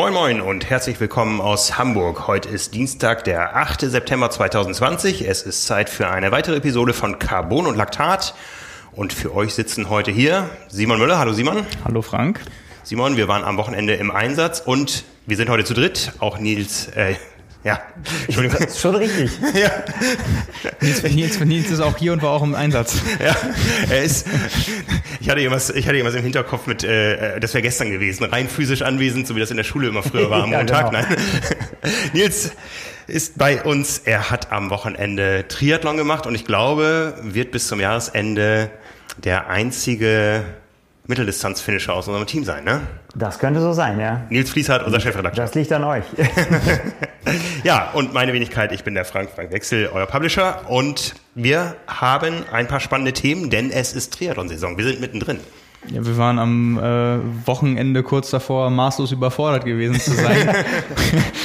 Moin Moin und herzlich willkommen aus Hamburg. Heute ist Dienstag, der 8. September 2020. Es ist Zeit für eine weitere Episode von Carbon und Laktat. Und für euch sitzen heute hier Simon Müller. Hallo Simon. Hallo Frank. Simon, wir waren am Wochenende im Einsatz und wir sind heute zu dritt. Auch Nils, äh, ja, Entschuldigung. Das ist schon richtig. ja. Nils, Nils, Nils ist auch hier und war auch im Einsatz. Ja, er ist, ich hatte irgendwas, ich hatte irgendwas im Hinterkopf mit, äh, das wäre gestern gewesen, rein physisch anwesend, so wie das in der Schule immer früher war am ja, Montag. Genau. Nein. Nils ist bei uns, er hat am Wochenende Triathlon gemacht und ich glaube, wird bis zum Jahresende der einzige Mitteldistanz-Finisher aus unserem Team sein, ne? Das könnte so sein, ja. Nils Fließhardt, unser Chefredakteur. Das liegt an euch. ja, und meine Wenigkeit, ich bin der Frank, Frank Wechsel, euer Publisher. Und wir haben ein paar spannende Themen, denn es ist Triathlon-Saison. Wir sind mittendrin. Ja, wir waren am äh, Wochenende kurz davor, maßlos überfordert gewesen zu sein,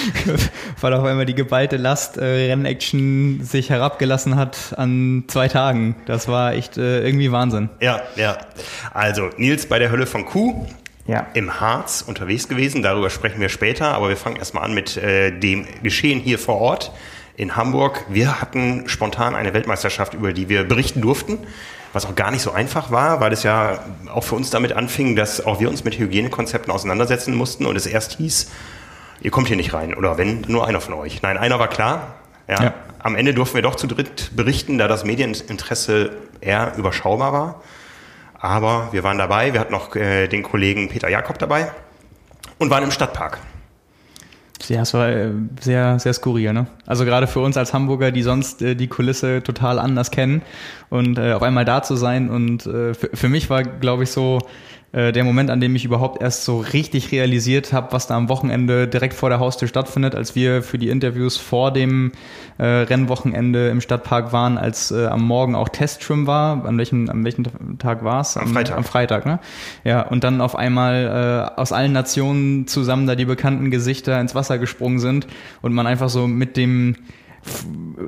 weil auf einmal die geballte Last äh, Rennaction sich herabgelassen hat an zwei Tagen. Das war echt äh, irgendwie Wahnsinn. Ja, ja. Also Nils bei der Hölle von Kuh. Ja. Im Harz unterwegs gewesen, darüber sprechen wir später, aber wir fangen erstmal an mit äh, dem Geschehen hier vor Ort in Hamburg. Wir hatten spontan eine Weltmeisterschaft, über die wir berichten durften was auch gar nicht so einfach war, weil es ja auch für uns damit anfing, dass auch wir uns mit Hygienekonzepten auseinandersetzen mussten und es erst hieß, ihr kommt hier nicht rein oder wenn, nur einer von euch. Nein, einer war klar. Ja. ja. Am Ende durften wir doch zu dritt berichten, da das Medieninteresse eher überschaubar war. Aber wir waren dabei, wir hatten noch äh, den Kollegen Peter Jakob dabei und waren im Stadtpark. Ja, es war äh, sehr, sehr skurril, ne? Also gerade für uns als Hamburger, die sonst äh, die Kulisse total anders kennen und äh, auf einmal da zu sein und äh, für, für mich war, glaube ich, so äh, der Moment, an dem ich überhaupt erst so richtig realisiert habe, was da am Wochenende direkt vor der Haustür stattfindet, als wir für die Interviews vor dem äh, Rennwochenende im Stadtpark waren, als äh, am Morgen auch Testschwimmen war. An welchem, an welchem Tag war es? Am, am, Freitag. Am Freitag, ne? Ja, und dann auf einmal äh, aus allen Nationen zusammen da die bekannten Gesichter ins Wasser gesprungen sind und man einfach so mit dem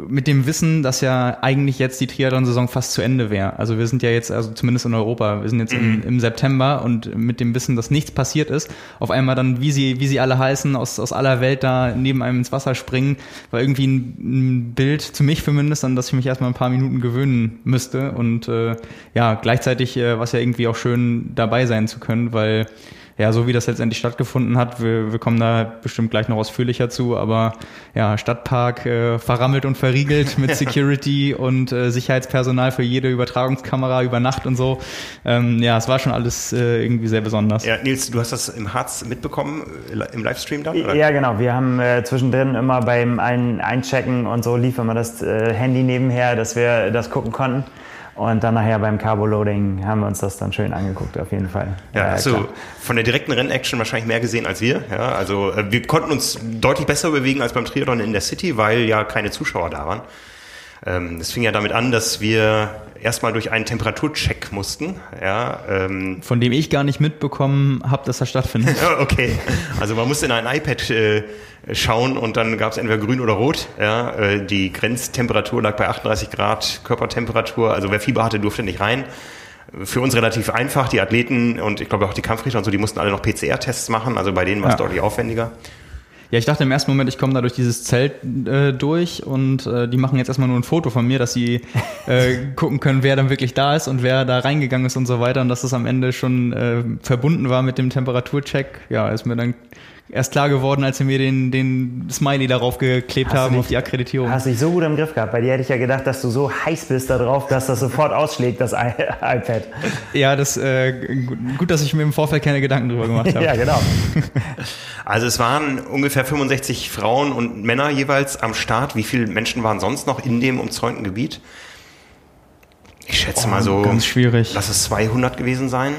mit dem Wissen, dass ja eigentlich jetzt die Triathlon-Saison fast zu Ende wäre. Also wir sind ja jetzt, also zumindest in Europa, wir sind jetzt mhm. im, im, September und mit dem Wissen, dass nichts passiert ist, auf einmal dann, wie sie, wie sie alle heißen, aus, aus aller Welt da neben einem ins Wasser springen, war irgendwie ein, ein Bild, zu mich zumindest, an das ich mich erstmal ein paar Minuten gewöhnen müsste. Und äh, ja, gleichzeitig äh, war es ja irgendwie auch schön, dabei sein zu können, weil ja, so wie das letztendlich stattgefunden hat, wir, wir kommen da bestimmt gleich noch ausführlicher zu, aber ja, Stadtpark äh, verrammelt und verriegelt mit Security und äh, Sicherheitspersonal für jede Übertragungskamera über Nacht und so. Ähm, ja, es war schon alles äh, irgendwie sehr besonders. Ja, Nils, du hast das im Harz mitbekommen, äh, im Livestream dann? Oder? Ja, genau. Wir haben äh, zwischendrin immer beim Ein Einchecken und so lief immer das äh, Handy nebenher, dass wir das gucken konnten. Und dann nachher beim Carbo-Loading haben wir uns das dann schön angeguckt, auf jeden Fall. Ja, ja hast du von der direkten Rennaction wahrscheinlich mehr gesehen als wir. Ja, also äh, wir konnten uns deutlich besser bewegen als beim Triathlon in der City, weil ja keine Zuschauer da waren. Ähm, das fing ja damit an, dass wir erstmal durch einen Temperaturcheck mussten. Ja, ähm, Von dem ich gar nicht mitbekommen habe, dass das stattfindet. okay, also man musste in ein iPad äh, schauen und dann gab es entweder grün oder rot. Ja, äh, die Grenztemperatur lag bei 38 Grad Körpertemperatur, also wer Fieber hatte, durfte nicht rein. Für uns relativ einfach, die Athleten und ich glaube auch die Kampfrichter und so, die mussten alle noch PCR-Tests machen, also bei denen war es ja. deutlich aufwendiger. Ja, ich dachte im ersten Moment, ich komme da durch dieses Zelt äh, durch und äh, die machen jetzt erstmal nur ein Foto von mir, dass sie äh, gucken können, wer dann wirklich da ist und wer da reingegangen ist und so weiter und dass das am Ende schon äh, verbunden war mit dem Temperaturcheck. Ja, ist mir dann erst klar geworden, als sie mir den, den Smiley darauf geklebt hast haben dich, auf die Akkreditierung. Hast du dich so gut im Griff gehabt. Bei dir hätte ich ja gedacht, dass du so heiß bist darauf, dass das sofort ausschlägt, das iPad. Ja, das äh, gut, dass ich mir im Vorfeld keine Gedanken drüber gemacht habe. ja, genau. Also es waren ungefähr 65 Frauen und Männer jeweils am Start. Wie viele Menschen waren sonst noch in dem umzäunten Gebiet? Ich schätze oh, mal so. Ganz schwierig. Lass es 200 gewesen sein.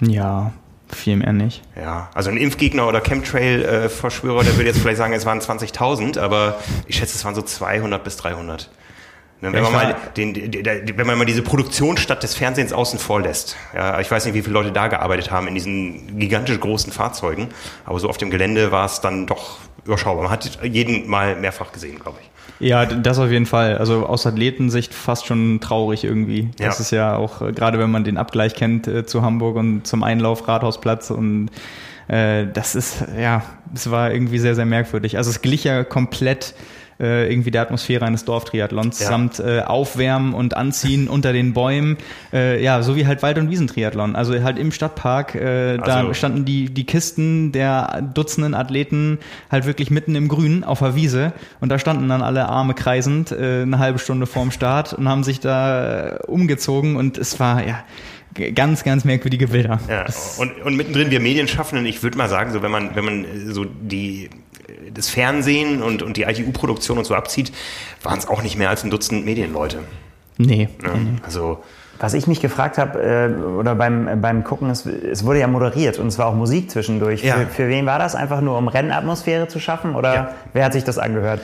Ja, viel mehr nicht. Ja, also ein Impfgegner oder Chemtrail-Verschwörer, der würde jetzt vielleicht sagen, es waren 20.000, aber ich schätze, es waren so 200 bis 300. Ne, wenn, man mal den, wenn man mal diese Produktionsstadt des Fernsehens außen vor lässt. Ja, ich weiß nicht, wie viele Leute da gearbeitet haben in diesen gigantisch großen Fahrzeugen, aber so auf dem Gelände war es dann doch überschaubar. Man hat jeden mal mehrfach gesehen, glaube ich. Ja, das auf jeden Fall. Also aus Athletensicht fast schon traurig irgendwie. Ja. Das ist ja auch, äh, gerade wenn man den Abgleich kennt äh, zu Hamburg und zum Einlauf Rathausplatz und Äh, das ist, ja, es war irgendwie sehr, sehr merkwürdig. Also es glich ja komplett äh, irgendwie der Atmosphäre eines Dorftriathlons ja. samt äh, Aufwärmen und Anziehen unter den Bäumen. Äh, ja, so wie halt Wald- und Wiesentriathlon. Also halt im Stadtpark, äh, also. da standen die, die Kisten der Dutzenden Athleten halt wirklich mitten im Grün auf der Wiese und da standen dann alle Arme kreisend äh, eine halbe Stunde vorm Start und haben sich da äh, umgezogen und es war ja ganz, ganz merkwürdige Bilder. Ja, und, und mittendrin wir Medienschaffenden, ich würde mal sagen, so wenn man, wenn man so die das Fernsehen und, und die ITU-Produktion und so abzieht, waren es auch nicht mehr als ein Dutzend Medienleute. Nee. Ja, also was ich mich gefragt habe, äh, oder beim, beim Gucken, es, es wurde ja moderiert und es war auch Musik zwischendurch. Ja. Für, für wen war das? Einfach nur um Rennatmosphäre zu schaffen? Oder ja. wer hat sich das angehört?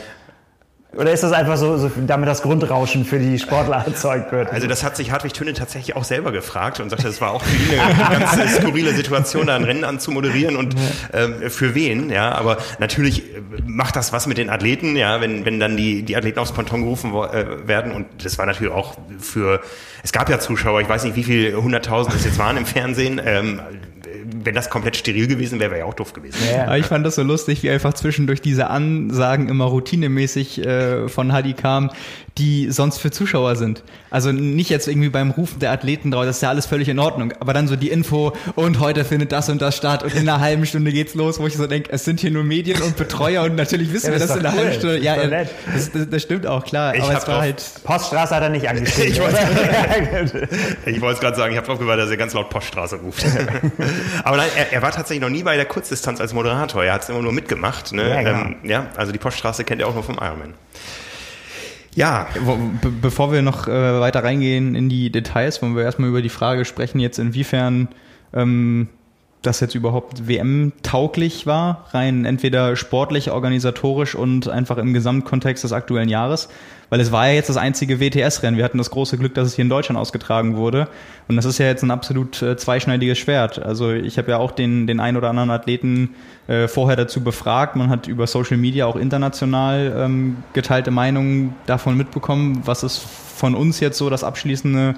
Oder ist das einfach so, so, damit das Grundrauschen für die Sportler erzeugt wird? Also das hat sich Hartwig Töne tatsächlich auch selber gefragt und sagte, es war auch für ihn eine ganz skurrile Situation, da ein Rennen anzumoderieren und ähm, für wen, ja. Aber natürlich äh, macht das was mit den Athleten, ja, wenn, wenn dann die, die Athleten aufs Ponton gerufen äh, werden. Und das war natürlich auch für, es gab ja Zuschauer, ich weiß nicht, wie viel hunderttausend es jetzt waren im Fernsehen. Ähm, wenn das komplett steril gewesen wäre, wäre ja auch doof gewesen. Ja. Ich fand das so lustig, wie einfach zwischendurch diese Ansagen immer routinemäßig äh, von Hadi kam, die sonst für Zuschauer sind. Also nicht jetzt irgendwie beim Rufen der Athleten drauf, das ist ja alles völlig in Ordnung, aber dann so die Info und heute findet das und das statt und in einer halben Stunde geht's los, wo ich so denke, es sind hier nur Medien und Betreuer und natürlich wissen ja, wir das in einer cool. halben Stunde. Ja, ja das, das, das, stimmt auch, klar. Ich aber es war halt Poststraße hat er nicht angeschrieben. ich wollte es gerade sagen, ich habe drauf gewartet, dass er ganz laut Poststraße ruft. aber nein, er, er, war tatsächlich noch nie bei der Kurzdistanz als Moderator. Er hat es immer nur mitgemacht. Ne? Ja, genau. ähm, ja, also die Poststraße kennt er auch nur vom Ironman. Ja. Be bevor wir noch äh, weiter reingehen in die Details, wollen wir erstmal über die Frage sprechen, jetzt inwiefern ähm, das jetzt überhaupt WM-tauglich war, rein entweder sportlich, organisatorisch und einfach im Gesamtkontext des aktuellen Jahres. Weil es war ja jetzt das einzige WTS-Rennen. Wir hatten das große Glück, dass es hier in Deutschland ausgetragen wurde. Und das ist ja jetzt ein absolut äh, zweischneidiges Schwert. Also ich habe ja auch den, den ein oder anderen Athleten äh, vorher dazu befragt. Man hat über Social Media auch international ähm, geteilte Meinungen davon mitbekommen. Was ist von uns jetzt so das abschließende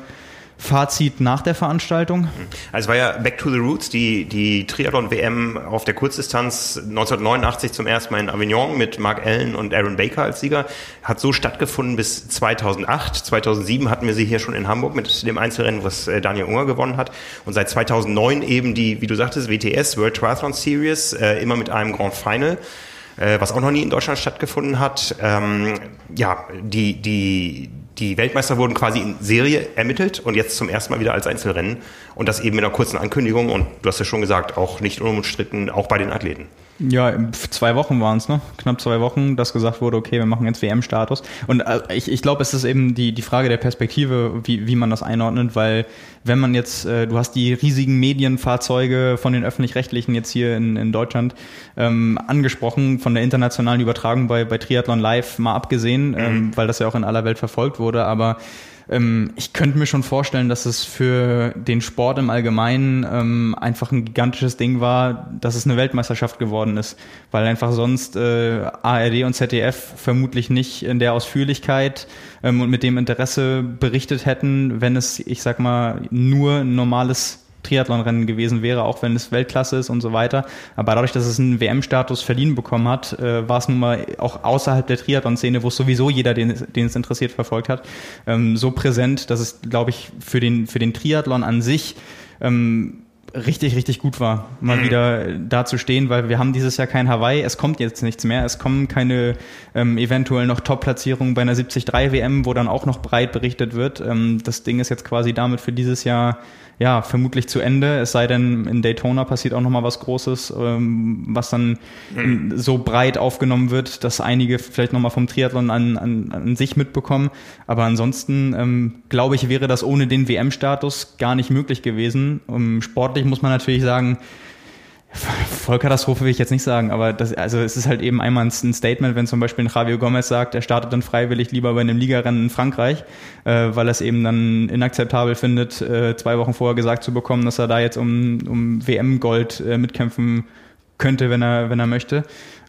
Fazit nach der Veranstaltung? Also es war ja Back to the Roots, die, die Triathlon-WM auf der Kurzdistanz 1989 zum ersten Mal in Avignon mit Mark Allen und Aaron Baker als Sieger. Hat so stattgefunden bis 2008. 2007 hatten wir sie hier schon in Hamburg mit dem Einzelrennen, was äh, Daniel Unger gewonnen hat. Und seit 2009 eben die, wie du sagtest, WTS, World Triathlon Series, äh, immer mit einem Grand Final äh, was auch noch nie in Deutschland stattgefunden hat. Ähm, ja, die, die, die Weltmeister wurden quasi in Serie ermittelt und jetzt zum ersten Mal wieder als Einzelrennen. Und das eben mit einer kurzen Ankündigung und du hast ja schon gesagt, auch nicht unumstritten, auch bei den Athleten. Ja, zwei Wochen waren es, ne? Knapp zwei Wochen, dass gesagt wurde, okay, wir machen jetzt WM-Status. Und äh, ich, ich glaube, es ist eben die, die Frage der Perspektive, wie, wie man das einordnet, weil wenn man jetzt, äh, du hast die riesigen Medienfahrzeuge von den öffentlich-rechtlichen jetzt hier in, in Deutschland ähm, angesprochen, von der internationalen Übertragung bei, bei Triathlon Live mal abgesehen, mhm. ähm, weil das ja auch in aller Welt verfolgt wurde, aber ähm, ich könnte mir schon vorstellen, dass es für den Sport im Allgemeinen ähm, einfach ein gigantisches Ding war, dass es eine Weltmeisterschaft geworden ist, weil einfach sonst äh, ARD und ZDF vermutlich nicht in der Ausführlichkeit ähm, und mit dem Interesse berichtet hätten, wenn es, ich sag mal, nur ein normales Triathlonrennen gewesen wäre, auch wenn es Weltklasse ist und so weiter. Aber dadurch, dass es einen WM-Status verliehen bekommen hat, äh, war es nun mal auch außerhalb der Triathlon-Szene, wo es sowieso jeder, den, den es interessiert, verfolgt hat, ähm, so präsent, dass es, glaube ich, für den, für den Triathlon an sich ähm, richtig, richtig gut war, mal mhm. wieder da zu stehen, weil wir haben dieses Jahr kein Hawaii, es kommt jetzt nichts mehr, es kommen keine ähm, eventuell noch Top-Platzierungen bei einer 73 WM, wo dann auch noch breit berichtet wird. Ähm, das Ding ist jetzt quasi damit für dieses Jahr ja, vermutlich zu Ende. Es sei denn, in Daytona passiert auch nochmal was Großes, ähm, was dann mhm. so breit aufgenommen wird, dass einige vielleicht nochmal vom Triathlon an, an, an sich mitbekommen. Aber ansonsten, ähm, glaube ich, wäre das ohne den WM-Status gar nicht möglich gewesen. Um, ähm, sportlich muss man natürlich sagen, Vollkatastrophe will ich jetzt nicht sagen, aber das, also es ist halt eben einmal ein Statement, wenn zum Beispiel ein Javier Gomez sagt, er startet dann freiwillig lieber bei einem Ligarennen in Frankreich, äh, weil er es eben dann inakzeptabel findet, äh, zwei Wochen vorher gesagt zu bekommen, dass er da jetzt um, um WM-Gold äh, mitkämpfen könnte, wenn er, wenn er möchte.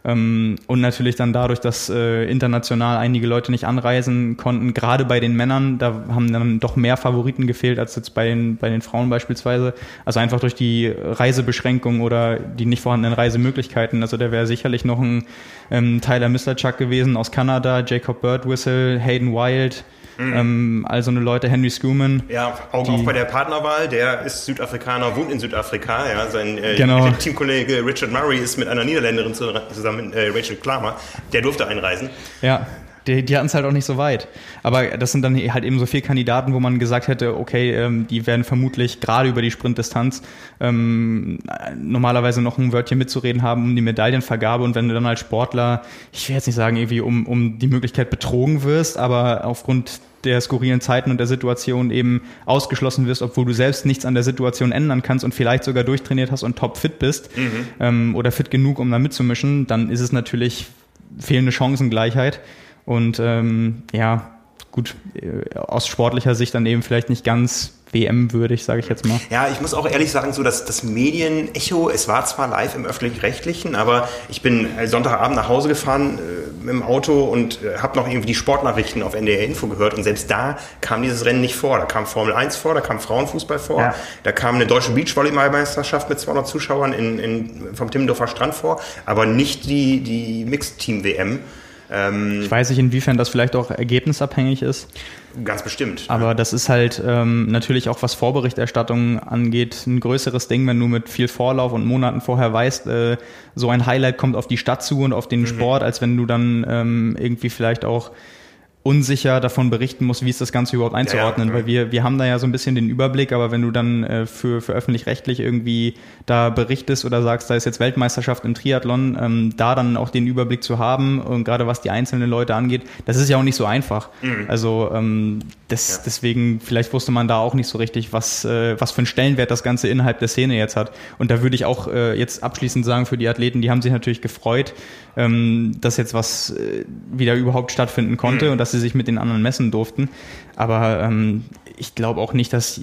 Ähm, und natürlich dann dadurch, dass äh, international einige Leute nicht anreisen konnten, gerade bei den Männern, da haben dann doch mehr Favoriten gefehlt als jetzt bei den, bei den Frauen beispielsweise. Also einfach durch die Reisebeschränkung oder die nicht vorhandenen Reisemöglichkeiten. Also da wäre sicherlich noch ein ähm, Tyler Misterchuck gewesen aus Kanada, Jacob Birdwhistle, Hayden Wild, Mhm. Ähm, also eine Leute, Henry Schumann. Ja, auch, auch bei der Partnerwahl, der ist Südafrikaner, wohnt in Südafrika. Ja, sein äh, genau. Teamkollege Richard Murray ist mit einer Niederländerin zusammen, äh, Rachel Klammer, der durfte einreisen. Ja. Die, die hatten es halt auch nicht so weit. Aber das sind dann halt eben so viele Kandidaten, wo man gesagt hätte, okay, ähm, die werden vermutlich gerade über die Sprintdistanz ähm, normalerweise noch ein Wörtchen mitzureden haben um die Medaillenvergabe. Und wenn du dann als Sportler, ich will jetzt nicht sagen, irgendwie um, um die Möglichkeit betrogen wirst, aber aufgrund der skurrilen Zeiten und der Situation eben ausgeschlossen wirst, obwohl du selbst nichts an der Situation ändern kannst und vielleicht sogar durchtrainiert hast und topfit bist mhm. ähm, oder fit genug, um da mitzumischen, dann ist es natürlich fehlende Chancengleichheit. Und ähm, ja, gut, äh, aus sportlicher Sicht dann eben vielleicht nicht ganz WM-würdig, sage ich jetzt mal. Ja, ich muss auch ehrlich sagen, so dass das Medienecho, es war zwar live im öffentlich-rechtlichen, aber ich bin Sonntagabend nach Hause gefahren äh, dem Auto und äh, habe noch irgendwie die Sportnachrichten auf NDR Info gehört und selbst da kam dieses Rennen nicht vor. Da kam Formel 1 vor, da kam Frauenfußball vor, ja. da kam eine deutsche Beachvolleyballmeisterschaft mit 200 Zuschauern in, in, vom Timmendorfer Strand vor, aber nicht die, die Mixed-Team-WM. Ähm, ich weiß nicht, inwiefern das vielleicht auch ergebnisabhängig ist. Ganz bestimmt. Aber ja. das ist halt ähm, natürlich auch, was Vorberichterstattung angeht, ein größeres Ding, wenn du mit viel Vorlauf und Monaten vorher weißt, äh, so ein Highlight kommt auf die Stadt zu und auf den mhm. Sport, als wenn du dann ähm, irgendwie vielleicht auch unsicher davon berichten muss, wie ist das Ganze überhaupt einzuordnen, ja, ja. weil wir, wir haben da ja so ein bisschen den Überblick, aber wenn du dann äh, für, für öffentlich-rechtlich irgendwie da berichtest oder sagst, da ist jetzt Weltmeisterschaft im Triathlon, ähm, da dann auch den Überblick zu haben und gerade was die einzelnen Leute angeht, das ist ja auch nicht so einfach. Mhm. Also ähm, das, ja. deswegen, vielleicht wusste man da auch nicht so richtig, was, äh, was für einen Stellenwert das Ganze innerhalb der Szene jetzt hat. Und da würde ich auch äh, jetzt abschließend sagen, für die Athleten, die haben sich natürlich gefreut, ähm, dass jetzt was äh, wieder überhaupt stattfinden konnte mhm. und dass sie sich mit den anderen messen durften. Aber ähm, ich glaube auch nicht, dass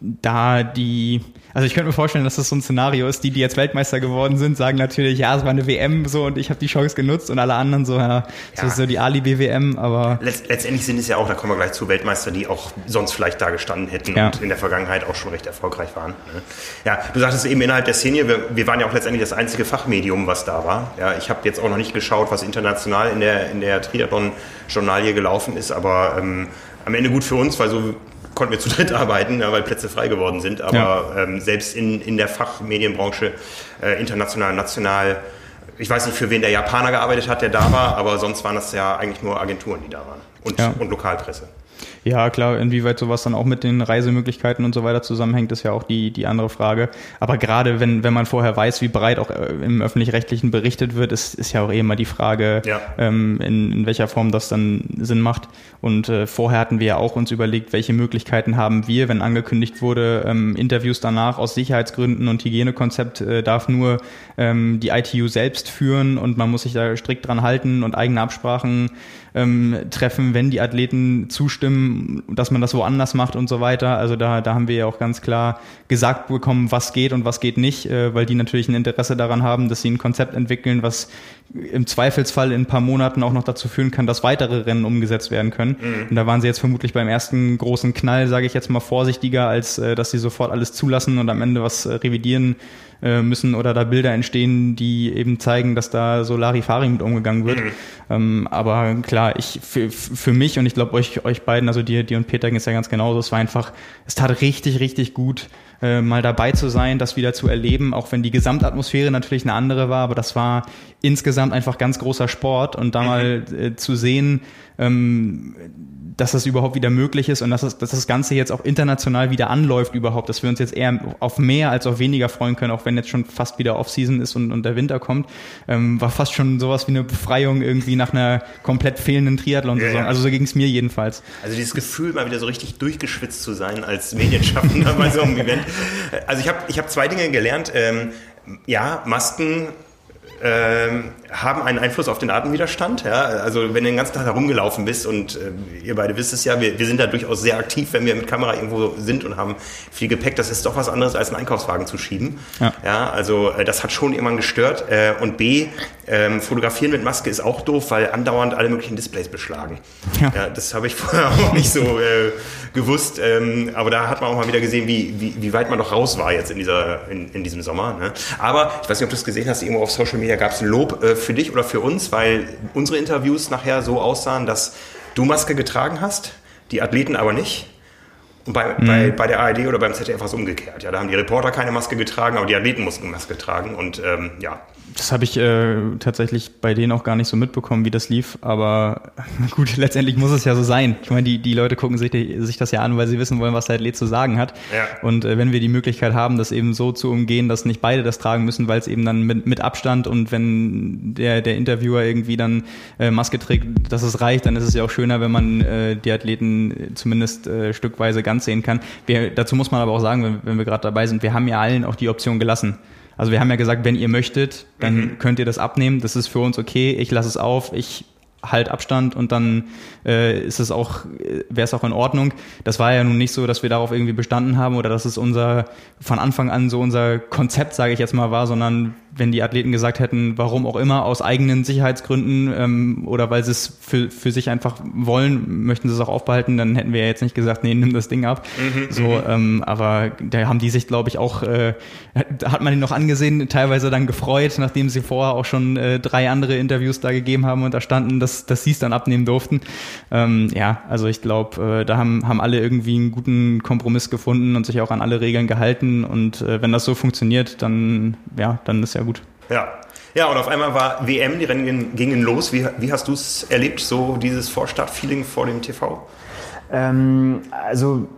da die, also ich könnte mir vorstellen, dass das so ein Szenario ist, die, die jetzt Weltmeister geworden sind, sagen natürlich, ja, es war eine WM so und ich habe die Chance genutzt und alle anderen so, ja, ja. so ist so die Alibi-WM, aber. Letzt, letztendlich sind es ja auch, da kommen wir gleich zu, Weltmeister, die auch sonst vielleicht da gestanden hätten ja. und in der Vergangenheit auch schon recht erfolgreich waren. Ne? Ja, du sagtest eben innerhalb der Szene, wir, wir waren ja auch letztendlich das einzige Fachmedium, was da war. Ja, ich habe jetzt auch noch nicht geschaut, was international in der, in der Triathlon-Journalie gelaufen ist, aber ähm, am Ende gut für uns, weil so konnten wir zu dritt arbeiten, weil Plätze frei geworden sind. Aber ja. ähm, selbst in, in der Fachmedienbranche, äh, international, national, ich weiß nicht, für wen der Japaner gearbeitet hat, der da war, aber sonst waren das ja eigentlich nur Agenturen, die da waren und, ja. und Lokalpresse. Ja, klar, inwieweit sowas dann auch mit den Reisemöglichkeiten und so weiter zusammenhängt, ist ja auch die, die andere Frage. Aber gerade wenn, wenn man vorher weiß, wie breit auch äh, im öffentlich-rechtlichen berichtet wird, ist, ist ja auch eh immer die Frage, ja. ähm, in, in welcher Form das dann Sinn macht. Und äh, vorher hatten wir ja auch uns überlegt, welche Möglichkeiten haben wir, wenn angekündigt wurde, ähm, Interviews danach aus Sicherheitsgründen und Hygienekonzept äh, darf nur ähm, die ITU selbst führen und man muss sich da strikt dran halten und eigene Absprachen ähm, treffen, wenn die Athleten zustimmen, dass man das woanders macht und so weiter. Also da, da haben wir ja auch ganz klar gesagt bekommen, was geht und was geht nicht, äh, weil die natürlich ein Interesse daran haben, dass sie ein Konzept entwickeln, was im Zweifelsfall in ein paar Monaten auch noch dazu führen kann, dass weitere Rennen umgesetzt werden können. Mhm. Und da waren sie jetzt vermutlich beim ersten großen Knall, sage ich jetzt mal, vorsichtiger, als äh, dass sie sofort alles zulassen und am Ende was äh, revidieren äh, müssen oder da Bilder entstehen, die eben zeigen, dass da so Larifari mit umgegangen wird. Mhm. Ähm, aber klar, ich für, für mich und ich glaube euch euch beiden, also dir, dir und Peter ging es ja ganz genauso, es war einfach, es tat richtig, richtig gut, äh, mal dabei zu sein, das wieder zu erleben, auch wenn die Gesamtatmosphäre natürlich eine andere war, aber das war insgesamt einfach ganz großer Sport und da mhm. mal äh, zu sehen, ähm, dass das überhaupt wieder möglich ist und dass das, dass das Ganze jetzt auch international wieder anläuft überhaupt, dass wir uns jetzt eher auf mehr als auf weniger freuen können, auch wenn jetzt schon fast wieder Off-Season ist und, und der Winter kommt, ähm, war fast schon sowas wie eine Befreiung irgendwie nach einer komplett fehlenden Triathlon-Saison. Ja, ja. Also so ging es mir jedenfalls. Also dieses Gefühl, mal wieder so richtig durchgeschwitzt zu sein als Medienschaffender bei so einem Event. Also ich habe ich hab zwei Dinge gelernt. Ähm, ja, Masken ähm, haben einen Einfluss auf den Atemwiderstand. Ja? Also wenn du den ganzen Tag herumgelaufen bist und äh, ihr beide wisst es ja, wir, wir sind da durchaus sehr aktiv, wenn wir mit Kamera irgendwo sind und haben viel Gepäck. Das ist doch was anderes als einen Einkaufswagen zu schieben. Ja, ja also äh, das hat schon irgendwann gestört. Äh, und B, ähm, fotografieren mit Maske ist auch doof, weil andauernd alle möglichen Displays beschlagen. Ja. ja das habe ich vorher auch nicht so äh, gewusst. Ähm, aber da hat man auch mal wieder gesehen, wie, wie, wie weit man noch raus war jetzt in, dieser, in, in diesem Sommer. Ne? Aber ich weiß nicht, ob du es gesehen hast, irgendwo auf Social Media gab es ein Lob äh, für dich oder für uns, weil unsere Interviews nachher so aussahen, dass du Maske getragen hast, die Athleten aber nicht. Und bei, mhm. bei, bei der ARD oder beim ZDF war es umgekehrt. Ja, da haben die Reporter keine Maske getragen, aber die Athleten mussten Maske tragen. Und ähm, ja, das habe ich äh, tatsächlich bei denen auch gar nicht so mitbekommen, wie das lief. Aber gut, letztendlich muss es ja so sein. Ich meine, die, die Leute gucken sich, die, sich das ja an, weil sie wissen wollen, was der Athlet zu sagen hat. Ja. Und äh, wenn wir die Möglichkeit haben, das eben so zu umgehen, dass nicht beide das tragen müssen, weil es eben dann mit, mit Abstand und wenn der, der Interviewer irgendwie dann äh, Maske trägt, dass es reicht, dann ist es ja auch schöner, wenn man äh, die Athleten zumindest äh, stückweise ganz sehen kann. Wir, dazu muss man aber auch sagen, wenn, wenn wir gerade dabei sind, wir haben ja allen auch die Option gelassen. Also wir haben ja gesagt, wenn ihr möchtet, dann mhm. könnt ihr das abnehmen. Das ist für uns okay. Ich lasse es auf. Ich halt Abstand und dann äh, ist es auch, wäre es auch in Ordnung. Das war ja nun nicht so, dass wir darauf irgendwie bestanden haben oder dass es unser von Anfang an so unser Konzept, sage ich jetzt mal, war, sondern wenn die Athleten gesagt hätten, warum auch immer, aus eigenen Sicherheitsgründen ähm, oder weil sie es für, für sich einfach wollen, möchten sie es auch aufbehalten, dann hätten wir ja jetzt nicht gesagt, nee, nimm das Ding ab. Mhm, so, mhm. ähm, aber da haben die sich, glaube ich, auch, äh, hat man ihn noch angesehen, teilweise dann gefreut, nachdem sie vorher auch schon äh, drei andere Interviews da gegeben haben und da standen, dass, dass sie es dann abnehmen durften. Ähm, ja, also ich glaube, äh, da haben, haben alle irgendwie einen guten Kompromiss gefunden und sich auch an alle Regeln gehalten und äh, wenn das so funktioniert, dann, ja, dann ist ja gut. Ja. Ja, und auf einmal war WM, die Rennen gingen los. Wie, wie hast du es erlebt, so dieses Vorstart-Feeling vor dem TV? Ähm, also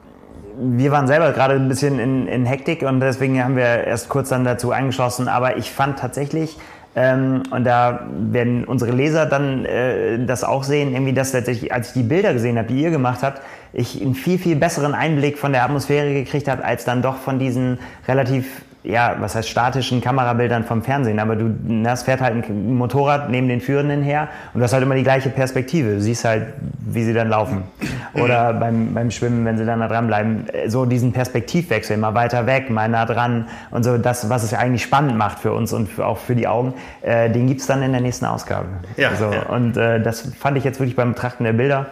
wir waren selber gerade ein bisschen in, in, Hektik und deswegen haben wir erst kurz dann dazu angeschlossen. Aber ich fand tatsächlich, ähm, und da werden unsere Leser dann äh, das auch sehen, irgendwie, dass tatsächlich, als ich die Bilder gesehen habe, die ihr gemacht habt, ich einen viel, viel besseren Einblick von der Atmosphäre gekriegt habe, als dann doch von diesen relativ ja, was heißt statischen Kamerabildern vom Fernsehen, aber du, das fährt halt ein Motorrad neben den Führenden her und du hast halt immer die gleiche Perspektive. Du siehst halt, wie sie dann laufen. Oder beim, beim Schwimmen, wenn sie dann da dranbleiben, so diesen Perspektivwechsel, mal weiter weg, mal nah dran und so das, was es ja eigentlich spannend macht für uns und auch für die Augen, äh, den gibt's dann in der nächsten Ausgabe. Ja, so, ja. Und äh, das fand ich jetzt wirklich beim Betrachten der Bilder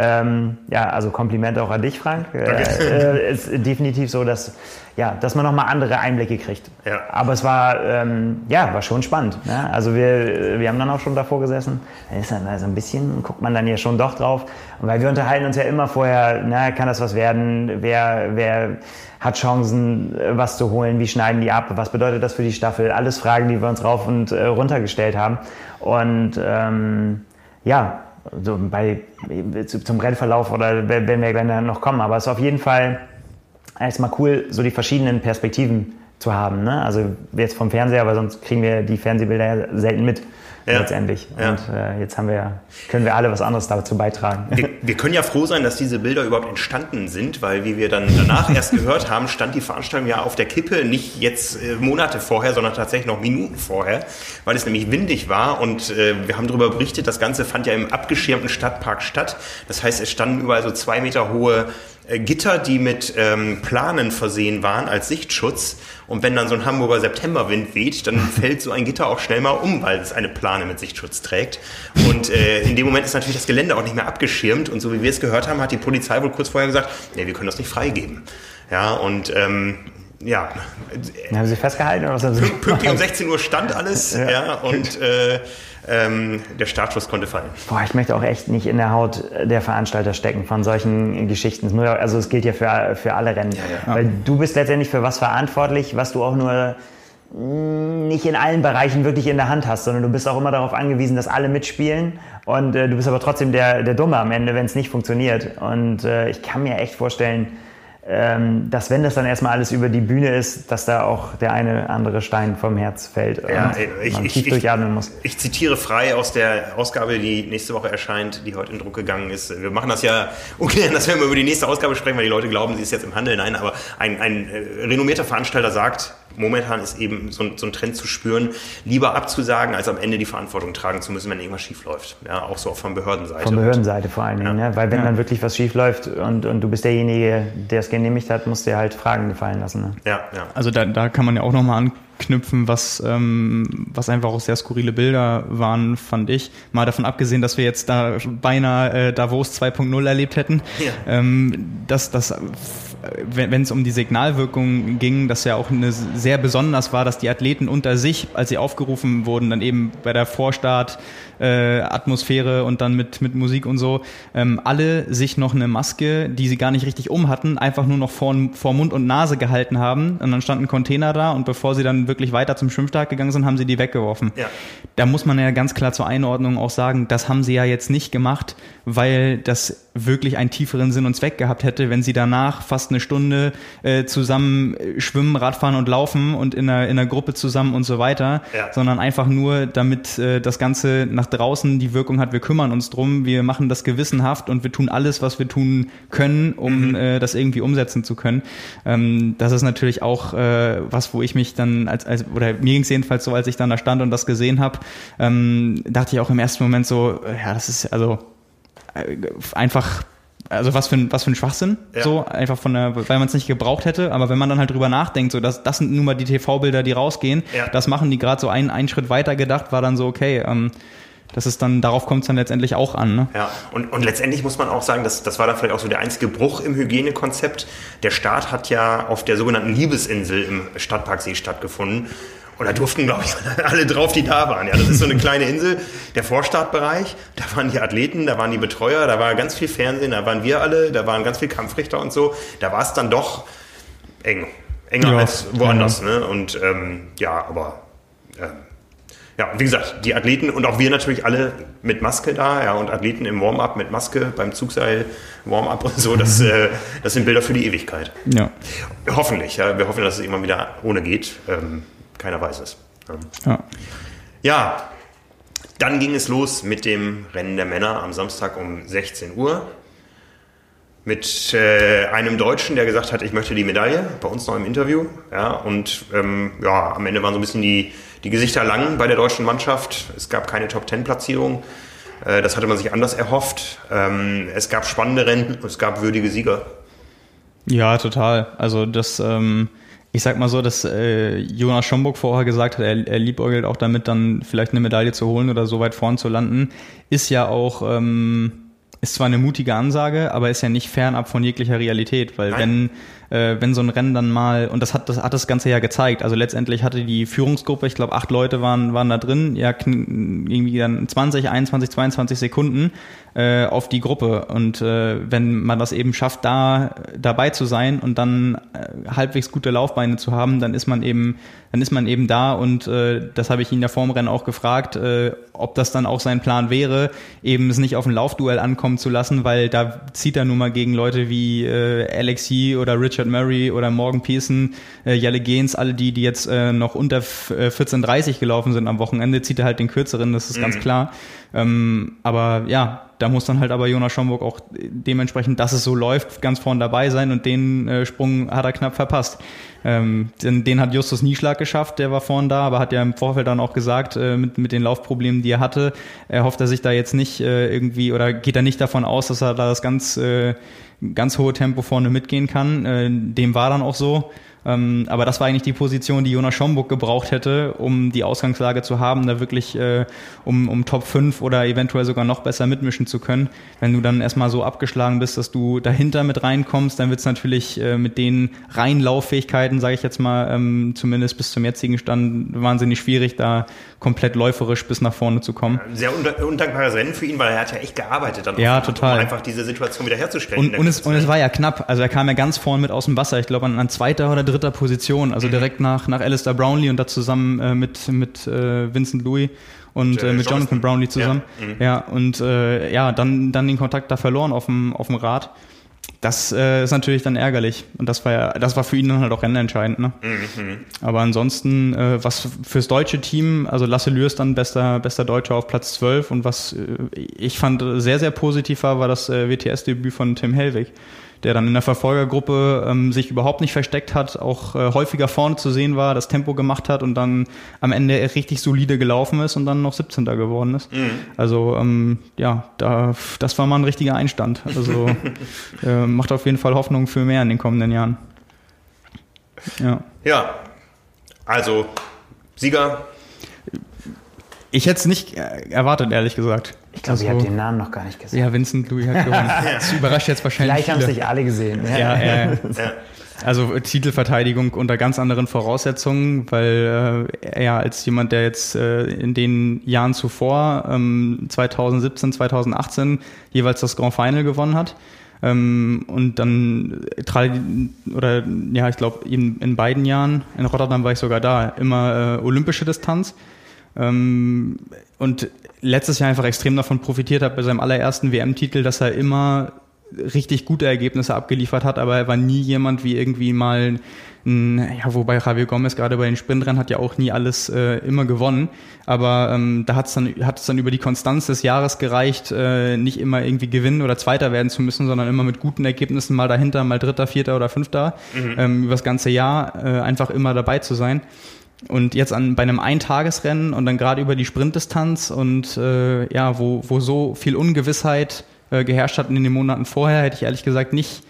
ähm, ja, also Kompliment auch an dich, Frank. Äh, äh, ist definitiv so, dass, ja, dass man nochmal andere Einblicke kriegt. Ja. Aber es war, ähm, ja, war schon spannend. Ne? Also wir, wir haben dann auch schon davor gesessen. Da ist dann also ein bisschen, guckt man dann ja schon doch drauf. Und weil wir unterhalten uns ja immer vorher, na, kann das was werden? Wer, wer hat Chancen, was zu holen? Wie schneiden die ab? Was bedeutet das für die Staffel? Alles Fragen, die wir uns rauf und äh, runter gestellt haben. Und ähm, ja, so bei, zum Rennverlauf oder wenn wir gleich noch kommen. Aber es ist auf jeden Fall erstmal cool, so die verschiedenen Perspektiven zu haben. Ne? Also jetzt vom Fernseher, aber sonst kriegen wir die Fernsehbilder selten mit ja. letztendlich. Ja. Und äh, jetzt haben wir, können wir alle was anderes dazu beitragen. Wir, wir, können ja froh sein, dass diese Bilder überhaupt entstanden sind, weil wie wir dann danach erst gehört haben, stand die Veranstaltung ja auf der Kippe, nicht jetzt äh, Monate vorher, sondern tatsächlich noch Minuten vorher, weil es nämlich windig war und äh, wir haben darüber berichtet, das Ganze fand ja im abgeschirmten Stadtpark statt. Das heißt, es standen überall so zwei Meter hohe äh, Gitter, die mit ähm, Planen versehen waren als Sichtschutz. Und wenn dann so ein Hamburger Septemberwind weht, dann fällt so ein Gitter auch schnell mal um, weil es eine Plane mit Sichtschutz trägt. Und äh, in dem Moment ist natürlich das Gelände auch nicht mehr abgeschirmt. Und so wie wir es gehört haben, hat die Polizei wohl kurz vorher gesagt, nee, wir können das nicht freigeben. Ja, und ähm, ja. Haben Sie festgehalten? Oder was haben Sie Pünktlich um 16 Uhr stand alles. ja. ja und äh, ähm, der Startschuss konnte fallen. Boah, ich möchte auch echt nicht in der Haut der Veranstalter stecken von solchen Geschichten. Also es gilt ja für, für alle Rennen. Ja, ja. Weil du bist letztendlich für was verantwortlich, was du auch nur nicht in allen Bereichen wirklich in der Hand hast, sondern du bist auch immer darauf angewiesen, dass alle mitspielen und äh, du bist aber trotzdem der, der Dumme am Ende, wenn es nicht funktioniert. Und äh, ich kann mir echt vorstellen, dass wenn das dann erstmal alles über die Bühne ist, dass da auch der eine andere Stein vom Herz fällt ja, ich, man ich, tief ich, durchatmen muss. Ich zitiere frei aus der Ausgabe, die nächste Woche erscheint, die heute in Druck gegangen ist. Wir machen das ja ungern, dass wir immer über die nächste Ausgabe sprechen, weil die Leute glauben, sie ist jetzt im Handel. Nein, aber ein, ein äh, renommierter Veranstalter sagt, momentan ist eben so, so, ein Trend zu spüren, lieber abzusagen, als am Ende die Verantwortung tragen zu müssen, wenn irgendwas schief läuft. Ja, auch so von Behördenseite. Von Behördenseite vor allen Dingen, ja. ne? weil wenn ja. dann wirklich was schief läuft und, und du bist derjenige, der es genehmigt hat, musst du dir halt Fragen gefallen lassen. Ne? Ja, ja. Also da, da kann man ja auch nochmal an knüpfen, was, ähm, was einfach auch sehr skurrile Bilder waren, fand ich. Mal davon abgesehen, dass wir jetzt da beinahe äh, Davos 2.0 erlebt hätten. Ja. Ähm, dass das wenn es um die Signalwirkung ging, dass ja auch eine sehr besonders war, dass die Athleten unter sich, als sie aufgerufen wurden, dann eben bei der Vorstart äh, Atmosphäre und dann mit, mit Musik und so, ähm, alle sich noch eine Maske, die sie gar nicht richtig um hatten, einfach nur noch vor, vor Mund und Nase gehalten haben. Und dann stand ein Container da und bevor sie dann wirklich weiter zum Schwimmstart gegangen sind, haben sie die weggeworfen. Ja. Da muss man ja ganz klar zur Einordnung auch sagen, das haben sie ja jetzt nicht gemacht, weil das wirklich einen tieferen Sinn und Zweck gehabt hätte, wenn sie danach fast eine Stunde äh, zusammen äh, schwimmen, Radfahren und laufen und in einer, in einer Gruppe zusammen und so weiter, ja. sondern einfach nur, damit äh, das Ganze nach draußen die Wirkung hat, wir kümmern uns drum, wir machen das gewissenhaft und wir tun alles, was wir tun können, um mhm. äh, das irgendwie umsetzen zu können. Ähm, das ist natürlich auch äh, was, wo ich mich dann als, als oder mir ging es jedenfalls so, als ich dann da stand und das gesehen habe, ähm, dachte ich auch im ersten Moment so, ja, das ist also äh, einfach also was für ein, was für ein Schwachsinn, ja. so einfach von der, weil man es nicht gebraucht hätte, aber wenn man dann halt drüber nachdenkt, so dass das sind nun mal die TV-Bilder, die rausgehen, ja. das machen die gerade so einen, einen Schritt weiter gedacht, war dann so, okay, ähm, das ist dann, darauf kommt es dann letztendlich auch an. Ne? Ja, und, und letztendlich muss man auch sagen, dass, das war dann vielleicht auch so der einzige Bruch im Hygienekonzept. Der Staat hat ja auf der sogenannten Liebesinsel im Stadtparksee stattgefunden. Und da durften, glaube ich, alle drauf, die da waren. Ja, das ist so eine kleine Insel, der Vorstartbereich. Da waren die Athleten, da waren die Betreuer, da war ganz viel Fernsehen, da waren wir alle, da waren ganz viel Kampfrichter und so. Da war es dann doch eng. Enger ja, als woanders. Ja. Ne? Und ähm, ja, aber ähm, ja, wie gesagt, die Athleten und auch wir natürlich alle mit Maske da, ja, und Athleten im Warm-up mit Maske beim Zugseil Warm-up und so, das, äh, das sind Bilder für die Ewigkeit. Ja. Hoffentlich, ja. Wir hoffen, dass es immer wieder ohne geht. Ähm, keiner weiß es. Ja. ja, dann ging es los mit dem Rennen der Männer am Samstag um 16 Uhr mit äh, einem Deutschen, der gesagt hat, ich möchte die Medaille, bei uns noch im Interview. Ja, und ähm, ja, am Ende waren so ein bisschen die, die Gesichter lang bei der deutschen Mannschaft. Es gab keine Top-10-Platzierung. Äh, das hatte man sich anders erhofft. Ähm, es gab spannende Rennen, es gab würdige Sieger. Ja, total. Also das, ähm, ich sag mal so, dass äh, Jonas Schomburg vorher gesagt hat, er, er liebäugelt auch damit, dann vielleicht eine Medaille zu holen oder so weit vorn zu landen, ist ja auch... Ähm, ist zwar eine mutige Ansage, aber ist ja nicht fernab von jeglicher Realität, weil Nein. wenn äh, wenn so ein Rennen dann mal, und das hat das, hat das Ganze ja gezeigt, also letztendlich hatte die Führungsgruppe, ich glaube acht Leute waren, waren da drin, ja irgendwie dann 20, 21, 22 Sekunden äh, auf die Gruppe. Und äh, wenn man das eben schafft, da dabei zu sein und dann äh, halbwegs gute Laufbeine zu haben, dann ist man eben dann ist man eben da. Und äh, das habe ich ihn ja vorm Rennen auch gefragt, äh, ob das dann auch sein Plan wäre, eben es nicht auf ein Laufduell ankommen zu lassen, weil da zieht er nun mal gegen Leute wie äh, Alexi oder Richard Murray oder Morgan Pearson, äh, Jelle Gens, alle die, die jetzt äh, noch unter 14.30 äh, gelaufen sind am Wochenende, zieht er halt den kürzeren, das ist mhm. ganz klar. Ähm, aber ja, da muss dann halt aber Jonas Schomburg auch dementsprechend, dass es so läuft, ganz vorn dabei sein und den äh, Sprung hat er knapp verpasst. Ähm, den, den hat Justus Nieschlag geschafft, der war vorn da, aber hat ja im Vorfeld dann auch gesagt, äh, mit, mit den Laufproblemen, die er hatte, er hofft er sich da jetzt nicht äh, irgendwie oder geht er nicht davon aus, dass er da das ganz, äh, ganz hohe Tempo vorne mitgehen kann. Äh, dem war dann auch so. Ähm, aber das war eigentlich die Position, die Jonas Schomburg gebraucht hätte, um die Ausgangslage zu haben, da wirklich äh, um, um Top 5 oder eventuell sogar noch besser mitmischen zu können. Wenn du dann erstmal so abgeschlagen bist, dass du dahinter mit reinkommst, dann wird es natürlich äh, mit den reinen Lauffähigkeiten, sage ich jetzt mal, ähm, zumindest bis zum jetzigen Stand, wahnsinnig schwierig, da komplett läuferisch bis nach vorne zu kommen. Sehr undankbares Rennen für ihn, weil er hat ja echt gearbeitet, dann ja, total. um einfach diese Situation wiederherzustellen. Und, und, es, und es war ja knapp. Also er kam ja ganz vorne mit aus dem Wasser. Ich glaube an, an zweiter oder dritter Position, also mhm. direkt nach, nach Alistair Brownlee und da zusammen äh, mit, mit äh, Vincent Louis und äh, mit Jonathan, Jonathan Brownlee zusammen. Ja, mhm. ja und äh, ja, dann, dann den Kontakt da verloren auf dem, auf dem Rad das äh, ist natürlich dann ärgerlich. Und das war ja, das war für ihn dann halt auch rennentscheidend. Ne? Mhm. Aber ansonsten, äh, was fürs deutsche Team, also Lasse Lürs dann bester, bester Deutscher auf Platz 12 und was äh, ich fand sehr, sehr positiv war, war das äh, WTS-Debüt von Tim Hellwig, der dann in der Verfolgergruppe ähm, sich überhaupt nicht versteckt hat, auch äh, häufiger vorne zu sehen war, das Tempo gemacht hat und dann am Ende richtig solide gelaufen ist und dann noch 17. geworden ist. Mhm. Also ähm, ja, da, das war mal ein richtiger Einstand. Also äh, macht auf jeden Fall Hoffnung für mehr in den kommenden Jahren. Ja. Ja, also Sieger. Ich hätte es nicht erwartet, ehrlich gesagt. Ich glaube, also, ich habe den Namen noch gar nicht gesehen. Ja, Vincent Louis hat gewonnen. Das überrascht jetzt wahrscheinlich. Vielleicht haben es nicht alle gesehen. Ja, ja, ja. ja. Also Titelverteidigung unter ganz anderen Voraussetzungen, weil äh, er als jemand, der jetzt äh, in den Jahren zuvor, ähm, 2017, 2018, jeweils das Grand Final gewonnen hat, ähm, und dann oder ja, ich glaube in, in beiden Jahren, in Rotterdam war ich sogar da, immer äh, olympische Distanz. Ähm, und letztes Jahr einfach extrem davon profitiert hat bei seinem allerersten WM-Titel, dass er immer richtig gute Ergebnisse abgeliefert hat, aber er war nie jemand wie irgendwie mal ein, ja, wobei Javier Gomez gerade bei den Sprintrennen hat ja auch nie alles äh, immer gewonnen, aber ähm, da hat's dann hat es dann über die Konstanz des Jahres gereicht, äh, nicht immer irgendwie gewinnen oder Zweiter werden zu müssen, sondern immer mit guten Ergebnissen mal dahinter, mal Dritter, Vierter oder Fünfter mhm. ähm, über das ganze Jahr äh, einfach immer dabei zu sein. Und jetzt an bei einem Eintagesrennen und dann gerade über die Sprintdistanz und äh, ja, wo, wo so viel Ungewissheit äh, geherrscht hat in den Monaten vorher, hätte ich ehrlich gesagt nicht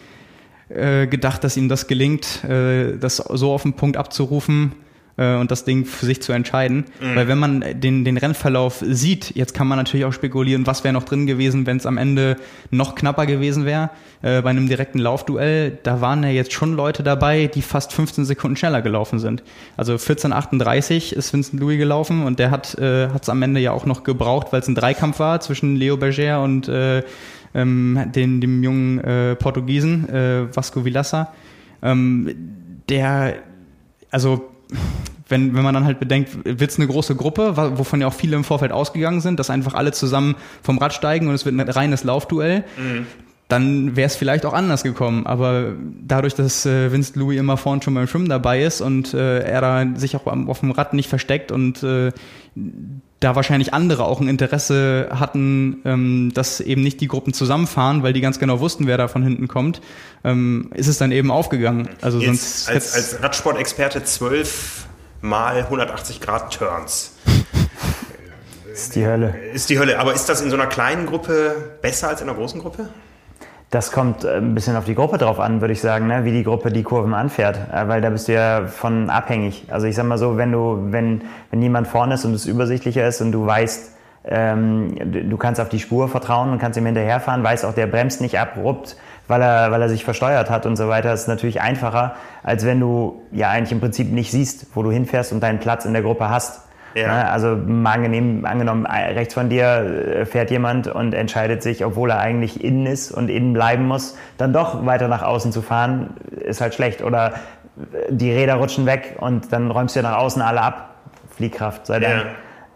äh, gedacht, dass ihm das gelingt, äh, das so auf den Punkt abzurufen äh, und das Ding für sich zu entscheiden. Mhm. Weil wenn man den, den Rennverlauf sieht, jetzt kann man natürlich auch spekulieren, was wäre noch drin gewesen, wenn es am Ende noch knapper gewesen wäre. Äh, bei einem direkten Laufduell, da waren ja jetzt schon Leute dabei, die fast 15 Sekunden schneller gelaufen sind. Also 14,38 ist Vincent Louis gelaufen und der hat es am Ende ja auch noch gebraucht, weil es ein Dreikampf war zwischen Leo Berger und äh, ähm, den, dem jungen äh, Portugiesen, äh, Vasco Vilassa, ähm, der, also wenn, wenn man dann halt bedenkt, wird es eine große Gruppe, wovon ja auch viele im Vorfeld ausgegangen sind, dass einfach alle zusammen vom Rad steigen und es wird ein reines Laufduell. Mhm dann wäre es vielleicht auch anders gekommen. Aber dadurch, dass äh, Vince Louis immer vorne schon beim Schwimmen dabei ist und äh, er da sich auch auf dem Rad nicht versteckt und äh, da wahrscheinlich andere auch ein Interesse hatten, ähm, dass eben nicht die Gruppen zusammenfahren, weil die ganz genau wussten, wer da von hinten kommt, ähm, ist es dann eben aufgegangen. Also Jetzt sonst als, als Radsportexperte zwölf mal 180 Grad Turns. ist die Hölle. Ist die Hölle. Aber ist das in so einer kleinen Gruppe besser als in einer großen Gruppe? Das kommt äh, ein bisschen auf die Gruppe drauf an, würde ich sagen, ne? wie die Gruppe die Kurven anfährt, äh, weil da bist du ja von abhängig. Also ich sag mal so, wenn du, wenn, wenn jemand vorne ist und es übersichtlicher ist und du weißt, ähm, du kannst auf die Spur vertrauen und kannst ihm hinterherfahren, weißt auch, der bremst nicht abrupt, weil er, weil er sich versteuert hat und so weiter, ist natürlich einfacher, als wenn du ja eigentlich im Prinzip nicht siehst, wo du hinfährst und deinen Platz in der Gruppe hast. Ja. Ne? Also angenehm, angenommen, äh, rechts von dir äh, fährt jemand und entscheidet sich, obwohl er eigentlich innen ist und innen bleiben muss, dann doch weiter nach außen zu fahren, ist halt schlecht. Oder äh, die Räder rutschen weg und dann räumst du ja nach außen alle ab. Fliehkraft sei Dank.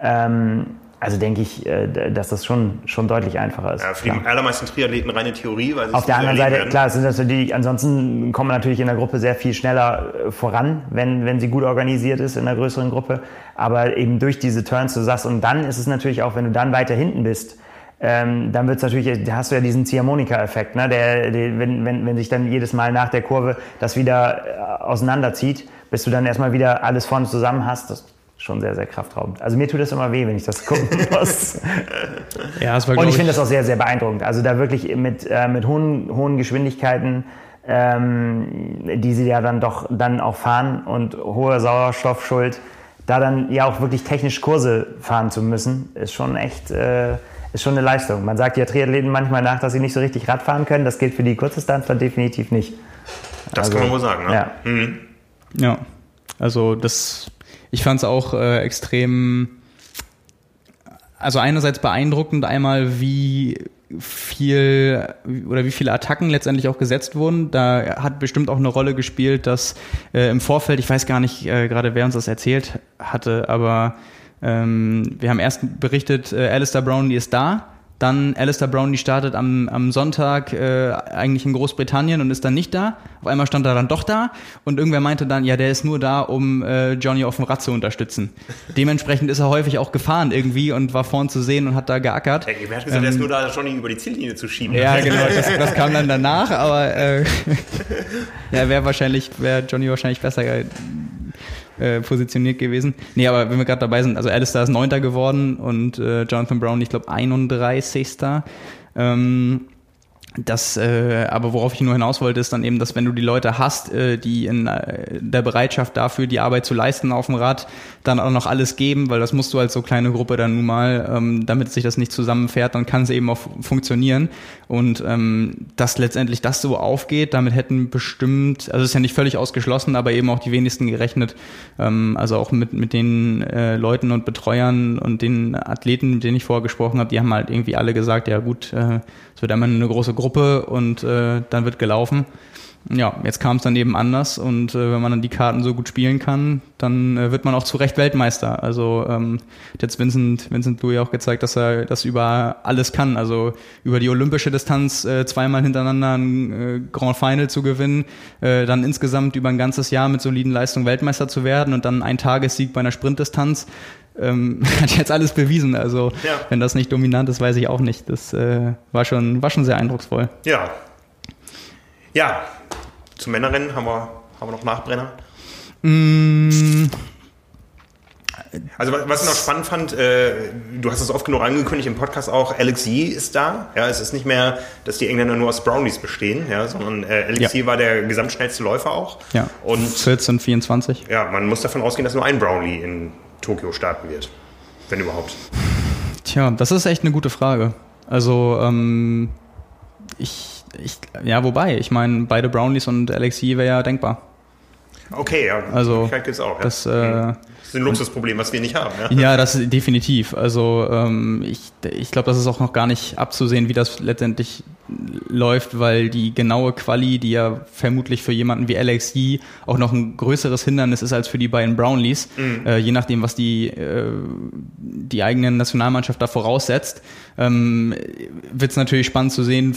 Ja. Ähm, also denke ich, äh, dass das schon, schon deutlich einfacher ist. Ja, für die allermeisten Triathleten reine Theorie. Weil Auf der anderen Seite, werden. klar, sind das die, ansonsten kommen natürlich in der Gruppe sehr viel schneller äh, voran, wenn, wenn sie gut organisiert ist in einer größeren Gruppe. Aber eben durch diese Turns, du sagst, und dann ist es natürlich auch, wenn du dann weiter hinten bist, ähm, dann wird's natürlich, da hast du ja diesen Ziehharmonika-Effekt, ne? der, der, wenn, wenn, wenn sich dann jedes Mal nach der Kurve das wieder äh, auseinanderzieht, bis du dann erstmal wieder alles vorne zusammen hast. Das schon sehr, sehr kraftraubend. Also mir tut das immer weh, wenn ich das gucken muss. ja, das war, Und ich, ich finde das auch sehr, sehr beeindruckend. Also da wirklich mit, äh, mit hohen, hohen Geschwindigkeiten, ähm, die sie ja dann doch dann auch fahren und hohe Sauerstoffschuld, da dann ja auch wirklich technisch Kurse fahren zu müssen, ist schon echt... Äh, ist schon eine Leistung. Man sagt ja Triathleten manchmal nach, dass sie nicht so richtig Rad fahren können. Das gilt für die Kurzdistanzler definitiv nicht. Das also, kann man wohl sagen, ne? Ja. Mhm. ja. Also das ich fand es auch äh, extrem, also einerseits beeindruckend einmal, wie viel oder wie viele Attacken letztendlich auch gesetzt wurden. Da hat bestimmt auch eine Rolle gespielt, dass äh, im Vorfeld, ich weiß gar nicht äh, gerade, wer uns das erzählt hatte, aber ähm, wir haben erst berichtet, äh, Alistair die ist da, Dann Alistair Brownlee startet am, am Sonntag äh, eigentlich in Großbritannien und ist dann nicht da. Auf einmal stand er dann doch da und irgendwer meinte dann, ja, der ist nur da, um äh, Johnny auf dem Rad zu unterstützen. Dementsprechend ist er häufig auch gefahren irgendwie und war vorn zu sehen und hat da geackert. Hey, wer hat gesagt, ähm, er ist nur da, Johnny über die Ziellinie zu schieben? Ja, genau, das, das kam dann danach, aber äh, ja, wäre wahrscheinlich, wäre Johnny wahrscheinlich besser äh, positioniert gewesen. Nee, aber wenn wir gerade dabei sind, also Alistair ist Neunter geworden und äh, Jonathan Brown, ich glaube, 31. Ähm, das, äh, aber worauf ich nur hinaus wollte, ist dann eben, dass wenn du die Leute hast, äh, die in äh, der Bereitschaft dafür, die Arbeit zu leisten auf dem Rad, dann auch noch alles geben, weil das musst du als so kleine Gruppe dann nun mal, ähm, damit sich das nicht zusammenfährt, dann kann es eben auch funktionieren. Und ähm, dass letztendlich das so aufgeht, damit hätten bestimmt, also ist ja nicht völlig ausgeschlossen, aber eben auch die wenigsten gerechnet. Ähm, also auch mit, mit den äh, Leuten und Betreuern und den Athleten, mit denen ich vorher gesprochen habe, die haben halt irgendwie alle gesagt, ja gut, äh, es wird einmal eine große Gruppe und äh, dann wird gelaufen ja, jetzt kam es dann eben anders und äh, wenn man dann die Karten so gut spielen kann, dann äh, wird man auch zu Recht Weltmeister. Also ähm, jetzt Vincent, Vincent Louis auch gezeigt, dass er das über alles kann. Also über die olympische Distanz äh, zweimal hintereinander ein äh, Grand Final zu gewinnen, äh, dann insgesamt über ein ganzes Jahr mit soliden Leistungen Weltmeister zu werden und dann ein Tagessieg bei einer Sprintdistanz. Ähm, hat jetzt alles bewiesen. Also ja. wenn das nicht dominant ist, weiß ich auch nicht. Das äh, war schon war schon sehr eindrucksvoll. Ja. Ja, zum Männerrennen haben wir, haben wir noch Nachbrenner? Mm. Also was ich noch spannend fand, äh, du hast es oft genug angekündigt im Podcast auch, Alex Yee ist da. Ja, es ist nicht mehr, dass die Engländer nur aus Brownies bestehen, ja, sondern äh, Alex ja. Yee war der gesamtschnellste Läufer auch. Ja. Und 14, 24. Ja, man muss davon ausgehen, dass nur ein Brownlee in Tokio starten wird, wenn überhaupt. Tja, das ist echt eine gute Frage. Also ähm, ich ich, ja, wobei, ich meine, beide Brownies und Alexi wäre ja denkbar. Okay, ja, also, gibt's auch. Ja. Das, äh, das ist ein Luxusproblem, was wir nicht haben. Ja, ja das definitiv. Also ähm, ich, ich glaube, das ist auch noch gar nicht abzusehen, wie das letztendlich läuft, weil die genaue Quali, die ja vermutlich für jemanden wie Alex Yee auch noch ein größeres Hindernis ist als für die beiden Brownlees, mhm. äh, je nachdem, was die, äh, die eigene Nationalmannschaft da voraussetzt, ähm, wird es natürlich spannend zu sehen,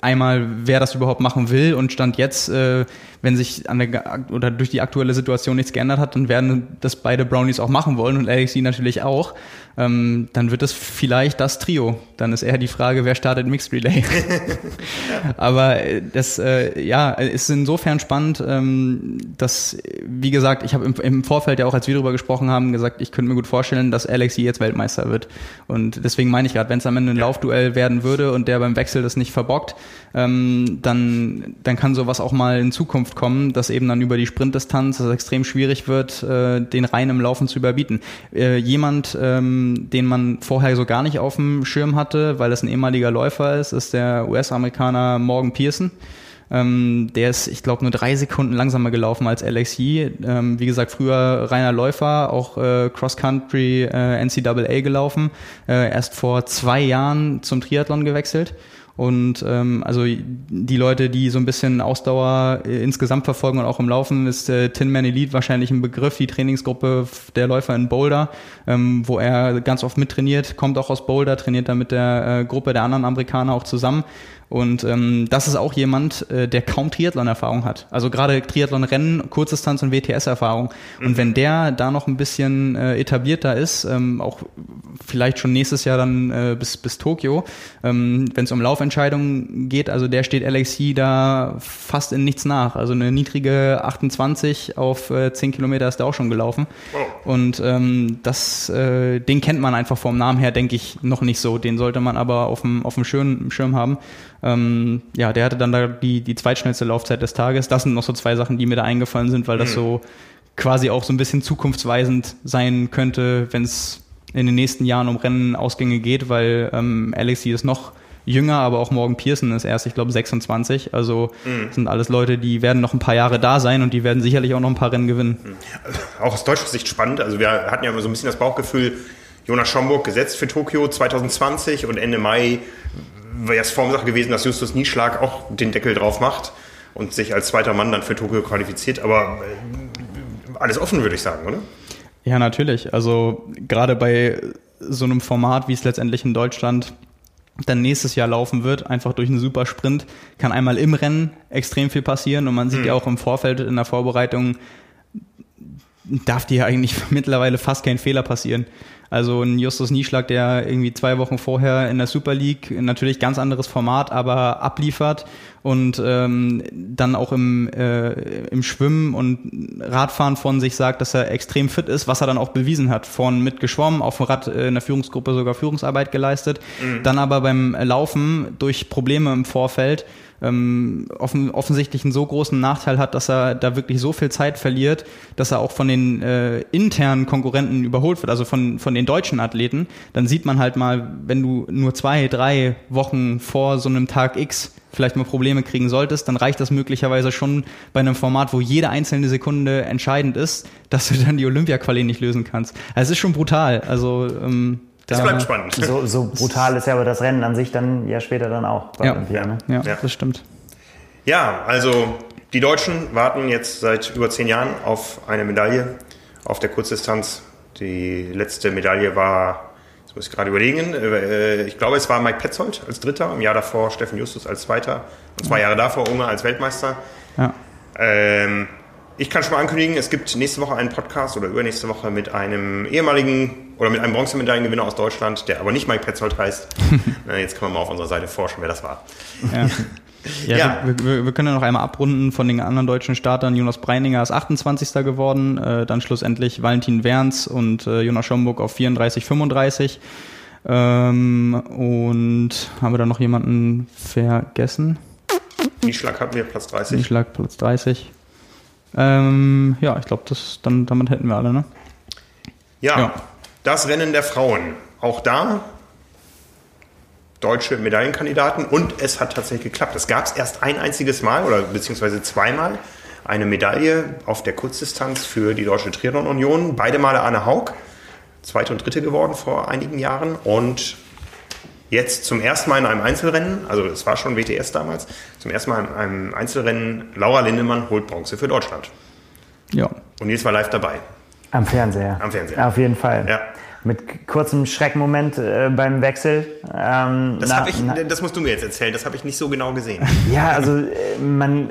einmal, wer das überhaupt machen will und Stand jetzt, äh, wenn sich an der oder durch die aktuelle Situation nichts geändert hat, dann werden das beide Brownies auch machen wollen und Alexi natürlich auch ähm, dann wird es vielleicht das Trio. Dann ist eher die Frage, wer startet Mixed Relay. Aber äh, das äh, ja ist insofern spannend, ähm, dass wie gesagt, ich habe im, im, Vorfeld ja auch, als wir darüber gesprochen haben, gesagt, ich könnte mir gut vorstellen, dass Alexi jetzt Weltmeister wird. Und deswegen meine ich gerade, wenn es am Ende ein ja. Laufduell werden würde und der beim Wechsel das nicht verbockt, ähm, dann dann kann sowas auch mal in Zukunft kommen, dass eben dann über die Sprintdistanz es extrem schwierig wird, äh, den Rein im Laufen zu überbieten. Äh, jemand ähm, den man vorher so gar nicht auf dem Schirm hatte, weil das ein ehemaliger Läufer ist, ist der US-Amerikaner Morgan Pearson. Ähm, der ist, ich glaube, nur drei Sekunden langsamer gelaufen als LXI. Ähm, wie gesagt, früher reiner Läufer, auch äh, Cross-Country äh, NCAA gelaufen. Äh, erst vor zwei Jahren zum Triathlon gewechselt. Und ähm, also die Leute, die so ein bisschen Ausdauer äh, insgesamt verfolgen und auch im Laufen, ist äh, Tin Man Elite wahrscheinlich ein Begriff, die Trainingsgruppe der Läufer in Boulder, ähm, wo er ganz oft mittrainiert, kommt auch aus Boulder, trainiert da mit der äh, Gruppe der anderen Amerikaner auch zusammen. Und ähm, das ist auch jemand, äh, der kaum Triathlon-Erfahrung hat. Also gerade Triathlon-Rennen, Kurzdistanz und WTS-Erfahrung. Und mhm. wenn der da noch ein bisschen äh, etablierter ist, ähm, auch vielleicht schon nächstes Jahr dann äh, bis, bis Tokio, ähm, wenn es um Laufentscheidungen geht, also der steht LXC da fast in nichts nach. Also eine niedrige 28 auf äh, 10 Kilometer ist der auch schon gelaufen. Oh. Und ähm, das, äh, den kennt man einfach vom Namen her, denke ich, noch nicht so. Den sollte man aber auf dem, auf dem Schirm, Schirm haben. Ähm, ja, der hatte dann da die, die zweitschnellste Laufzeit des Tages. Das sind noch so zwei Sachen, die mir da eingefallen sind, weil das mhm. so quasi auch so ein bisschen zukunftsweisend sein könnte, wenn es in den nächsten Jahren um Rennenausgänge geht, weil ähm, Alexi ist noch jünger, aber auch Morgan Pearson ist erst, ich glaube, 26. Also mhm. sind alles Leute, die werden noch ein paar Jahre da sein und die werden sicherlich auch noch ein paar Rennen gewinnen. Mhm. Auch aus deutscher Sicht spannend. Also wir hatten ja immer so ein bisschen das Bauchgefühl, Jonas Schomburg gesetzt für Tokio 2020 und Ende Mai wäre es Formsache gewesen, dass Justus Nieschlag auch den Deckel drauf macht und sich als zweiter Mann dann für Tokio qualifiziert. Aber äh, alles offen, würde ich sagen, oder? Ja, natürlich. Also gerade bei so einem Format, wie es letztendlich in Deutschland dann nächstes Jahr laufen wird, einfach durch einen super Sprint, kann einmal im Rennen extrem viel passieren und man sieht mhm. ja auch im Vorfeld in der Vorbereitung, darf dir ja eigentlich mittlerweile fast kein Fehler passieren. Also ein Justus Nieschlag, der irgendwie zwei Wochen vorher in der Super League natürlich ganz anderes Format, aber abliefert und ähm, dann auch im, äh, im Schwimmen und Radfahren von sich sagt, dass er extrem fit ist, was er dann auch bewiesen hat. Vorn mitgeschwommen, auf dem Rad äh, in der Führungsgruppe sogar Führungsarbeit geleistet, mhm. dann aber beim Laufen durch Probleme im Vorfeld ähm, offen, offensichtlich einen so großen Nachteil hat, dass er da wirklich so viel Zeit verliert, dass er auch von den äh, internen Konkurrenten überholt wird, also von, von den deutschen Athleten, dann sieht man halt mal, wenn du nur zwei, drei Wochen vor so einem Tag X vielleicht mal Probleme kriegen solltest, dann reicht das möglicherweise schon bei einem Format, wo jede einzelne Sekunde entscheidend ist, dass du dann die Olympia-Quali nicht lösen kannst. Also es ist schon brutal. Also ähm, das bleibt spannend. So, so, brutal ist ja aber das Rennen an sich dann ja später dann auch bei ja. Olympia. Ne? Ja, ja, das stimmt. Ja, also die Deutschen warten jetzt seit über zehn Jahren auf eine Medaille auf der Kurzdistanz. Die letzte Medaille war, jetzt muss ich gerade überlegen, äh, ich glaube, es war Mike Petzold als Dritter, im Jahr davor Steffen Justus als Zweiter und zwei Jahre davor Unge als Weltmeister. Ja. Ähm, ich kann schon mal ankündigen, es gibt nächste Woche einen Podcast oder übernächste Woche mit einem ehemaligen oder mit einem Bronzemedaillengewinner aus Deutschland, der aber nicht Mike Petzold heißt. Jetzt können wir mal auf unserer Seite forschen, wer das war. Ja. Ja, ja. Wir, wir, wir, können ja noch einmal abrunden von den anderen deutschen Startern. Jonas Breininger ist 28. geworden, äh, dann schlussendlich Valentin Werns und äh, Jonas Schomburg auf 34, 35. Ähm, und haben wir da noch jemanden vergessen? Nieschlag hatten wir Platz 30. Nieschlag Platz 30. Ähm, ja, ich glaube, dann damit hätten wir alle, ne? Ja, ja, das Rennen der Frauen. Auch da deutsche Medaillenkandidaten und es hat tatsächlich geklappt. Es gab es erst ein einziges Mal oder beziehungsweise zweimal eine Medaille auf der Kurzdistanz für die Deutsche Triathlon Union. Beide Male Anne Haug, zweite und dritte geworden vor einigen Jahren und Jetzt zum ersten Mal in einem Einzelrennen, also es war schon WTS damals, zum ersten Mal in einem Einzelrennen, Laura Lindemann holt Bronze für Deutschland. Ja. Und jetzt war live dabei. Am Fernseher. Am Fernseher. Auf jeden Fall. Ja. Mit kurzem Schreckmoment äh, beim Wechsel. Ähm, das, na, ich, na, das musst du mir jetzt erzählen, das habe ich nicht so genau gesehen. Ja, also äh, man,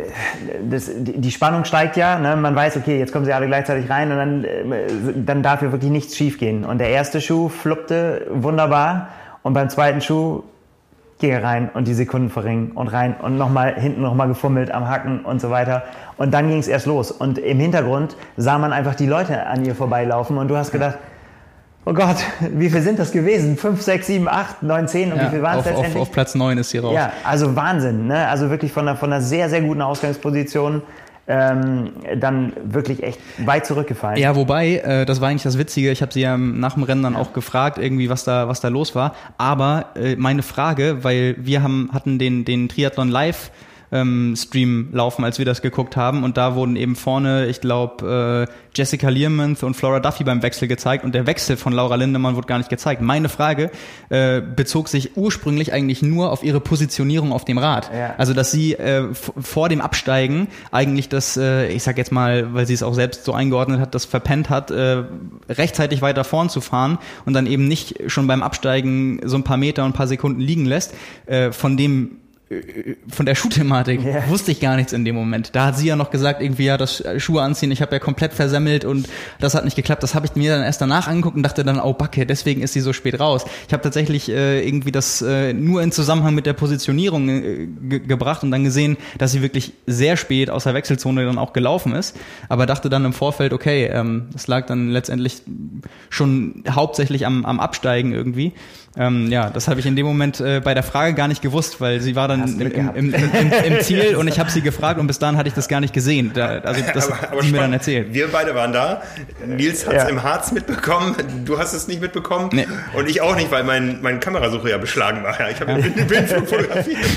das, die Spannung steigt ja. Ne? Man weiß, okay, jetzt kommen sie alle gleichzeitig rein und dann, äh, dann darf ja wirklich nichts schiefgehen. Und der erste Schuh fluppte wunderbar. Und beim zweiten Schuh ging er rein und die Sekunden verringen und rein und nochmal hinten nochmal gefummelt am Hacken und so weiter. Und dann ging es erst los. Und im Hintergrund sah man einfach die Leute an ihr vorbeilaufen und du hast gedacht, oh Gott, wie viel sind das gewesen? Fünf, sechs, sieben, acht, neun, zehn und ja, wie viel waren es letztendlich? Auf, auf Platz neun ist sie raus. Ja, also Wahnsinn. Ne? Also wirklich von einer, von einer sehr, sehr guten Ausgangsposition ähm, dann wirklich echt weit zurückgefallen. Ja, wobei, äh, das war eigentlich das Witzige, ich habe sie ja nach dem Rennen dann auch gefragt, irgendwie, was da, was da los war. Aber äh, meine Frage, weil wir haben, hatten den, den Triathlon live ähm, Stream laufen, als wir das geguckt haben. Und da wurden eben vorne, ich glaube, äh, Jessica Learmonth und Flora Duffy beim Wechsel gezeigt und der Wechsel von Laura Lindemann wurde gar nicht gezeigt. Meine Frage äh, bezog sich ursprünglich eigentlich nur auf ihre Positionierung auf dem Rad. Ja. Also, dass sie äh, vor dem Absteigen eigentlich das, äh, ich sag jetzt mal, weil sie es auch selbst so eingeordnet hat, das verpennt hat, äh, rechtzeitig weiter vorn zu fahren und dann eben nicht schon beim Absteigen so ein paar Meter und ein paar Sekunden liegen lässt, äh, von dem von der Schuhthematik yeah. wusste ich gar nichts in dem Moment. Da hat sie ja noch gesagt, irgendwie ja, das Schuhe anziehen, ich habe ja komplett versemmelt und das hat nicht geklappt. Das habe ich mir dann erst danach angeguckt und dachte dann, oh Backe, deswegen ist sie so spät raus. Ich habe tatsächlich äh, irgendwie das äh, nur in Zusammenhang mit der Positionierung äh, gebracht und dann gesehen, dass sie wirklich sehr spät aus der Wechselzone dann auch gelaufen ist. Aber dachte dann im Vorfeld, okay, ähm, das lag dann letztendlich schon hauptsächlich am, am Absteigen irgendwie. Ähm, ja, das habe ich in dem Moment äh, bei der Frage gar nicht gewusst, weil sie war dann im, im, im, im, Ziel und ich habe sie gefragt und bis dahin hatte ich das gar nicht gesehen. Da, also das aber, aber sie mir dann erzählt. Wir beide waren da. Nils hat es ja. im Harz mitbekommen. Du hast es nicht mitbekommen. Nee. Und ich auch nicht, weil mein, mein Kamerasuche ja beschlagen war. Ja, ich habe ja. den Bildflug fotografiert.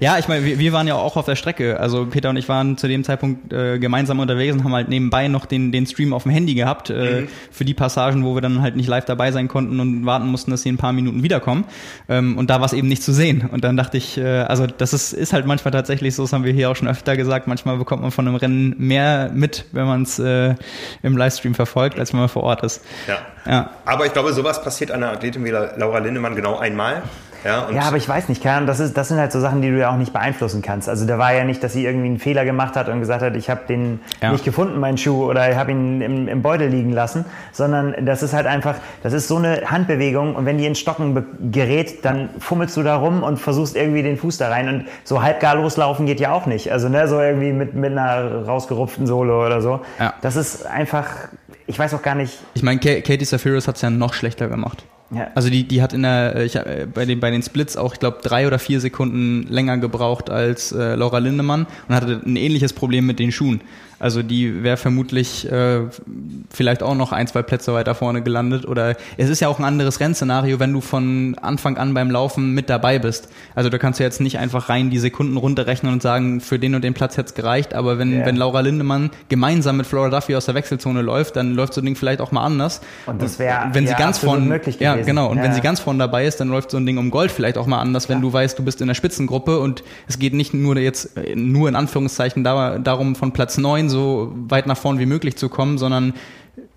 Ja, ich meine, wir, wir, waren ja auch auf der Strecke. Also Peter und ich waren zu dem Zeitpunkt äh, gemeinsam unterwegs und haben halt nebenbei noch den, den Stream auf dem Handy gehabt äh, mhm. für die Passagen, wo wir dann halt nicht live dabei sein konnten und warten mussten, dass sie ein paar paar Minuten wiederkommen. Ähm, und da war es eben nicht zu sehen. Und dann dachte ich, äh, also das ist, ist halt manchmal tatsächlich so, das haben wir hier auch schon öfter gesagt, manchmal bekommt man von einem Rennen mehr mit, wenn man es äh, im Livestream verfolgt, als wenn man vor Ort ist. Ja. ja. Aber ich glaube, sowas passiert einer Athletin wie Laura Lindemann genau einmal. Ja, ja, aber ich weiß nicht, das, ist, das sind halt so Sachen, die du ja auch nicht beeinflussen kannst. Also da war ja nicht, dass sie irgendwie einen Fehler gemacht hat und gesagt hat, ich habe den ja. nicht gefunden, meinen Schuh, oder ich habe ihn im, im, Beutel liegen lassen, sondern das ist halt einfach, das ist so eine Handbewegung und wenn die in Stocken gerät, dann fummelst du da rum und versuchst irgendwie den Fuß da rein und so halbgar loslaufen geht ja auch nicht. Also ne, so irgendwie mit, mit einer rausgerupften Sohle oder so. Ja. Das ist einfach, ich weiß auch gar nicht. Ich meine, Katie Safiris hat es ja noch schlechter gemacht. Ja. Also die, die hat in der, ich, bei, den, bei den Splits auch, ich glaube, drei oder vier Sekunden länger gebraucht als äh, Laura Lindemann und hatte ein ähnliches Problem mit den Schuhen. Also die wäre vermutlich äh, vielleicht auch noch ein, zwei Plätze weiter vorne gelandet. Oder es ist ja auch ein anderes Rennszenario, wenn du von Anfang an beim Laufen mit dabei bist. Also da kannst du jetzt nicht einfach rein die Sekunden runterrechnen und sagen, für den und den Platz hätte es gereicht. Aber wenn, yeah. wenn Laura Lindemann gemeinsam mit Flora Duffy aus der Wechselzone läuft, dann läuft so ein Ding vielleicht auch mal anders. Und das wäre wenn sie ganz vorne möglich gewesen. Ja, genau. Und ja. wenn sie ganz vorne dabei ist, dann läuft so ein Ding um Gold vielleicht auch mal anders, wenn ja. du weißt, du bist in der Spitzengruppe und es geht nicht nur jetzt nur in Anführungszeichen darum von Platz neun so weit nach vorn wie möglich zu kommen, sondern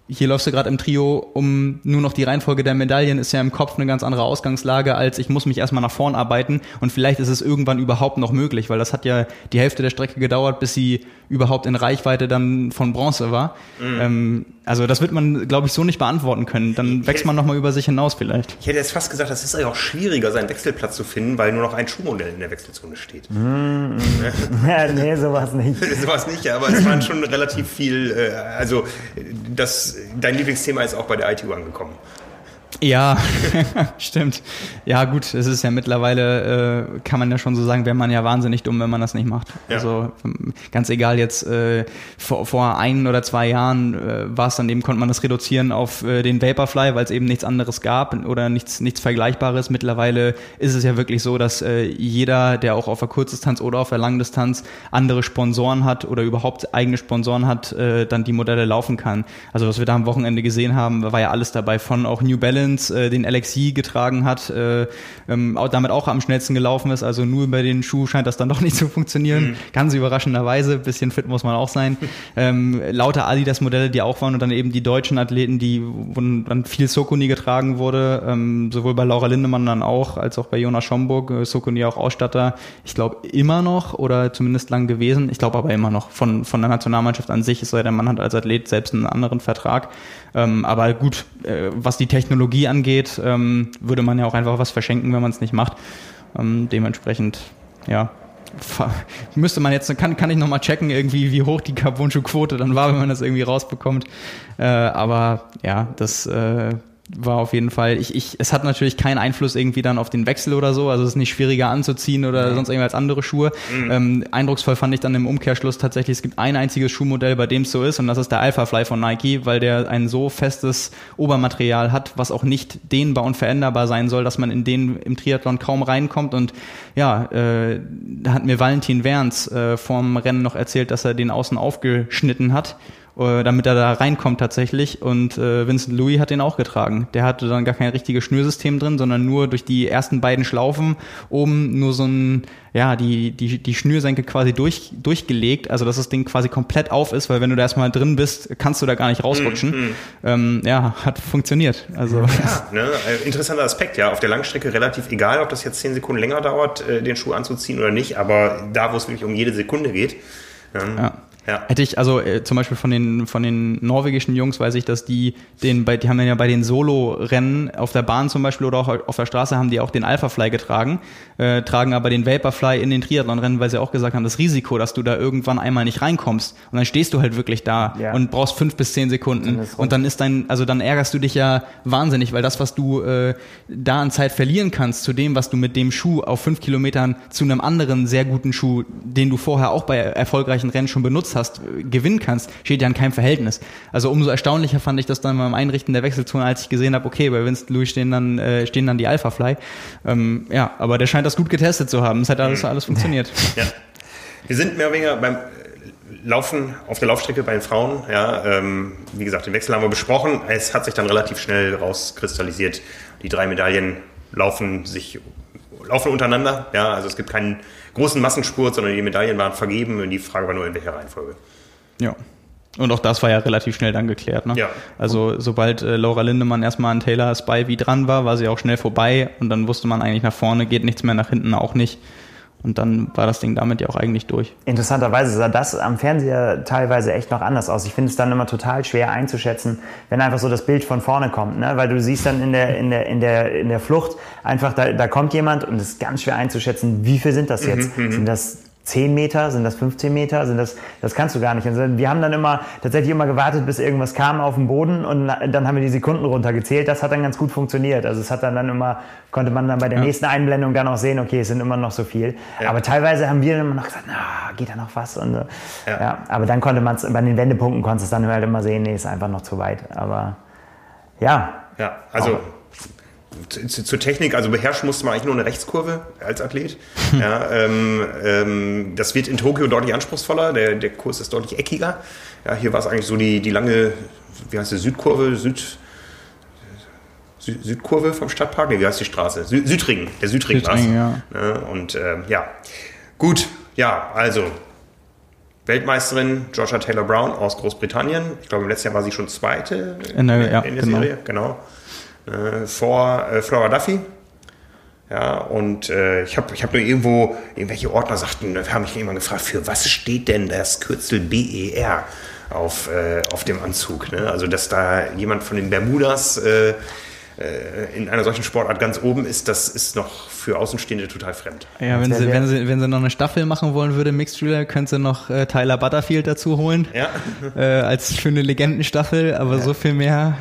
hier läufst du gerade im Trio um nur noch die Reihenfolge der Medaillen, ist ja im Kopf eine ganz andere Ausgangslage, als ich muss mich erstmal nach vorn arbeiten und vielleicht ist es irgendwann überhaupt noch möglich, weil das hat ja die Hälfte der Strecke gedauert, bis sie überhaupt in Reichweite dann von Bronze war. Mhm. Ähm, also das wird man, glaube ich, so nicht beantworten können. Dann ich wächst man nochmal über sich hinaus vielleicht. Ich hätte jetzt fast gesagt, das ist ja auch schwieriger, seinen Wechselplatz zu finden, weil nur noch ein Schuhmodell in der Wechselzone steht. Mhm. ja, nee, sowas nicht. sowas nicht, ja, aber es waren schon relativ viel, äh, also das, dein Lieblingsthema ist auch bei der ITU angekommen. Ja, stimmt. Ja, gut, es ist ja mittlerweile, äh, kann man ja schon so sagen, wäre man ja wahnsinnig dumm, wenn man das nicht macht. Ja. Also ganz egal jetzt, äh, vor, vor ein oder zwei Jahren äh, war es dann eben, konnte man das reduzieren auf äh, den Vaporfly, weil es eben nichts anderes gab oder nichts, nichts Vergleichbares. Mittlerweile ist es ja wirklich so, dass äh, jeder, der auch auf der Kurzdistanz oder auf der Langdistanz andere Sponsoren hat oder überhaupt eigene Sponsoren hat, äh, dann die Modelle laufen kann. Also was wir da am Wochenende gesehen haben, war ja alles dabei von auch New Balance Collins äh, den LXI getragen hat, äh, ähm, damit auch am schnellsten gelaufen ist. Also nur bei den Schuh scheint das dann doch nicht zu funktionieren. Mhm. Ganz überraschenderweise. Bisschen fit muss man auch sein. ähm, lauter Adidas-Modelle, die auch waren und dann eben die deutschen Athleten, die wo dann viel Sokuni getragen wurde, ähm, sowohl bei Laura Lindemann dann auch, als auch bei Jonas Schomburg. Äh, Sokuni auch Ausstatter. Ich glaube immer noch oder zumindest lang gewesen. Ich glaube aber immer noch von, von der Nationalmannschaft an sich, es sei denn, man hat als Athlet selbst einen anderen Vertrag. Ähm, aber gut, äh, was die Technologie angeht, ähm, würde man ja auch einfach was verschenken, wenn man es nicht macht. Ähm, dementsprechend, ja, müsste man jetzt, kann, kann ich nochmal checken, irgendwie, wie hoch die Carbon-Quote dann war, wenn man das irgendwie rausbekommt. Äh, aber ja, das äh, war auf jeden Fall, ich, ich, es hat natürlich keinen Einfluss irgendwie dann auf den Wechsel oder so, also es ist nicht schwieriger anzuziehen oder sonst irgendwas andere Schuhe. Mhm. Ähm, eindrucksvoll fand ich dann im Umkehrschluss tatsächlich, es gibt ein einziges Schuhmodell, bei dem es so ist und das ist der Alpha Fly von Nike, weil der ein so festes Obermaterial hat, was auch nicht dehnbar und veränderbar sein soll, dass man in den im Triathlon kaum reinkommt und ja, äh, da hat mir Valentin Werns äh, vorm Rennen noch erzählt, dass er den außen aufgeschnitten hat äh, damit er da reinkommt tatsächlich. Und äh, Vincent Louis hat den auch getragen. Der hatte dann gar kein richtiges Schnürsystem drin, sondern nur durch die ersten beiden Schlaufen oben nur so ein, ja, die, die, die Schnürsenke quasi durch, durchgelegt, also dass das Ding quasi komplett auf ist, weil wenn du da erstmal drin bist, kannst du da gar nicht rausrutschen. Mm, mm. Ähm, ja, hat funktioniert. Also ja, ne, interessanter Aspekt, ja. Auf der Langstrecke relativ egal, ob das jetzt zehn Sekunden länger dauert, äh, den Schuh anzuziehen oder nicht, aber da, wo es wirklich um jede Sekunde geht, ja. Ja. Hätte ich, also äh, zum Beispiel von den, von den norwegischen Jungs weiß ich, dass die den, bei, die haben ja bei den Solo-Rennen auf der Bahn zum Beispiel oder auch auf der Straße haben die auch den Alpha-Fly getragen, äh, tragen aber den Vaporfly in den Triathlon-Rennen, weil sie auch gesagt haben, das Risiko, dass du da irgendwann einmal nicht reinkommst und dann stehst du halt wirklich da ja. und brauchst fünf bis zehn Sekunden dann und dann ist dein, also dann ärgerst du dich ja wahnsinnig, weil das, was du äh, da an Zeit verlieren kannst zu dem, was du mit dem Schuh auf fünf Kilometern zu einem anderen sehr guten Schuh, den du vorher auch bei erfolgreichen Rennen schon benutzt hast, gewinnen kannst, steht ja in keinem Verhältnis. Also umso erstaunlicher fand ich das dann beim Einrichten der Wechselzone, als ich gesehen habe, okay, bei Winston Louis stehen dann, äh, stehen dann die Alpha Fly. Ähm, ja, aber der scheint das gut getestet zu haben. Es hat alles, alles funktioniert. Ja. Wir sind mehr oder weniger beim Laufen auf der Laufstrecke bei den Frauen. Ja, ähm, wie gesagt, den Wechsel haben wir besprochen. Es hat sich dann relativ schnell rauskristallisiert. Die drei Medaillen laufen sich laufen untereinander. Ja, also es gibt keinen großen Massenspurt, sondern die Medaillen waren vergeben und die Frage war nur in welcher Reihenfolge. Ja. Und auch das war ja relativ schnell dann geklärt. Ne? Ja. Also sobald äh, Laura Lindemann erstmal an Taylor Spivey dran war, war sie auch schnell vorbei und dann wusste man eigentlich nach vorne geht nichts mehr, nach hinten auch nicht. Und dann war das Ding damit ja auch eigentlich durch. Interessanterweise sah das am Fernseher teilweise echt noch anders aus. Ich finde es dann immer total schwer einzuschätzen, wenn einfach so das Bild von vorne kommt. Ne? Weil du siehst dann in der, in der, in der, in der Flucht einfach, da, da kommt jemand und es ist ganz schwer einzuschätzen, wie viel sind das jetzt? Mhm, mhm. sind das 10 Meter, sind das 15 Meter, sind das, das kannst du gar nicht. Also wir haben dann immer, tatsächlich immer gewartet, bis irgendwas kam auf dem Boden und dann haben wir die Sekunden runtergezählt. Das hat dann ganz gut funktioniert. Also es hat dann, dann immer, konnte man dann bei der ja. nächsten Einblendung dann auch sehen, okay, es sind immer noch so viel. Ja. Aber teilweise haben wir dann immer noch gesagt, na, geht da noch was? Und, ja. ja. aber dann konnte man es, bei den Wendepunkten konntest du es dann halt immer sehen, nee, ist einfach noch zu weit. Aber ja. Ja, also zur Technik, also beherrschen musste man eigentlich nur eine Rechtskurve als Athlet. Hm. Ja, ähm, ähm, das wird in Tokio deutlich anspruchsvoller, der, der Kurs ist deutlich eckiger. Ja, hier war es eigentlich so die, die lange, wie heißt die, Südkurve, Süd, Süd, Südkurve vom Stadtpark, nee, wie heißt die Straße? Süd, Südring, der Südring, Südring ja. ja. Und äh, ja, gut, ja, also Weltmeisterin Georgia Taylor Brown aus Großbritannien. Ich glaube, im letzten Jahr war sie schon Zweite in der, ja, in der genau. Serie, genau äh, vor äh, Flora Duffy. Ja, und äh, ich habe ich hab nur irgendwo, irgendwelche Ordner sagten, haben mich irgendwann gefragt, für was steht denn das Kürzel BER auf, äh, auf dem Anzug? Ne? Also, dass da jemand von den Bermudas äh, äh, in einer solchen Sportart ganz oben ist, das ist noch für Außenstehende total fremd. Ja, wenn sie, wenn sie, wenn sie noch eine Staffel machen wollen würde, Mixed Relay, könnte sie noch äh, Tyler Butterfield dazu holen. Ja. Äh, als schöne Legendenstaffel, aber ja. so viel mehr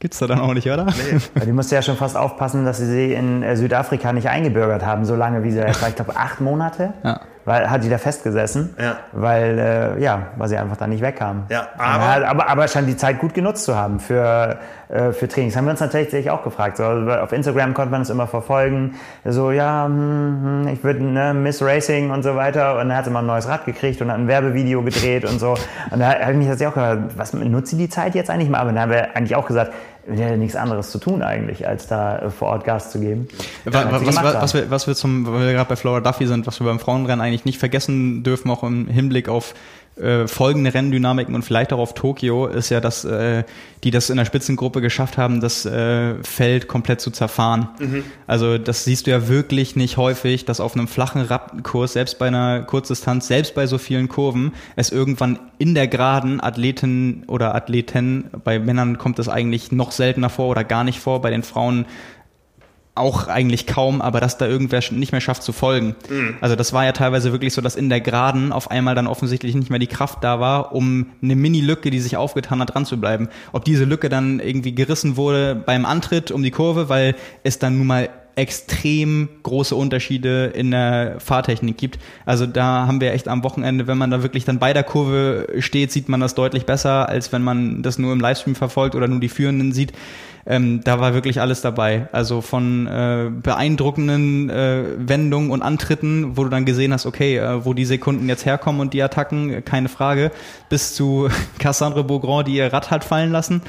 Gibt's da dann auch nicht, oder? Nee. Die musste ja schon fast aufpassen, dass sie sie in äh, Südafrika nicht eingebürgert haben, so lange wie sie. Ich glaube, acht Monate. Ja. Weil hat die da festgesessen, ja. weil äh, ja, weil sie einfach da nicht wegkam. Ja, aber, aber, aber scheint die Zeit gut genutzt zu haben für äh, für Trainings. Haben wir uns natürlich auch gefragt. So, auf Instagram konnte man es immer verfolgen. So ja, hm, hm, ich würde ne, Miss Racing und so weiter. Und dann hat sie mal ein neues Rad gekriegt und hat ein Werbevideo gedreht und so. Und da habe ich mich das auch gefragt, was nutzt sie die Zeit jetzt eigentlich mal? Aber dann haben wir eigentlich auch gesagt, wir hätten nichts anderes zu tun eigentlich, als da äh, vor Ort Gas zu geben. Was, was, was, wir, was wir zum, weil wir gerade bei Flora Duffy sind, was wir beim Frauenrennen eigentlich nicht vergessen dürfen, auch im Hinblick auf äh, folgende Renndynamiken und vielleicht auch auf Tokio ist ja, dass äh, die das in der Spitzengruppe geschafft haben, das äh, Feld komplett zu zerfahren. Mhm. Also das siehst du ja wirklich nicht häufig, dass auf einem flachen Rappenkurs, selbst bei einer Kurzdistanz, selbst bei so vielen Kurven, es irgendwann in der Geraden Athleten oder Athleten, bei Männern kommt das eigentlich noch seltener vor oder gar nicht vor, bei den Frauen auch eigentlich kaum, aber dass da irgendwer nicht mehr schafft zu folgen. Mhm. Also das war ja teilweise wirklich so, dass in der Geraden auf einmal dann offensichtlich nicht mehr die Kraft da war, um eine Mini-Lücke, die sich aufgetan hat, dran zu bleiben. Ob diese Lücke dann irgendwie gerissen wurde beim Antritt um die Kurve, weil es dann nun mal extrem große Unterschiede in der Fahrtechnik gibt. Also da haben wir echt am Wochenende, wenn man da wirklich dann bei der Kurve steht, sieht man das deutlich besser, als wenn man das nur im Livestream verfolgt oder nur die Führenden sieht ähm, da war wirklich alles dabei. Also von äh, beeindruckenden äh, Wendungen und Antritten, wo du dann gesehen hast, okay, äh, wo die Sekunden jetzt herkommen und die Attacken, äh, keine Frage, bis zu Cassandre Beaugrand, die ihr Rad hat fallen lassen,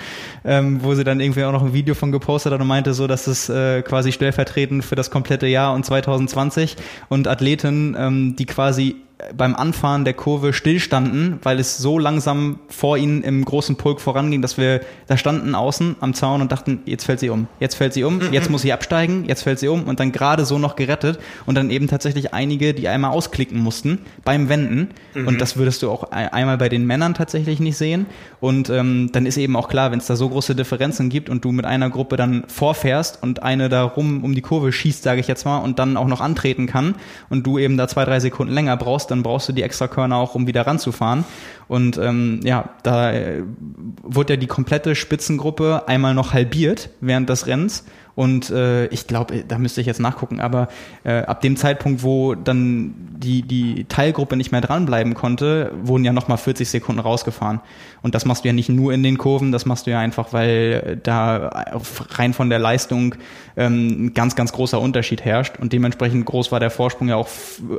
ähm, wo sie dann irgendwie auch noch ein Video von gepostet hat und meinte so, dass es äh, quasi stellvertretend für das komplette Jahr und 2020 und Athleten, ähm, die quasi beim Anfahren der Kurve stillstanden, weil es so langsam vor ihnen im großen Pulk voranging, dass wir da standen außen am Zaun und dachten, jetzt fällt sie um, jetzt fällt sie um, mhm. jetzt muss sie absteigen, jetzt fällt sie um und dann gerade so noch gerettet und dann eben tatsächlich einige, die einmal ausklicken mussten beim Wenden mhm. und das würdest du auch einmal bei den Männern tatsächlich nicht sehen und ähm, dann ist eben auch klar, wenn es da so große Differenzen gibt und du mit einer Gruppe dann vorfährst und eine da rum um die Kurve schießt, sage ich jetzt mal, und dann auch noch antreten kann und du eben da zwei, drei Sekunden länger brauchst, dann brauchst du die extra Körner auch, um wieder ranzufahren. Und ähm, ja, da äh, wurde ja die komplette Spitzengruppe einmal noch halbiert während des Rennens. Und äh, ich glaube, da müsste ich jetzt nachgucken, aber äh, ab dem Zeitpunkt, wo dann die, die Teilgruppe nicht mehr dranbleiben konnte, wurden ja nochmal 40 Sekunden rausgefahren. Und das machst du ja nicht nur in den Kurven, das machst du ja einfach, weil da rein von der Leistung ähm, ein ganz, ganz großer Unterschied herrscht. Und dementsprechend groß war der Vorsprung ja auch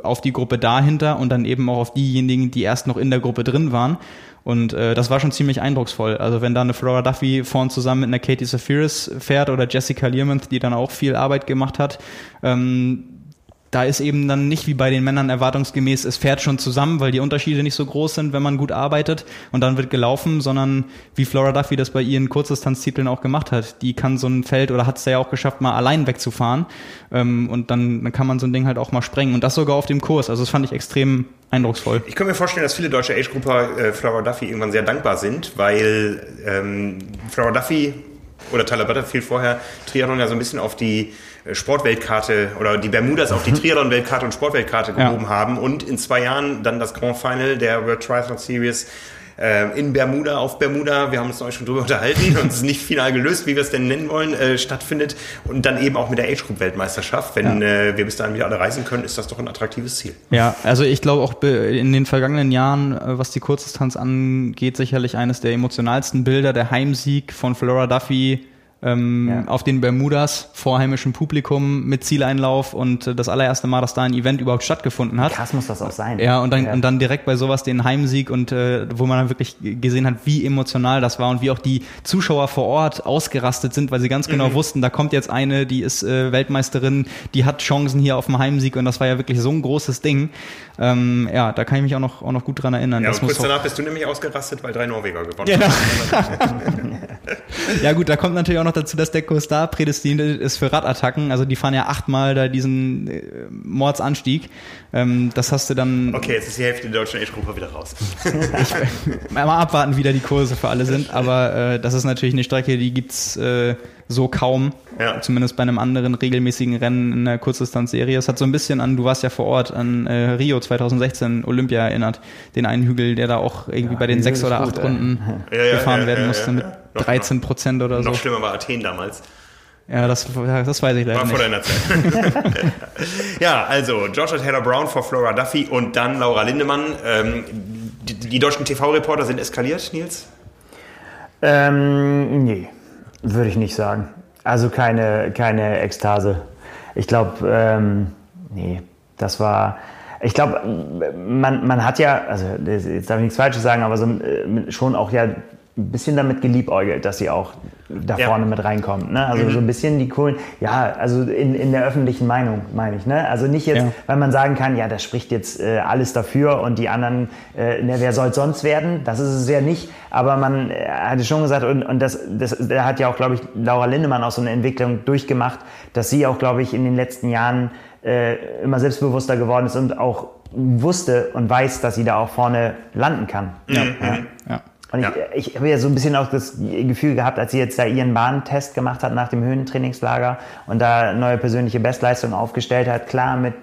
auf die Gruppe dahinter und dann eben auch auf diejenigen, die erst noch in der Gruppe drin waren. Und äh, das war schon ziemlich eindrucksvoll. Also wenn da eine Flora Duffy vorn zusammen mit einer Katie Safiris fährt oder Jessica Learmonth, die dann auch viel Arbeit gemacht hat, ähm, da ist eben dann nicht wie bei den Männern erwartungsgemäß, es fährt schon zusammen, weil die Unterschiede nicht so groß sind, wenn man gut arbeitet und dann wird gelaufen, sondern wie Flora Duffy das bei ihren Kurzdistanztiteln auch gemacht hat. Die kann so ein Feld oder hat es ja auch geschafft, mal allein wegzufahren ähm, und dann, dann kann man so ein Ding halt auch mal sprengen und das sogar auf dem Kurs. Also das fand ich extrem eindrucksvoll. Ich kann mir vorstellen, dass viele deutsche Age-Grupper äh, Flora Duffy irgendwann sehr dankbar sind, weil ähm, Flora Duffy oder Tyler Butterfield vorher Triathlon ja so ein bisschen auf die Sportweltkarte oder die Bermudas auf die mhm. Triathlon-Weltkarte und Sportweltkarte gehoben ja. haben und in zwei Jahren dann das Grand Final der World Triathlon Series äh, in Bermuda, auf Bermuda, wir haben uns neulich schon drüber unterhalten und es ist nicht final gelöst, wie wir es denn nennen wollen, äh, stattfindet und dann eben auch mit der Age Group Weltmeisterschaft. Wenn ja. äh, wir bis dahin wieder alle reisen können, ist das doch ein attraktives Ziel. Ja, also ich glaube auch in den vergangenen Jahren, äh, was die Kurzdistanz angeht, sicherlich eines der emotionalsten Bilder, der Heimsieg von Flora Duffy ähm, ja. auf den Bermudas vor heimischem Publikum mit Zieleinlauf und äh, das allererste Mal, dass da ein Event überhaupt stattgefunden hat. Krass muss das auch sein. Ja, und dann, ja. und dann direkt bei sowas den Heimsieg und äh, wo man dann wirklich gesehen hat, wie emotional das war und wie auch die Zuschauer vor Ort ausgerastet sind, weil sie ganz genau mhm. wussten, da kommt jetzt eine, die ist äh, Weltmeisterin, die hat Chancen hier auf dem Heimsieg und das war ja wirklich so ein großes Ding. Ähm, ja, da kann ich mich auch noch, auch noch gut dran erinnern. Ja, das und kurz danach bist du nämlich ausgerastet, weil drei Norweger gewonnen ja. haben. ja gut, da kommt natürlich auch noch dazu, dass der Costa prädestiniert ist für Radattacken. Also die fahren ja achtmal da diesen äh, Mordsanstieg. Ähm, das hast du dann... Okay, jetzt ist die Hälfte der deutschen Age-Gruppe wieder raus. ich, mal abwarten, wie da die Kurse für alle sind. Aber äh, das ist natürlich eine Strecke, die gibt's... Äh, so kaum. Ja. Zumindest bei einem anderen regelmäßigen Rennen in der Kurzdistanzserie. Es hat so ein bisschen an, du warst ja vor Ort, an äh, Rio 2016 Olympia erinnert. Den einen Hügel, der da auch irgendwie ja, bei den sechs oder acht Runden ja, gefahren werden musste mit 13 Prozent oder so. Noch schlimmer war Athen damals. Ja, das, das weiß ich leider War vor deiner Zeit. ja, also Joshua Taylor Brown vor Flora Duffy und dann Laura Lindemann. Ähm, die, die, deutschen TV-Reporter sind eskaliert, Nils? Ähm, nee. Würde ich nicht sagen. Also keine, keine Ekstase. Ich glaube, ähm, nee, das war. Ich glaube, man, man hat ja, also jetzt darf ich nichts Falsches sagen, aber so, äh, schon auch ja ein bisschen damit geliebäugelt, dass sie auch da ja. vorne mit reinkommt. Ne? Also mhm. so ein bisschen die coolen, ja, also in, in der öffentlichen Meinung, meine ich. Ne? Also nicht jetzt, ja. weil man sagen kann, ja, das spricht jetzt äh, alles dafür und die anderen, äh, ne, wer soll sonst werden? Das ist es ja nicht. Aber man äh, hatte schon gesagt, und, und das, das, da hat ja auch, glaube ich, Laura Lindemann auch so eine Entwicklung durchgemacht, dass sie auch, glaube ich, in den letzten Jahren äh, immer selbstbewusster geworden ist und auch wusste und weiß, dass sie da auch vorne landen kann. Ja. Mhm. ja. ja. Und ja. ich, ich habe ja so ein bisschen auch das Gefühl gehabt, als sie jetzt da ihren Bahntest gemacht hat nach dem Höhentrainingslager und da neue persönliche Bestleistungen aufgestellt hat, klar mit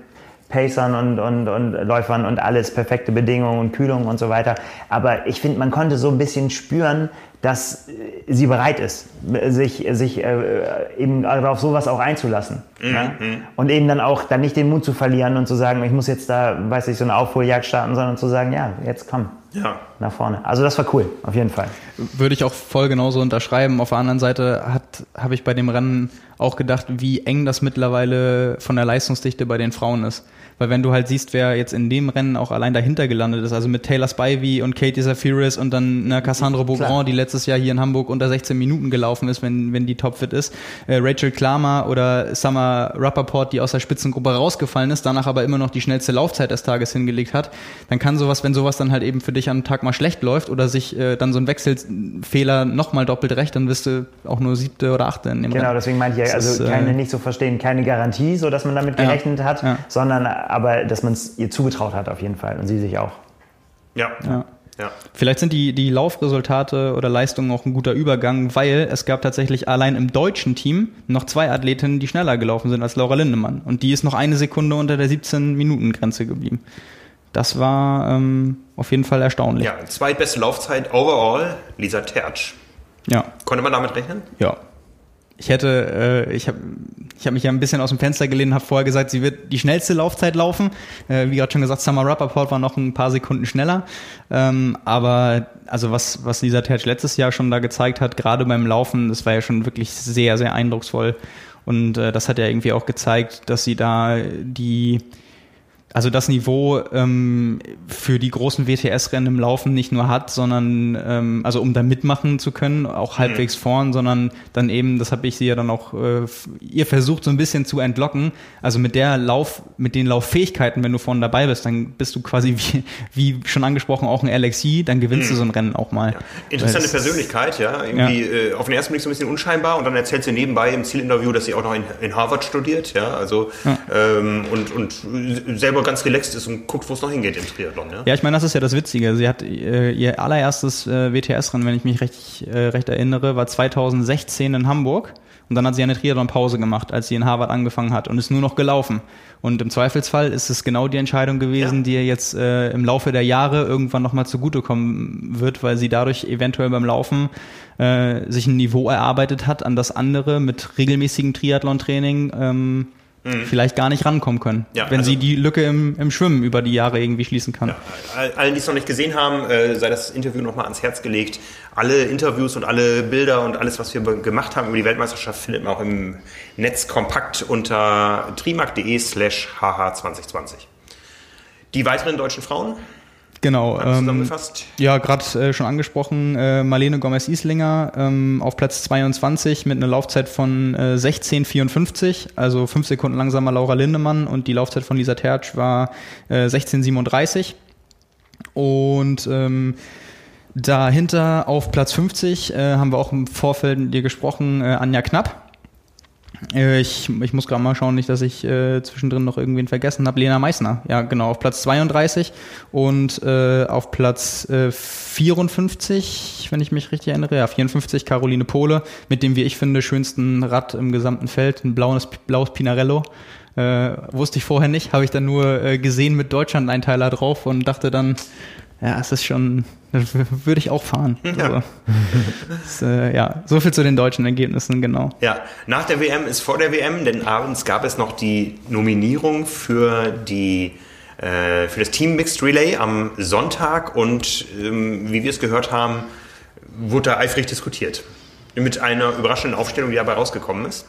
Pacern und, und, und Läufern und alles, perfekte Bedingungen und Kühlung und so weiter. Aber ich finde, man konnte so ein bisschen spüren, dass sie bereit ist, sich, sich äh, eben auf sowas auch einzulassen. Mhm. Ja? Und eben dann auch dann nicht den Mut zu verlieren und zu sagen, ich muss jetzt da, weiß ich, so eine Aufholjagd starten, sondern zu sagen, ja, jetzt komm. Ja. Nach vorne. Also das war cool, auf jeden Fall. Würde ich auch voll genauso unterschreiben. Auf der anderen Seite habe ich bei dem Rennen auch gedacht, wie eng das mittlerweile von der Leistungsdichte bei den Frauen ist. Weil wenn du halt siehst, wer jetzt in dem Rennen auch allein dahinter gelandet ist, also mit Taylor Spivey und Katie Zafiris und dann eine Cassandra Beaugrand, die letztes Jahr hier in Hamburg unter 16 Minuten gelaufen ist, wenn, wenn die topfit ist, äh, Rachel Klammer oder Summer Rappaport, die aus der Spitzengruppe rausgefallen ist, danach aber immer noch die schnellste Laufzeit des Tages hingelegt hat, dann kann sowas, wenn sowas dann halt eben für dich am Tag mal schlecht läuft oder sich äh, dann so ein Wechselfehler nochmal doppelt recht, dann wirst du auch nur siebte oder achte in dem Genau, Rennen. deswegen meinte ich ja, also ist, keine, äh, nicht so verstehen, keine Garantie, so dass man damit gerechnet ja, hat, ja. sondern aber dass man es ihr zugetraut hat auf jeden Fall und sie sich auch. Ja. ja. Ja. Vielleicht sind die, die Laufresultate oder Leistungen auch ein guter Übergang, weil es gab tatsächlich allein im deutschen Team noch zwei Athletinnen, die schneller gelaufen sind als Laura Lindemann. Und die ist noch eine Sekunde unter der 17-Minuten-Grenze geblieben. Das war ähm, auf jeden Fall erstaunlich. Ja, zweitbeste Laufzeit overall, Lisa Tertsch. Ja. Konnte man damit rechnen? Ja. Ich hätte, äh, ich habe ich hab mich ja ein bisschen aus dem Fenster gelehnt, habe vorher gesagt, sie wird die schnellste Laufzeit laufen. Äh, wie gerade schon gesagt, Summer Rappaport war noch ein paar Sekunden schneller. Ähm, aber also was, was Lisa Tertsch letztes Jahr schon da gezeigt hat, gerade beim Laufen, das war ja schon wirklich sehr, sehr eindrucksvoll. Und äh, das hat ja irgendwie auch gezeigt, dass sie da die also das Niveau ähm, für die großen WTS-Rennen im Laufen nicht nur hat, sondern ähm, also um da mitmachen zu können, auch mhm. halbwegs vorn, sondern dann eben, das habe ich sie ja dann auch, äh, ihr versucht so ein bisschen zu entlocken. Also mit der Lauf, mit den Lauffähigkeiten, wenn du vorne dabei bist, dann bist du quasi wie, wie schon angesprochen auch ein LXI, dann gewinnst mhm. du so ein Rennen auch mal. Ja. Interessante Persönlichkeit, ja. Irgendwie ja. Äh, auf den ersten Blick so ein bisschen unscheinbar und dann erzählt sie nebenbei im Zielinterview, dass sie auch noch in, in Harvard studiert, ja. Also ja. Ähm, und, und selber selber ganz relaxed ist und guckt, wo es noch hingeht im Triathlon. Ja, ja ich meine, das ist ja das Witzige. Sie hat äh, ihr allererstes äh, WTS-Rennen, wenn ich mich recht, äh, recht erinnere, war 2016 in Hamburg. Und dann hat sie eine Triathlon-Pause gemacht, als sie in Harvard angefangen hat und ist nur noch gelaufen. Und im Zweifelsfall ist es genau die Entscheidung gewesen, ja. die ihr jetzt äh, im Laufe der Jahre irgendwann nochmal zugutekommen wird, weil sie dadurch eventuell beim Laufen äh, sich ein Niveau erarbeitet hat, an das andere mit regelmäßigem Triathlon-Training ähm, mhm. vielleicht gar nicht rankommen können, ja, wenn also, sie die Lücke im, im Schwimmen über die Jahre irgendwie schließen kann. Ja, allen, die es noch nicht gesehen haben, äh, sei das Interview nochmal ans Herz gelegt. Alle Interviews und alle Bilder und alles, was wir gemacht haben über die Weltmeisterschaft, findet man auch im Netz kompakt unter trimark.de slash hh2020. Die weiteren deutschen Frauen? Genau. Ähm, ja, gerade äh, schon angesprochen, äh, Marlene Gomez-Islinger ähm, auf Platz 22 mit einer Laufzeit von äh, 16,54, also fünf Sekunden langsamer Laura Lindemann und die Laufzeit von Lisa Tertsch war äh, 16,37. Und ähm, dahinter auf Platz 50 äh, haben wir auch im Vorfeld mit dir gesprochen, äh, Anja Knapp ich, ich muss gerade mal schauen, nicht, dass ich äh, zwischendrin noch irgendwen vergessen habe. Lena Meissner, ja genau, auf Platz 32 und äh, auf Platz äh, 54, wenn ich mich richtig erinnere, ja 54 Caroline Pohle mit dem, wie ich finde, schönsten Rad im gesamten Feld, ein blaues, blaues Pinarello. Äh, wusste ich vorher nicht, habe ich dann nur äh, gesehen mit Deutschland-Einteiler drauf und dachte dann, ja, es ist schon, würde ich auch fahren. Ja. Also, das, äh, ja, so viel zu den deutschen Ergebnissen, genau. Ja, nach der WM ist vor der WM, denn abends gab es noch die Nominierung für die äh, für das Team Mixed Relay am Sonntag und ähm, wie wir es gehört haben, wurde da eifrig diskutiert. Mit einer überraschenden Aufstellung, die dabei rausgekommen ist.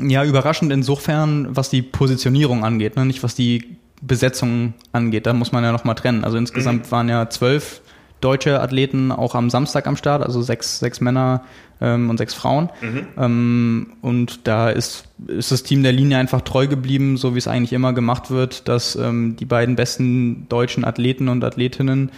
Ja, überraschend insofern, was die Positionierung angeht, ne? nicht was die Besetzung angeht. Da muss man ja nochmal trennen. Also insgesamt mhm. waren ja zwölf deutsche Athleten auch am Samstag am Start, also sechs, sechs Männer ähm, und sechs Frauen. Mhm. Ähm, und da ist, ist das Team der Linie einfach treu geblieben, so wie es eigentlich immer gemacht wird, dass ähm, die beiden besten deutschen Athleten und Athletinnen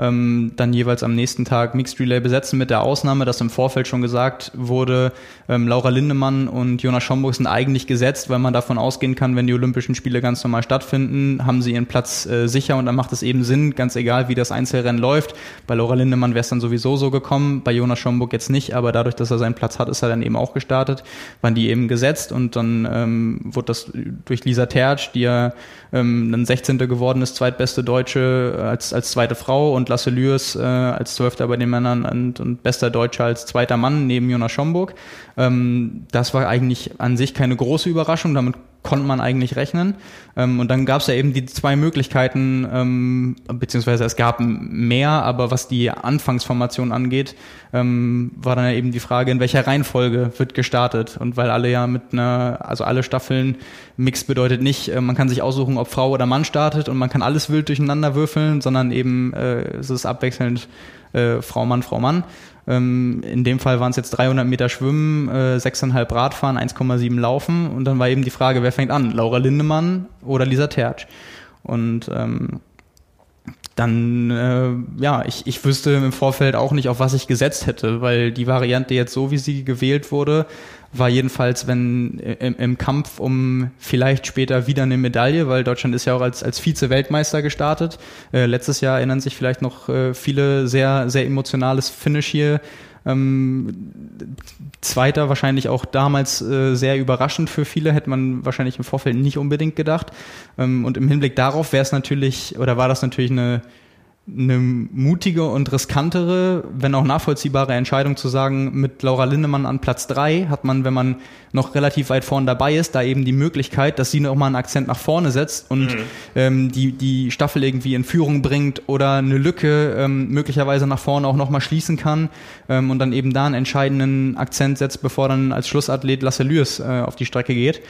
ähm, dann jeweils am nächsten Tag Mixed Relay besetzen, mit der Ausnahme, dass im Vorfeld schon gesagt wurde, ähm, Laura Lindemann und Jonas Schomburg sind eigentlich gesetzt, weil man davon ausgehen kann, wenn die Olympischen Spiele ganz normal stattfinden, haben sie ihren Platz äh, sicher und dann macht es eben Sinn, ganz egal wie das Einzelrennen läuft. Bei Laura Lindemann wäre es dann sowieso so gekommen, bei Jonas Schomburg jetzt nicht, aber dadurch, dass er seinen Platz hat, ist er dann eben auch gestartet, waren die eben gesetzt und dann ähm, wurde das durch Lisa Tertsch, die ja ähm, dann 16. geworden ist, zweitbeste Deutsche als, als zweite Frau und Lasse Lürs äh, als Zwölfter bei den Männern und, und bester Deutscher als zweiter Mann neben Jonas Schomburg. Ähm, das war eigentlich an sich keine große Überraschung, damit konnte man eigentlich rechnen. Ähm, und dann gab es ja eben die zwei Möglichkeiten, ähm, beziehungsweise es gab mehr, aber was die Anfangsformation angeht, ähm, war dann ja eben die Frage, in welcher Reihenfolge wird gestartet. Und weil alle ja mit einer, also alle Staffeln, Mix bedeutet nicht, äh, man kann sich aussuchen, ob Frau oder Mann startet und man kann alles wild durcheinander würfeln, sondern eben äh, es ist abwechselnd äh, Frau, Mann, Frau, Mann. Ähm, in dem Fall waren es jetzt 300 Meter Schwimmen, äh, 6,5 Radfahren, 1,7 Laufen und dann war eben die Frage, wer fängt an? Laura Lindemann oder Lisa Tertsch? Und ähm, dann, äh, ja, ich, ich wüsste im Vorfeld auch nicht, auf was ich gesetzt hätte, weil die Variante jetzt so, wie sie gewählt wurde, war jedenfalls, wenn im, im Kampf um vielleicht später wieder eine Medaille, weil Deutschland ist ja auch als, als Vize-Weltmeister gestartet. Äh, letztes Jahr erinnern sich vielleicht noch äh, viele sehr, sehr emotionales Finish hier. Ähm, zweiter wahrscheinlich auch damals äh, sehr überraschend für viele, hätte man wahrscheinlich im Vorfeld nicht unbedingt gedacht. Ähm, und im Hinblick darauf wäre es natürlich, oder war das natürlich eine eine mutige und riskantere, wenn auch nachvollziehbare Entscheidung zu sagen, mit Laura Lindemann an Platz drei hat man, wenn man noch relativ weit vorne dabei ist, da eben die Möglichkeit, dass sie nochmal einen Akzent nach vorne setzt und mhm. ähm, die, die Staffel irgendwie in Führung bringt oder eine Lücke ähm, möglicherweise nach vorne auch nochmal schließen kann ähm, und dann eben da einen entscheidenden Akzent setzt, bevor dann als Schlussathlet Lasse Lürs äh, auf die Strecke geht.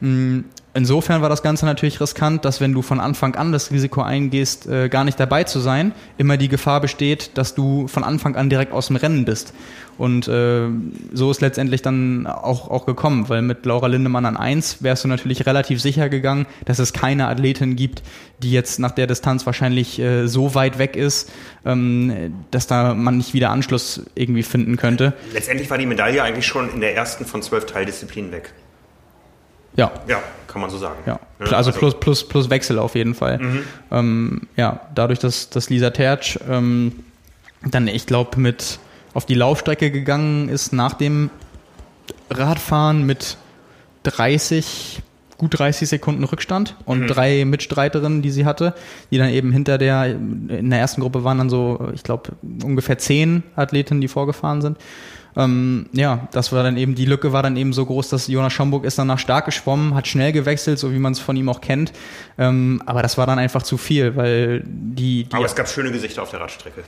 Mm, insofern war das Ganze natürlich riskant, dass wenn du von Anfang an das Risiko eingehst, äh, gar nicht dabei zu sein, immer die Gefahr besteht, dass du von Anfang an direkt aus dem Rennen bist. Und äh, so ist letztendlich dann auch, auch gekommen, weil mit Laura Lindemann an eins wärst du natürlich relativ sicher gegangen, dass es keine Athletin gibt, die jetzt nach der Distanz wahrscheinlich äh, so weit weg ist, ähm, dass da man nicht wieder Anschluss irgendwie finden könnte. Letztendlich war die Medaille eigentlich schon in der ersten von zwölf Teildisziplinen weg. Ja. Ja, kann man so sagen. Ja. Also, also plus, plus, plus Wechsel auf jeden Fall. Mhm. Ähm, ja, dadurch, dass, dass Lisa Tertsch ähm, dann, ich glaube, mit auf die Laufstrecke gegangen ist nach dem Radfahren mit 30, gut 30 Sekunden Rückstand und mhm. drei Mitstreiterinnen, die sie hatte, die dann eben hinter der, in der ersten Gruppe waren dann so, ich glaube, ungefähr zehn Athletinnen, die vorgefahren sind. Ähm, ja, das war dann eben, die Lücke war dann eben so groß, dass Jonas Schomburg ist danach stark geschwommen, hat schnell gewechselt, so wie man es von ihm auch kennt. Ähm, aber das war dann einfach zu viel, weil die, die Aber es gab schöne Gesichter auf der Radstrecke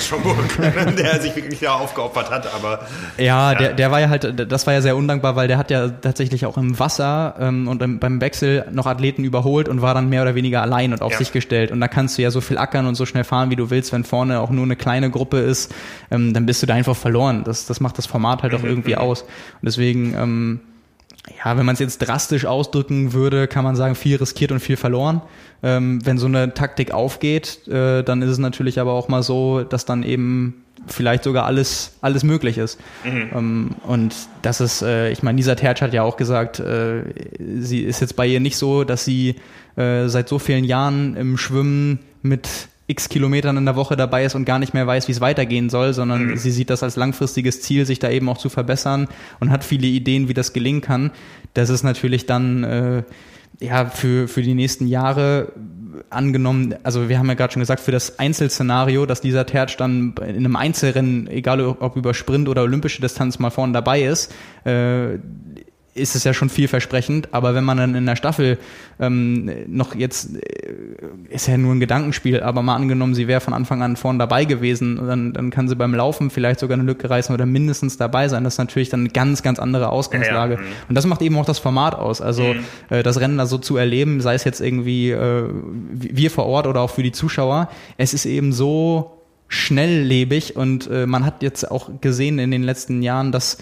Schomburg, der sich wirklich da aufgeopfert hat, aber. Ja, ja, Der, der war ja halt, das war ja sehr undankbar, weil der hat ja tatsächlich auch im Wasser ähm, und im, beim Wechsel noch Athleten überholt und war dann mehr oder weniger allein und auf ja. sich gestellt. Und da kannst du ja so viel ackern und so schnell fahren, wie du willst, wenn vorne auch nur eine kleine Gruppe ist, ähm, dann bist du da einfach verloren. Das, das macht das Format halt auch mhm. irgendwie aus. Und deswegen, ähm, ja, wenn man es jetzt drastisch ausdrücken würde, kann man sagen, viel riskiert und viel verloren. Ähm, wenn so eine Taktik aufgeht, äh, dann ist es natürlich aber auch mal so, dass dann eben vielleicht sogar alles, alles möglich ist. Mhm. Ähm, und das ist, äh, ich meine, Lisa Tertsch hat ja auch gesagt, äh, sie ist jetzt bei ihr nicht so, dass sie äh, seit so vielen Jahren im Schwimmen mit x Kilometern in der Woche dabei ist und gar nicht mehr weiß, wie es weitergehen soll, sondern mhm. sie sieht das als langfristiges Ziel, sich da eben auch zu verbessern und hat viele Ideen, wie das gelingen kann. Das ist natürlich dann äh, ja für, für die nächsten Jahre angenommen, also wir haben ja gerade schon gesagt, für das Einzelszenario, dass dieser Tertsch dann in einem Einzelrennen, egal ob über Sprint oder olympische Distanz mal vorne dabei ist, äh, ist es ja schon vielversprechend, aber wenn man dann in der Staffel ähm, noch jetzt, äh, ist ja nur ein Gedankenspiel, aber mal angenommen, sie wäre von Anfang an vorn dabei gewesen, dann, dann kann sie beim Laufen vielleicht sogar eine Lücke reißen oder mindestens dabei sein. Das ist natürlich dann eine ganz, ganz andere Ausgangslage. Ja, ja. Und das macht eben auch das Format aus. Also mhm. äh, das Rennen da so zu erleben, sei es jetzt irgendwie äh, wir vor Ort oder auch für die Zuschauer, es ist eben so schnelllebig und äh, man hat jetzt auch gesehen in den letzten Jahren, dass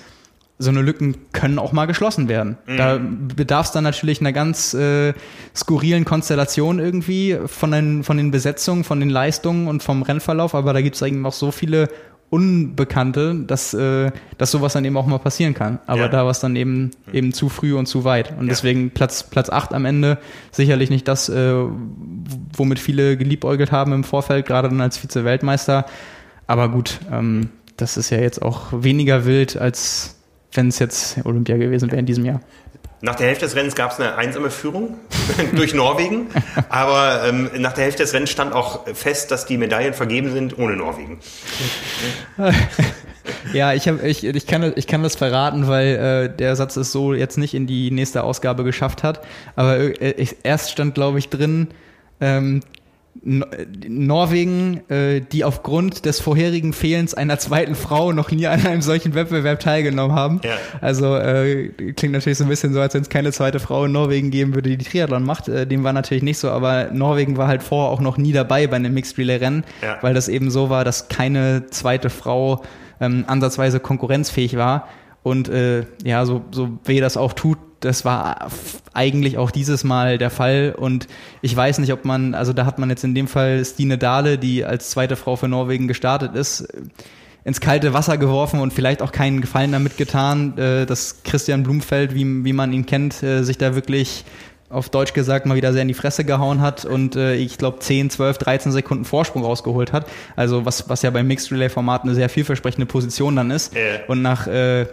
so eine Lücken können auch mal geschlossen werden. Mhm. Da bedarf es dann natürlich einer ganz äh, skurrilen Konstellation irgendwie von den, von den Besetzungen, von den Leistungen und vom Rennverlauf, aber da gibt es eigentlich auch so viele Unbekannte, dass, äh, dass sowas dann eben auch mal passieren kann. Aber ja. da war es dann eben, mhm. eben zu früh und zu weit. Und ja. deswegen Platz, Platz 8 am Ende sicherlich nicht das, äh, womit viele geliebäugelt haben im Vorfeld, gerade dann als Vize-Weltmeister. Aber gut, ähm, das ist ja jetzt auch weniger wild als wenn es jetzt Olympia gewesen wäre in diesem Jahr. Nach der Hälfte des Rennens gab es eine einsame Führung durch Norwegen, aber ähm, nach der Hälfte des Rennens stand auch fest, dass die Medaillen vergeben sind ohne Norwegen. ja, ich, hab, ich, ich, kann, ich kann das verraten, weil äh, der Satz es so jetzt nicht in die nächste Ausgabe geschafft hat. Aber äh, ich, erst stand, glaube ich, drin, ähm, Norwegen, äh, die aufgrund des vorherigen Fehlens einer zweiten Frau noch nie an einem solchen Wettbewerb teilgenommen haben. Ja. Also äh, klingt natürlich so ein bisschen so, als wenn es keine zweite Frau in Norwegen geben würde, die Triathlon macht. Äh, dem war natürlich nicht so, aber Norwegen war halt vorher auch noch nie dabei bei einem Mixed Relay Rennen, ja. weil das eben so war, dass keine zweite Frau ähm, ansatzweise konkurrenzfähig war. Und äh, ja, so, so weh das auch tut, das war eigentlich auch dieses Mal der Fall. Und ich weiß nicht, ob man, also da hat man jetzt in dem Fall Stine Dahle, die als zweite Frau für Norwegen gestartet ist, ins kalte Wasser geworfen und vielleicht auch keinen Gefallen damit getan, äh, dass Christian Blumfeld, wie, wie man ihn kennt, äh, sich da wirklich auf Deutsch gesagt mal wieder sehr in die Fresse gehauen hat und äh, ich glaube 10, 12, 13 Sekunden Vorsprung rausgeholt hat. Also was, was ja beim Mixed Relay Format eine sehr vielversprechende Position dann ist. Äh. Und nach äh,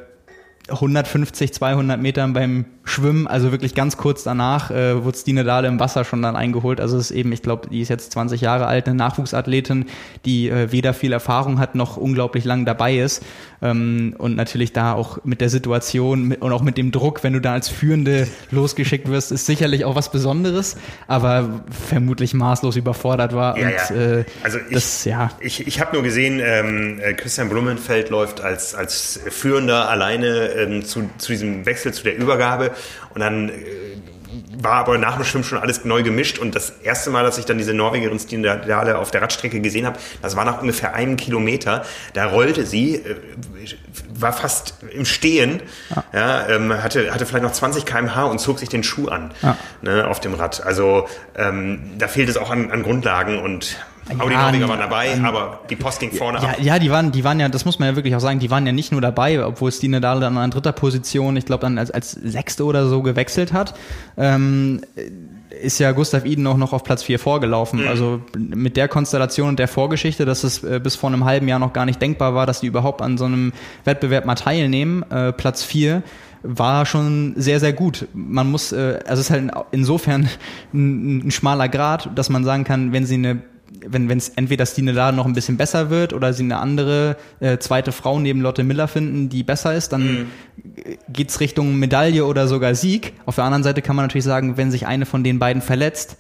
150, 200 Metern beim Schwimmen, also wirklich ganz kurz danach, äh, wurde Stine Dahle im Wasser schon dann eingeholt. Also es ist eben, ich glaube, die ist jetzt 20 Jahre alt, eine Nachwuchsathletin, die äh, weder viel Erfahrung hat noch unglaublich lang dabei ist. Ähm, und natürlich da auch mit der Situation mit, und auch mit dem Druck, wenn du da als Führende losgeschickt wirst, ist sicherlich auch was Besonderes, aber vermutlich maßlos überfordert war. Ja, und, ja. Äh, also ich, das, ja. ich, ich habe nur gesehen, ähm, äh, Christian Blumenfeld läuft als, als Führender alleine ähm, zu, zu diesem Wechsel, zu der Übergabe. Und dann äh, war aber nach dem Schwimmen schon alles neu gemischt und das erste Mal, dass ich dann diese Norwegerin Stine Dahle auf der Radstrecke gesehen habe, das war nach ungefähr einem Kilometer. Da rollte sie, äh, war fast im Stehen, ja. ja ähm, hatte, hatte vielleicht noch 20 km/h und zog sich den Schuh an ja. ne, auf dem Rad. Also ähm, da fehlt es auch an, an Grundlagen und aber die Norweger waren dabei, aber die Post ging vorne ja, ab. Ja, die waren, die waren ja, das muss man ja wirklich auch sagen, die waren ja nicht nur dabei, obwohl Stine Dahle dann an dritter Position, ich glaube dann als, als Sechste oder so gewechselt hat. Ähm, ist ja Gustav Iden auch noch auf Platz 4 vorgelaufen. Mhm. Also mit der Konstellation und der Vorgeschichte, dass es äh, bis vor einem halben Jahr noch gar nicht denkbar war, dass die überhaupt an so einem Wettbewerb mal teilnehmen. Äh, Platz 4 war schon sehr, sehr gut. Man muss, äh, also es ist halt insofern ein, ein schmaler Grad, dass man sagen kann, wenn sie eine wenn es entweder Stine da noch ein bisschen besser wird oder sie eine andere äh, zweite Frau neben Lotte Miller finden, die besser ist, dann mhm. geht's Richtung Medaille oder sogar Sieg. Auf der anderen Seite kann man natürlich sagen, wenn sich eine von den beiden verletzt,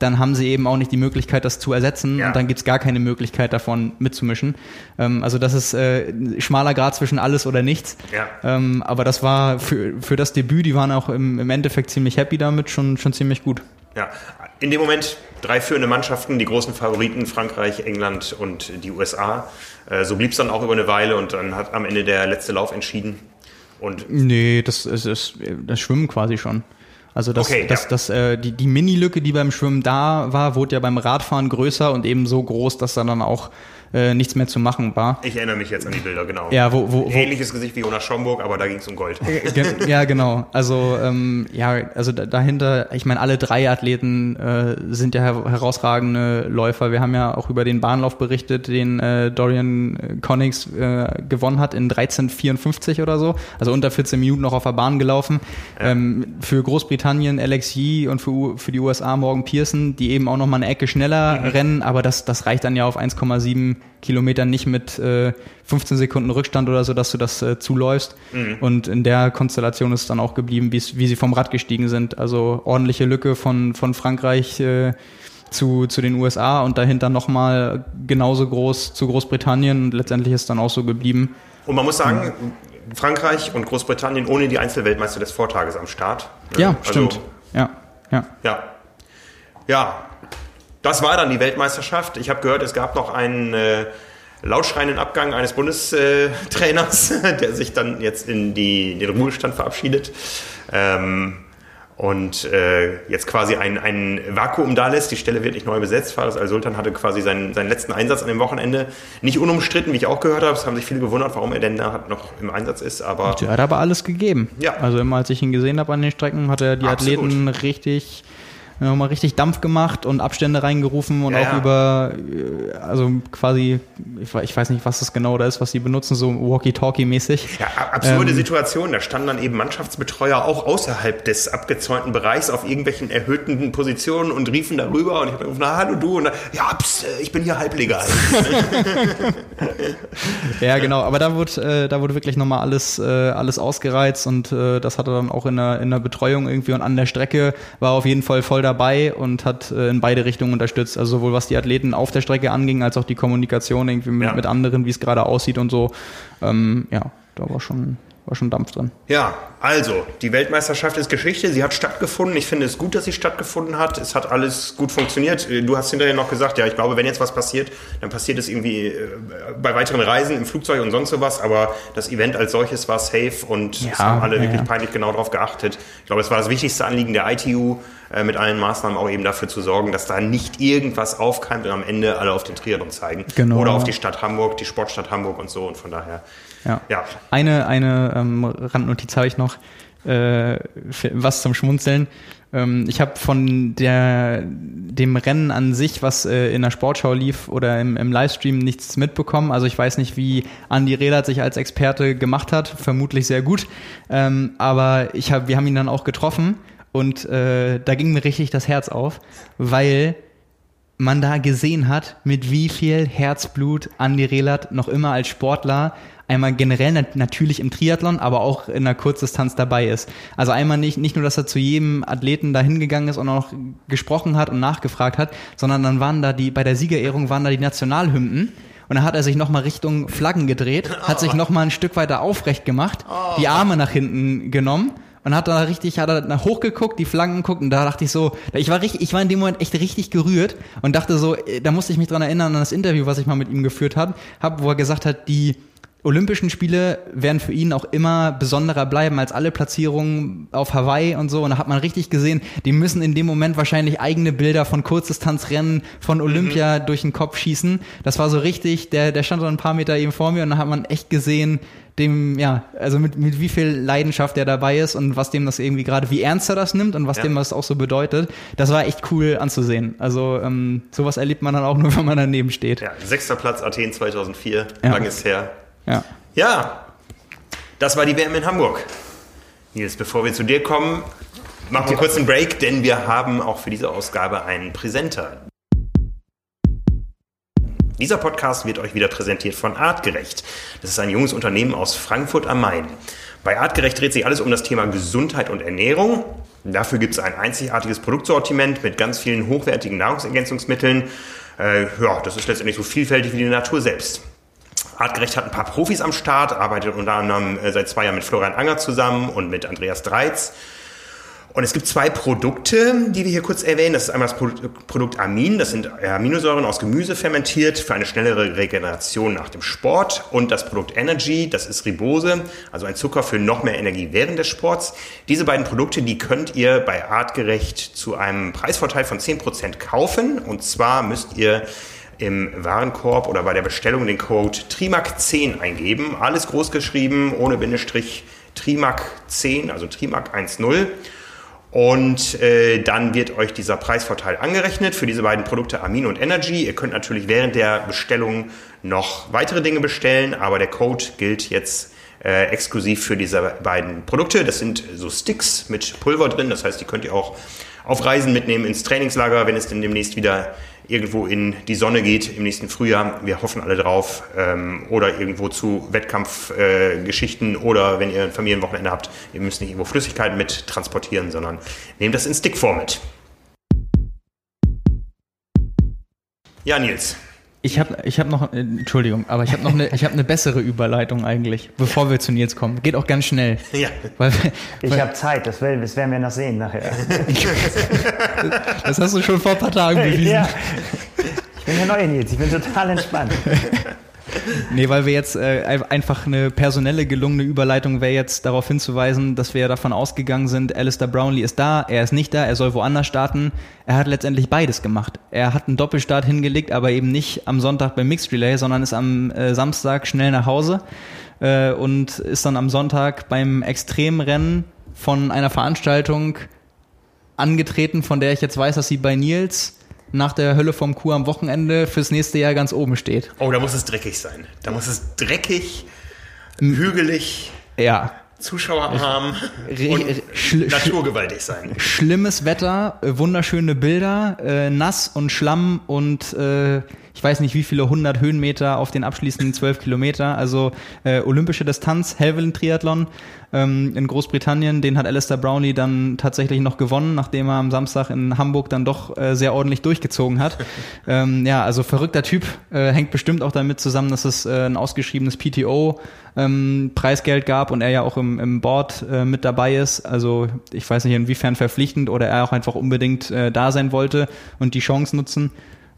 dann haben sie eben auch nicht die Möglichkeit, das zu ersetzen ja. und dann gibt's gar keine Möglichkeit davon mitzumischen. Ähm, also das ist äh, schmaler Grad zwischen alles oder nichts. Ja. Ähm, aber das war für, für das Debüt, die waren auch im, im Endeffekt ziemlich happy damit, schon, schon ziemlich gut. Ja, in dem Moment drei führende Mannschaften, die großen Favoriten Frankreich, England und die USA. Äh, so blieb es dann auch über eine Weile und dann hat am Ende der letzte Lauf entschieden. Und nee, das ist, ist das Schwimmen quasi schon. Also das, okay, das, ja. das, äh, die, die Mini-Lücke, die beim Schwimmen da war, wurde ja beim Radfahren größer und eben so groß, dass da dann auch äh, nichts mehr zu machen war. Ich erinnere mich jetzt an die Bilder, genau. Ja, wo, wo, wo Ähnliches Gesicht wie Jonas Schomburg, aber da ging es um Gold. Äh, ja, genau. Also ähm, ja, also dahinter, ich meine, alle drei Athleten äh, sind ja her herausragende Läufer. Wir haben ja auch über den Bahnlauf berichtet, den äh, Dorian äh, Connings äh, gewonnen hat in 13,54 oder so. Also unter 14 Minuten noch auf der Bahn gelaufen. Ja. Ähm, für Großbritannien Alex Yee und für, für die USA Morgan Pearson, die eben auch noch mal eine Ecke schneller mhm. rennen, aber das, das reicht dann ja auf 1,7 Kilometern nicht mit äh, 15 Sekunden Rückstand oder so, dass du das äh, zuläufst. Mhm. Und in der Konstellation ist es dann auch geblieben, wie sie vom Rad gestiegen sind. Also ordentliche Lücke von, von Frankreich äh, zu, zu den USA und dahinter nochmal genauso groß zu Großbritannien und letztendlich ist dann auch so geblieben. Und man muss sagen, Frankreich und Großbritannien ohne die Einzelweltmeister des Vortages am Start. Ja, also, stimmt. Ja, ja. Ja. Ja, das war dann die Weltmeisterschaft. Ich habe gehört, es gab noch einen äh, lautschreienden Abgang eines Bundestrainers, der sich dann jetzt in, die, in den Ruhestand verabschiedet. Ähm, und äh, jetzt quasi ein, ein Vakuum da lässt. Die Stelle wird nicht neu besetzt. Fares Al-Sultan hatte quasi seinen, seinen letzten Einsatz an dem Wochenende. Nicht unumstritten, wie ich auch gehört habe. Es haben sich viele gewundert, warum er denn da noch im Einsatz ist. Aber der hat aber alles gegeben. Ja. Also immer als ich ihn gesehen habe an den Strecken, hat er die Absolut. Athleten richtig nochmal richtig Dampf gemacht und Abstände reingerufen und ja, auch ja. über, äh, also quasi, ich weiß nicht, was das genau da ist, was sie benutzen, so Walkie-Talkie-mäßig. Ja, absurde ähm, Situation. Da standen dann eben Mannschaftsbetreuer auch außerhalb des abgezäunten Bereichs auf irgendwelchen erhöhten Positionen und riefen darüber und ich habe gerufen, na hallo du und dann, ja, pst, ich bin hier halblegal. ja, genau, aber da wurde, äh, da wurde wirklich nochmal alles, äh, alles ausgereizt und äh, das hatte dann auch in der, in der Betreuung irgendwie und an der Strecke war auf jeden Fall voll da dabei und hat äh, in beide Richtungen unterstützt. Also sowohl was die Athleten auf der Strecke anging, als auch die Kommunikation irgendwie mit, ja. mit anderen, wie es gerade aussieht und so. Ähm, ja, da war schon war schon Dampf drin. Ja, also, die Weltmeisterschaft ist Geschichte. Sie hat stattgefunden. Ich finde es gut, dass sie stattgefunden hat. Es hat alles gut funktioniert. Du hast hinterher noch gesagt, ja, ich glaube, wenn jetzt was passiert, dann passiert es irgendwie äh, bei weiteren Reisen im Flugzeug und sonst sowas. Aber das Event als solches war safe und ja, es haben alle ja, wirklich ja. peinlich genau darauf geachtet. Ich glaube, es war das wichtigste Anliegen der ITU, äh, mit allen Maßnahmen auch eben dafür zu sorgen, dass da nicht irgendwas aufkeimt und am Ende alle auf den Triathlon zeigen. Genau. Oder auf die Stadt Hamburg, die Sportstadt Hamburg und so. Und von daher ja. ja. Eine, eine ähm, Randnotiz habe ich noch, äh, was zum Schmunzeln. Ähm, ich habe von der, dem Rennen an sich, was äh, in der Sportschau lief oder im, im Livestream, nichts mitbekommen. Also ich weiß nicht, wie Andi Rehlert sich als Experte gemacht hat. Vermutlich sehr gut. Ähm, aber ich hab, wir haben ihn dann auch getroffen und äh, da ging mir richtig das Herz auf, weil man da gesehen hat, mit wie viel Herzblut Andi Rehlert noch immer als Sportler einmal generell nat natürlich im Triathlon, aber auch in der Kurzdistanz dabei ist. Also einmal nicht, nicht nur, dass er zu jedem Athleten da hingegangen ist und auch gesprochen hat und nachgefragt hat, sondern dann waren da die, bei der Siegerehrung waren da die Nationalhymnen und dann hat er sich nochmal Richtung Flaggen gedreht, hat sich nochmal ein Stück weiter aufrecht gemacht, die Arme nach hinten genommen und hat da richtig, hat er nach hochgeguckt, die Flanken geguckt und da dachte ich so, ich war richtig, ich war in dem Moment echt richtig gerührt und dachte so, äh, da musste ich mich dran erinnern an das Interview, was ich mal mit ihm geführt habe, hab, wo er gesagt hat, die Olympischen Spiele werden für ihn auch immer besonderer bleiben als alle Platzierungen auf Hawaii und so. Und da hat man richtig gesehen, die müssen in dem Moment wahrscheinlich eigene Bilder von Kurzdistanzrennen von Olympia mhm. durch den Kopf schießen. Das war so richtig, der, der stand so ein paar Meter eben vor mir und da hat man echt gesehen, dem, ja, also mit, mit wie viel Leidenschaft er dabei ist und was dem das irgendwie gerade, wie ernst er das nimmt und was ja. dem das auch so bedeutet. Das war echt cool anzusehen. Also ähm, sowas erlebt man dann auch nur, wenn man daneben steht. Ja, sechster Platz Athen 2004, ja. lang ist her. Ja. Ja, das war die WM in Hamburg. Nils, bevor wir zu dir kommen, machen wir kurz einen Break, denn wir haben auch für diese Ausgabe einen Präsenter. Dieser Podcast wird euch wieder präsentiert von Artgerecht. Das ist ein junges Unternehmen aus Frankfurt am Main. Bei Artgerecht dreht sich alles um das Thema Gesundheit und Ernährung. Dafür gibt es ein einzigartiges Produktsortiment mit ganz vielen hochwertigen Nahrungsergänzungsmitteln. Äh, ja, das ist letztendlich so vielfältig wie die Natur selbst. Artgerecht hat ein paar Profis am Start, arbeitet unter anderem äh, seit zwei Jahren mit Florian Anger zusammen und mit Andreas Dreiz. Und es gibt zwei Produkte, die wir hier kurz erwähnen. Das ist einmal das Produkt Amin. Das sind Aminosäuren aus Gemüse fermentiert für eine schnellere Regeneration nach dem Sport. Und das Produkt Energy, das ist Ribose, also ein Zucker für noch mehr Energie während des Sports. Diese beiden Produkte, die könnt ihr bei Artgerecht zu einem Preisvorteil von 10% kaufen. Und zwar müsst ihr im Warenkorb oder bei der Bestellung den Code TRIMAC10 eingeben. Alles groß geschrieben, ohne Bindestrich TRIMAC10, also TRIMAC 1.0. Und äh, dann wird euch dieser Preisvorteil angerechnet für diese beiden Produkte Amin und Energy. Ihr könnt natürlich während der Bestellung noch weitere Dinge bestellen, aber der Code gilt jetzt äh, exklusiv für diese beiden Produkte. Das sind so Sticks mit Pulver drin, das heißt, die könnt ihr auch auf Reisen mitnehmen ins Trainingslager, wenn es denn demnächst wieder irgendwo in die Sonne geht im nächsten Frühjahr. Wir hoffen alle drauf. Ähm, oder irgendwo zu Wettkampfgeschichten äh, oder wenn ihr ein Familienwochenende habt, ihr müsst nicht irgendwo Flüssigkeiten mit transportieren, sondern nehmt das in Stickform mit. Ja, Nils, ich habe ich hab noch, äh, Entschuldigung, aber ich habe noch eine, ich habe eine bessere Überleitung eigentlich, bevor wir zu Nils kommen. Geht auch ganz schnell. Ja. Weil, ich habe Zeit, das, will, das werden wir noch sehen nachher. das hast du schon vor ein paar Tagen bewiesen. Ja. Ich bin ja neu, Nils, ich bin total entspannt. nee, weil wir jetzt äh, einfach eine personelle gelungene Überleitung wäre jetzt darauf hinzuweisen, dass wir davon ausgegangen sind, Alistair Brownlee ist da, er ist nicht da, er soll woanders starten. Er hat letztendlich beides gemacht. Er hat einen Doppelstart hingelegt, aber eben nicht am Sonntag beim Mixed Relay, sondern ist am äh, Samstag schnell nach Hause äh, und ist dann am Sonntag beim Extremrennen von einer Veranstaltung angetreten, von der ich jetzt weiß, dass sie bei Nils nach der Hölle vom Kuh am Wochenende fürs nächste Jahr ganz oben steht. Oh, da muss es dreckig sein. Da muss es dreckig, hügelig. Ja. Zuschauerarm und naturgewaltig sein. Schlimmes Wetter, äh, wunderschöne Bilder, äh, nass und Schlamm und äh, ich weiß nicht wie viele hundert Höhenmeter auf den abschließenden zwölf Kilometer. Also äh, olympische Distanz, Helvellyn Triathlon ähm, in Großbritannien. Den hat Alistair Brownlee dann tatsächlich noch gewonnen, nachdem er am Samstag in Hamburg dann doch äh, sehr ordentlich durchgezogen hat. ähm, ja, also verrückter Typ. Äh, hängt bestimmt auch damit zusammen, dass es äh, ein ausgeschriebenes PTO ähm, Preisgeld gab und er ja auch im, im Board äh, mit dabei ist. Also ich weiß nicht inwiefern verpflichtend oder er auch einfach unbedingt äh, da sein wollte und die Chance nutzen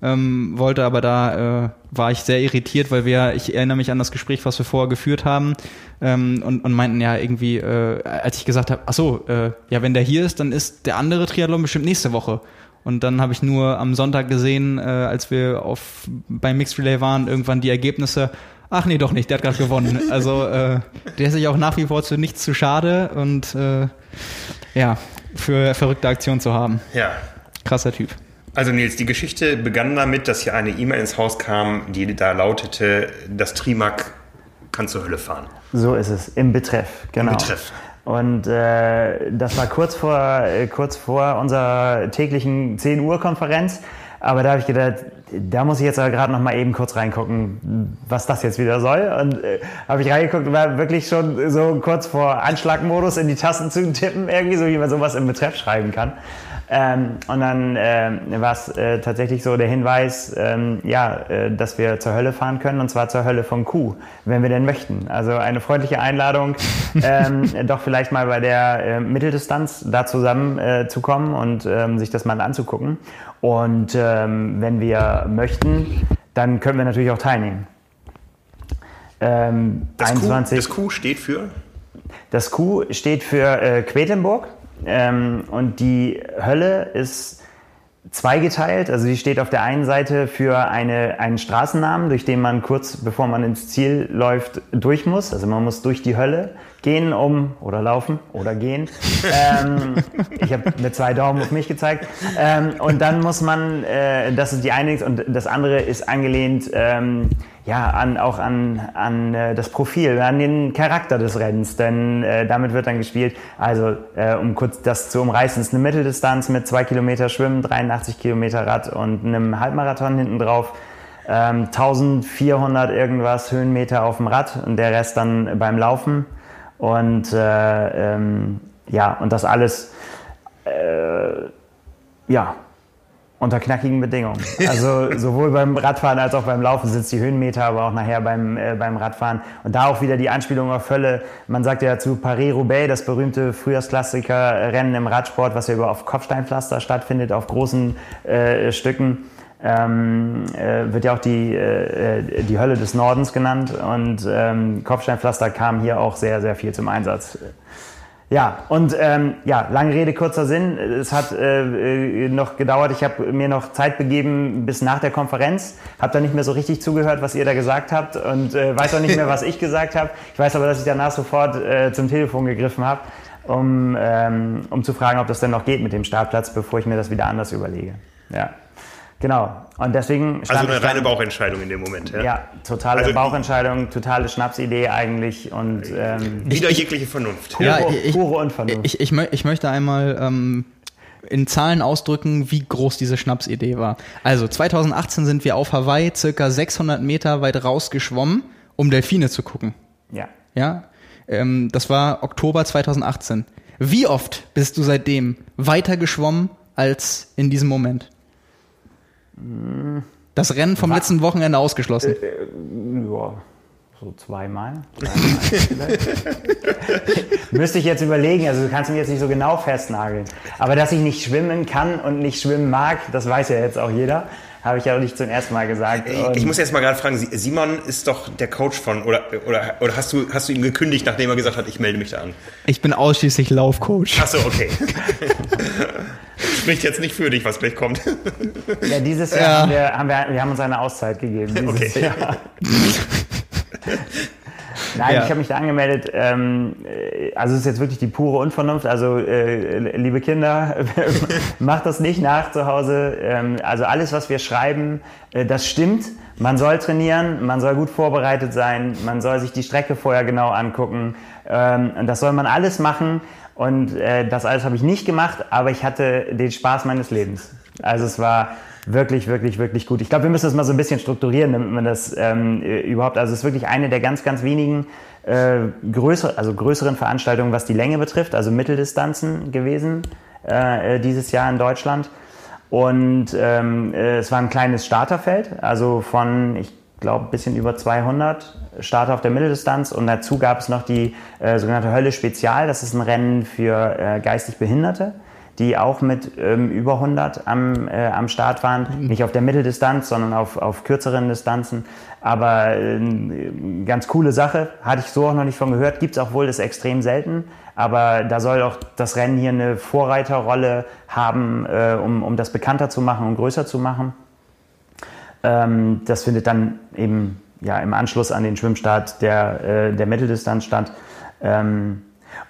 ähm, wollte, aber da äh, war ich sehr irritiert, weil wir, ich erinnere mich an das Gespräch, was wir vorher geführt haben ähm, und, und meinten ja irgendwie, äh, als ich gesagt habe, ach so, äh, ja, wenn der hier ist, dann ist der andere Triathlon bestimmt nächste Woche. Und dann habe ich nur am Sonntag gesehen, äh, als wir auf beim Mixed Relay waren, irgendwann die Ergebnisse. Ach nee, doch nicht, der hat gerade gewonnen. Also äh, der ist sich auch nach wie vor zu nichts zu schade und äh, ja, für verrückte Aktion zu haben. Ja. Krasser Typ. Also Nils, die Geschichte begann damit, dass hier eine E-Mail ins Haus kam, die da lautete, das Trimac kann zur Hölle fahren. So ist es, im Betreff, genau. Im Betreff. Und äh, das war kurz vor, äh, kurz vor unserer täglichen 10 Uhr Konferenz. Aber da habe ich gedacht, da muss ich jetzt gerade noch mal eben kurz reingucken, was das jetzt wieder soll. Und äh, habe ich reingeguckt und war wirklich schon so kurz vor Anschlagmodus in die Tasten zu tippen, irgendwie so, wie man sowas im Betreff schreiben kann. Ähm, und dann äh, war es äh, tatsächlich so der Hinweis, ähm, ja, äh, dass wir zur Hölle fahren können und zwar zur Hölle von Kuh, wenn wir denn möchten. Also eine freundliche Einladung, ähm, doch vielleicht mal bei der äh, Mitteldistanz da zusammen äh, zu kommen und ähm, sich das mal anzugucken. Und ähm, wenn wir möchten, dann können wir natürlich auch teilnehmen. Ähm, das, 21, Q, das Q steht für? Das Q steht für äh, Quedlinburg ähm, und die Hölle ist zweigeteilt. Also sie steht auf der einen Seite für eine, einen Straßennamen, durch den man kurz bevor man ins Ziel läuft, durch muss. Also man muss durch die Hölle gehen, um oder laufen oder gehen. ähm, ich habe mit zwei Daumen auf mich gezeigt. Ähm, und dann muss man, äh, das ist die eine, und das andere ist angelehnt ähm, ja, an, auch an, an äh, das Profil, an den Charakter des Rennens, denn äh, damit wird dann gespielt. Also, äh, um kurz das zu umreißen, ist eine Mitteldistanz mit zwei Kilometer Schwimmen, 83 Kilometer Rad und einem Halbmarathon hinten drauf. Ähm, 1400 irgendwas Höhenmeter auf dem Rad und der Rest dann beim Laufen. Und äh, ähm, ja, und das alles äh, ja, unter knackigen Bedingungen. Also sowohl beim Radfahren als auch beim Laufen sind es die Höhenmeter, aber auch nachher beim, äh, beim Radfahren. Und da auch wieder die Anspielung auf Hölle. Man sagt ja zu Paris-Roubaix, das berühmte Frühjahrsklassiker-Rennen im Radsport, was ja über auf Kopfsteinpflaster stattfindet, auf großen äh, Stücken. Ähm, äh, wird ja auch die, äh, die Hölle des Nordens genannt und ähm, Kopfsteinpflaster kam hier auch sehr, sehr viel zum Einsatz. Ja, und ähm, ja, lange Rede, kurzer Sinn. Es hat äh, äh, noch gedauert. Ich habe mir noch Zeit begeben bis nach der Konferenz. Habe da nicht mehr so richtig zugehört, was ihr da gesagt habt und äh, weiß auch nicht mehr, was ich gesagt habe. Ich weiß aber, dass ich danach sofort äh, zum Telefon gegriffen habe, um, ähm, um zu fragen, ob das denn noch geht mit dem Startplatz, bevor ich mir das wieder anders überlege. Ja. Genau. Und deswegen also eine reine Bauchentscheidung in dem Moment. Ja, ja totale also, Bauchentscheidung, totale Schnapsidee eigentlich und ähm, wieder jegliche Vernunft. Pure, ja, ich, pure Unvernunft. Ich, ich, ich möchte einmal ähm, in Zahlen ausdrücken, wie groß diese Schnapsidee war. Also 2018 sind wir auf Hawaii circa 600 Meter weit rausgeschwommen, um Delfine zu gucken. Ja. Ja. Ähm, das war Oktober 2018. Wie oft bist du seitdem weiter geschwommen als in diesem Moment? Das Rennen vom Was? letzten Wochenende ausgeschlossen. Äh, äh, ja, so zweimal. zweimal Müsste ich jetzt überlegen, also du kannst mich jetzt nicht so genau festnageln. Aber dass ich nicht schwimmen kann und nicht schwimmen mag, das weiß ja jetzt auch jeder. Habe ich ja auch nicht zum ersten Mal gesagt. Und ich muss jetzt mal gerade fragen, Simon ist doch der Coach von, oder, oder, oder hast, du, hast du ihm gekündigt, nachdem er gesagt hat, ich melde mich da an? Ich bin ausschließlich Laufcoach. Achso, okay. Spricht jetzt nicht für dich, was gleich kommt. Ja, dieses Jahr ja. Haben, wir, haben, wir, wir haben uns eine Auszeit gegeben. okay. Jahr. Nein, ja. ich habe mich da angemeldet. Ähm, äh, also es ist jetzt wirklich die pure Unvernunft. Also äh, liebe Kinder, macht das nicht nach zu Hause. Ähm, also alles, was wir schreiben, äh, das stimmt. Man soll trainieren, man soll gut vorbereitet sein, man soll sich die Strecke vorher genau angucken. Ähm, das soll man alles machen. Und äh, das alles habe ich nicht gemacht, aber ich hatte den Spaß meines Lebens. Also es war wirklich, wirklich, wirklich gut. Ich glaube, wir müssen das mal so ein bisschen strukturieren, damit man das ähm, überhaupt, also es ist wirklich eine der ganz, ganz wenigen äh, größer, also größeren Veranstaltungen, was die Länge betrifft, also Mitteldistanzen gewesen äh, dieses Jahr in Deutschland. Und ähm, äh, es war ein kleines Starterfeld, also von, ich glaube, ein bisschen über 200 Starter auf der Mitteldistanz. Und dazu gab es noch die äh, sogenannte Hölle Spezial. Das ist ein Rennen für äh, geistig Behinderte die auch mit ähm, über 100 am, äh, am Start waren. Mhm. Nicht auf der Mitteldistanz, sondern auf, auf kürzeren Distanzen. Aber äh, ganz coole Sache. Hatte ich so auch noch nicht von gehört. Gibt es auch wohl, ist extrem selten. Aber da soll auch das Rennen hier eine Vorreiterrolle haben, äh, um, um das bekannter zu machen und größer zu machen. Ähm, das findet dann eben ja, im Anschluss an den Schwimmstart der, äh, der Mitteldistanz statt. Ähm,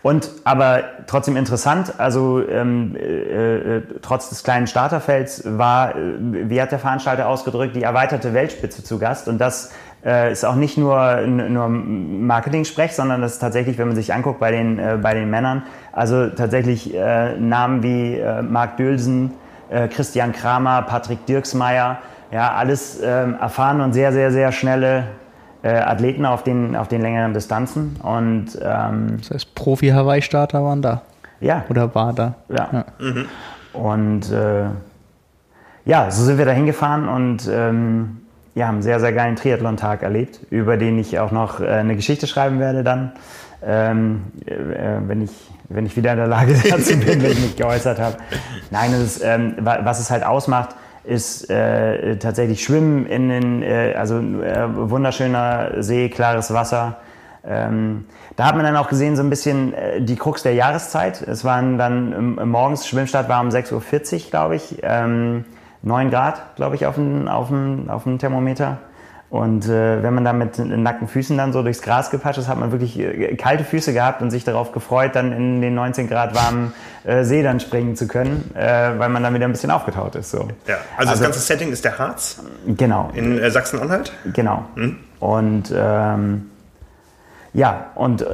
und aber trotzdem interessant, also ähm, äh, äh, trotz des kleinen Starterfelds war, äh, wie hat der Veranstalter ausgedrückt, die erweiterte Weltspitze zu Gast. Und das äh, ist auch nicht nur, nur Marketing-Sprech, sondern das ist tatsächlich, wenn man sich anguckt bei den, äh, bei den Männern, also tatsächlich äh, Namen wie äh, Marc Dülsen, äh, Christian Kramer, Patrick Dirksmeier, ja, alles äh, erfahren und sehr, sehr, sehr schnelle äh, Athleten auf den, auf den längeren Distanzen. Und, ähm, das heißt, Profi-Hawaii-Starter waren da. Ja. Oder war da. Ja. ja. Mhm. Und äh, ja, so sind wir da hingefahren und ähm, ja, haben einen sehr, sehr geilen Triathlon-Tag erlebt, über den ich auch noch äh, eine Geschichte schreiben werde dann, ähm, äh, wenn, ich, wenn ich wieder in der Lage dazu bin, wenn ich mich geäußert habe. Nein, ist, ähm, was es halt ausmacht, ist äh, tatsächlich Schwimmen in den, äh, also äh, wunderschöner See, klares Wasser. Ähm, da hat man dann auch gesehen, so ein bisschen äh, die Krux der Jahreszeit. Es waren dann ähm, morgens, Schwimmstart war um 6.40 Uhr, glaube ich. Ähm, 9 Grad, glaube ich, auf dem, auf, dem, auf dem Thermometer. Und äh, wenn man da mit nackten Füßen dann so durchs Gras gepatscht ist, hat man wirklich äh, kalte Füße gehabt und sich darauf gefreut, dann in den 19 Grad warmen äh, See dann springen zu können, äh, weil man dann wieder ein bisschen aufgetaut ist. So. Ja, also, also das ganze Setting ist der Harz? Genau. In äh, Sachsen-Anhalt? Genau. Hm? Und ähm, ja, und äh,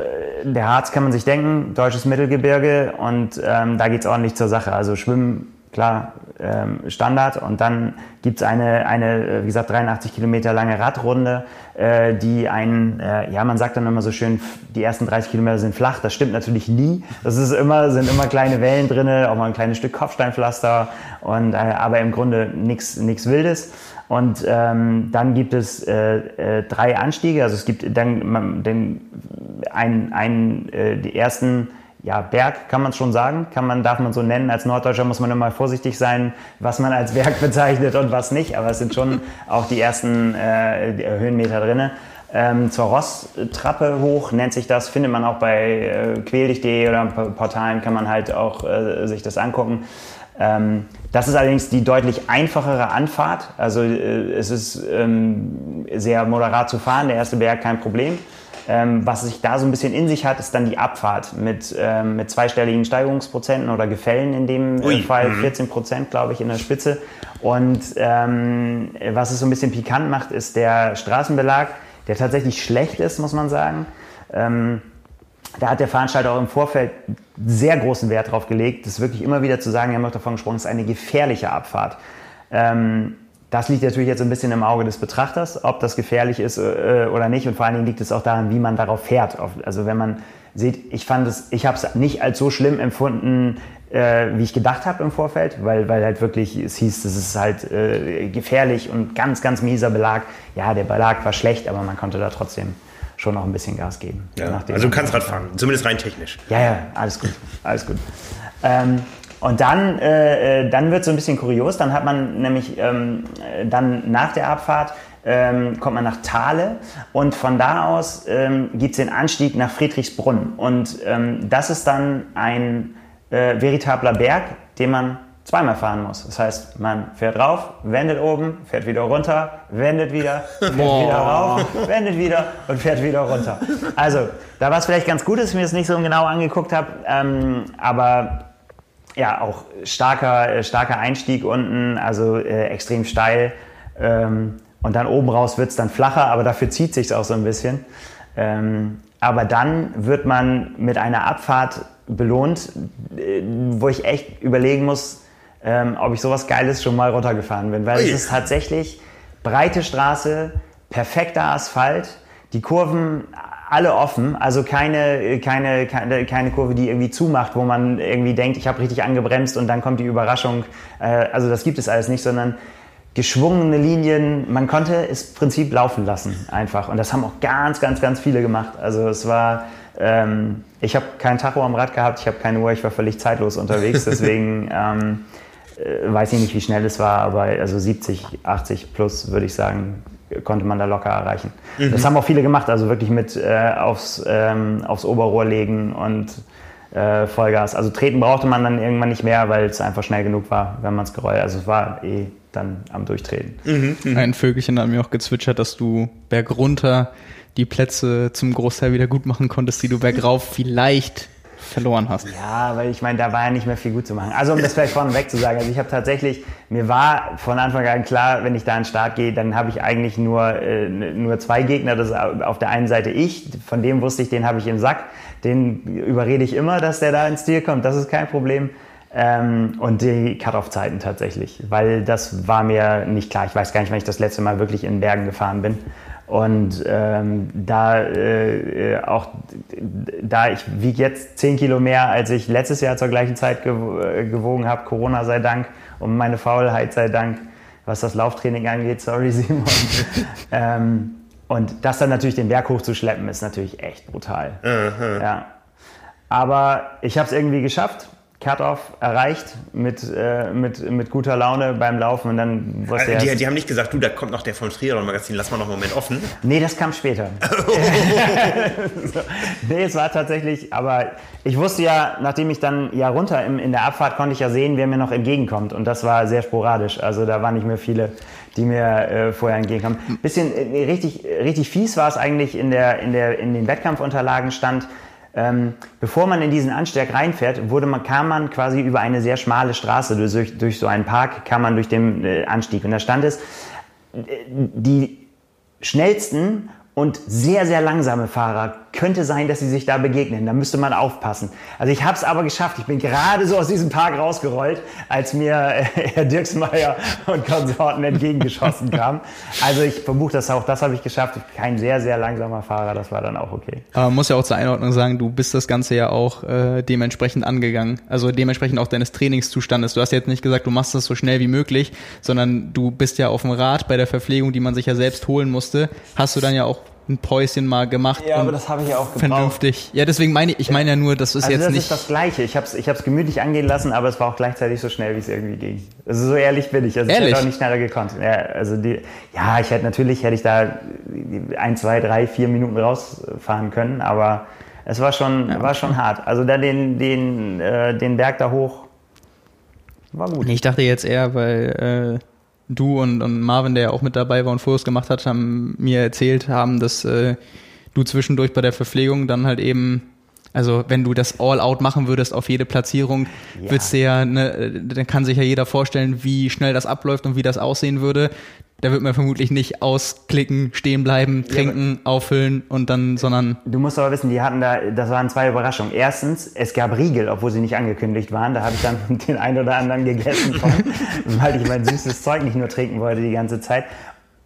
der Harz kann man sich denken, deutsches Mittelgebirge und ähm, da geht's ordentlich zur Sache. Also Schwimmen klar, ähm, Standard. Und dann gibt es eine, eine, äh, wie gesagt, 83 Kilometer lange Radrunde, äh, die einen, äh, ja, man sagt dann immer so schön, die ersten 30 Kilometer sind flach. Das stimmt natürlich nie. Das ist immer, sind immer kleine Wellen drin, auch mal ein kleines Stück Kopfsteinpflaster, und, äh, aber im Grunde nichts Wildes. Und ähm, dann gibt es äh, äh, drei Anstiege. Also es gibt dann man, den, ein, ein, äh, die ersten ja, Berg kann man schon sagen, kann man, darf man so nennen. Als Norddeutscher muss man immer vorsichtig sein, was man als Berg bezeichnet und was nicht. Aber es sind schon auch die ersten äh, Höhenmeter drin. Ähm, zur Rosstrappe hoch nennt sich das, findet man auch bei äh, quäldich.de oder Portalen kann man halt auch äh, sich das angucken. Ähm, das ist allerdings die deutlich einfachere Anfahrt. Also äh, es ist ähm, sehr moderat zu fahren, der erste Berg kein Problem. Ähm, was sich da so ein bisschen in sich hat, ist dann die Abfahrt mit, ähm, mit zweistelligen Steigerungsprozenten oder Gefällen in dem äh, Ui. Fall, 14 mhm. Prozent, glaube ich, in der Spitze. Und ähm, was es so ein bisschen pikant macht, ist der Straßenbelag, der tatsächlich schlecht ist, muss man sagen. Ähm, da hat der Veranstalter auch im Vorfeld sehr großen Wert drauf gelegt, das wirklich immer wieder zu sagen, wir haben auch davon gesprochen, es ist eine gefährliche Abfahrt. Ähm, das liegt natürlich jetzt ein bisschen im Auge des Betrachters, ob das gefährlich ist äh, oder nicht. Und vor allen Dingen liegt es auch daran, wie man darauf fährt. Also wenn man sieht, ich fand es, ich habe es nicht als so schlimm empfunden, äh, wie ich gedacht habe im Vorfeld, weil, weil halt wirklich es hieß, es ist halt äh, gefährlich und ganz, ganz mieser Belag. Ja, der Belag war schlecht, aber man konnte da trotzdem schon noch ein bisschen Gas geben. Ja, also du kannst Rad fahren, zumindest rein technisch. Ja, ja, alles gut, alles gut. Ähm, und dann, äh, äh dann wird es so ein bisschen kurios. Dann hat man nämlich ähm, dann nach der Abfahrt ähm, kommt man nach Thale und von da aus ähm, gibt es den Anstieg nach Friedrichsbrunn. Und ähm, das ist dann ein äh, veritabler Berg, den man zweimal fahren muss. Das heißt, man fährt rauf, wendet oben, fährt wieder runter, wendet wieder, fährt Boah. wieder rauf, wendet wieder und fährt wieder runter. Also, da war es vielleicht ganz gut, dass ich mir das nicht so genau angeguckt habe, ähm, aber ja, auch starker, äh, starker Einstieg unten, also äh, extrem steil. Ähm, und dann oben raus wird es dann flacher, aber dafür zieht sich auch so ein bisschen. Ähm, aber dann wird man mit einer Abfahrt belohnt, äh, wo ich echt überlegen muss, ähm, ob ich sowas Geiles schon mal runtergefahren bin. Weil Ui. es ist tatsächlich breite Straße, perfekter Asphalt, die Kurven alle offen, also keine, keine, keine, keine Kurve, die irgendwie zumacht, wo man irgendwie denkt, ich habe richtig angebremst und dann kommt die Überraschung. Äh, also das gibt es alles nicht, sondern geschwungene Linien, man konnte es im Prinzip laufen lassen einfach. Und das haben auch ganz, ganz, ganz viele gemacht. Also es war, ähm, ich habe kein Tacho am Rad gehabt, ich habe keine Uhr, ich war völlig zeitlos unterwegs, deswegen ähm, äh, weiß ich nicht, wie schnell es war, aber also 70, 80 plus würde ich sagen, konnte man da locker erreichen. Mhm. Das haben auch viele gemacht, also wirklich mit äh, aufs, ähm, aufs Oberrohr legen und äh, Vollgas. Also treten brauchte man dann irgendwann nicht mehr, weil es einfach schnell genug war, wenn man es gerollt. Also es war eh dann am Durchtreten. Mhm, mh. Ein Vögelchen hat mir auch gezwitschert, dass du bergunter die Plätze zum Großteil wieder gut machen konntest, die du bergauf vielleicht verloren hast. Ja, weil ich meine, da war ja nicht mehr viel gut zu machen. Also um das vielleicht vorneweg zu sagen, also ich habe tatsächlich, mir war von Anfang an klar, wenn ich da an den Start gehe, dann habe ich eigentlich nur, äh, nur zwei Gegner. Das ist auf der einen Seite ich, von dem wusste ich, den habe ich im Sack. Den überrede ich immer, dass der da ins Ziel kommt. Das ist kein Problem. Ähm, und die Cut-Off-Zeiten tatsächlich, weil das war mir nicht klar. Ich weiß gar nicht, wann ich das letzte Mal wirklich in Bergen gefahren bin. Und ähm, da äh, auch, da ich wiege jetzt 10 Kilo mehr, als ich letztes Jahr zur gleichen Zeit äh, gewogen habe, Corona sei Dank und meine Faulheit sei Dank, was das Lauftraining angeht, sorry Simon. ähm, und das dann natürlich den Berg hochzuschleppen, ist natürlich echt brutal. Mhm. Ja. Aber ich habe es irgendwie geschafft Cut-Off erreicht mit, äh, mit, mit guter Laune beim Laufen und dann also die, die haben nicht gesagt, du, da kommt noch der vom Triathlon Magazin, lass mal noch einen Moment offen. Nee, das kam später. so. Nee, es war tatsächlich, aber ich wusste ja, nachdem ich dann ja runter im, in der Abfahrt konnte ich ja sehen, wer mir noch entgegenkommt und das war sehr sporadisch. Also da waren nicht mehr viele, die mir äh, vorher entgegenkamen. Bisschen äh, richtig, richtig fies war es eigentlich in der, in der, in den Wettkampfunterlagen stand, ähm, bevor man in diesen Anstieg reinfährt, wurde man, kam man quasi über eine sehr schmale Straße, durch, durch so einen Park kam man durch den äh, Anstieg. Und da stand es, äh, die schnellsten und sehr, sehr langsame Fahrer könnte sein, dass sie sich da begegnen. Da müsste man aufpassen. Also ich habe es aber geschafft. Ich bin gerade so aus diesem Park rausgerollt, als mir äh, Herr Dirksmeier und Konsorten entgegengeschossen kamen. Also ich verbuche das auch. Das habe ich geschafft. Ich bin kein sehr, sehr langsamer Fahrer. Das war dann auch okay. Aber man muss ja auch zur Einordnung sagen, du bist das Ganze ja auch äh, dementsprechend angegangen. Also dementsprechend auch deines Trainingszustandes. Du hast jetzt nicht gesagt, du machst das so schnell wie möglich, sondern du bist ja auf dem Rad bei der Verpflegung, die man sich ja selbst holen musste. Hast du dann ja auch ein Päuschen mal gemacht. Ja, aber das habe ich ja auch gebraucht. Vernünftig. Ja, deswegen meine ich, ich meine ja nur, das ist also jetzt das nicht. Das ist das Gleiche. Ich habe es ich hab's gemütlich angehen lassen, aber es war auch gleichzeitig so schnell, wie es irgendwie ging. Also so ehrlich bin ich. Also ehrlich? ich hätte auch nicht schneller gekonnt. Ja, also die, ja, ich hätte natürlich hätte ich da ein, zwei, drei, vier Minuten rausfahren können, aber es war schon, ja. war schon hart. Also da den, den, äh, den Berg da hoch war gut. Ich dachte jetzt eher, weil äh, du und, und Marvin, der ja auch mit dabei war und Fotos gemacht hat, haben mir erzählt haben, dass äh, du zwischendurch bei der Verpflegung dann halt eben also wenn du das All-Out machen würdest auf jede Platzierung, ja. würdest du ja, ne, dann kann sich ja jeder vorstellen, wie schnell das abläuft und wie das aussehen würde da wird man vermutlich nicht ausklicken, stehen bleiben, trinken, ja, auffüllen und dann, sondern. Du musst aber wissen, die hatten da, das waren zwei Überraschungen. Erstens, es gab Riegel, obwohl sie nicht angekündigt waren. Da habe ich dann den einen oder anderen gegessen, von, weil ich mein süßes Zeug nicht nur trinken wollte die ganze Zeit.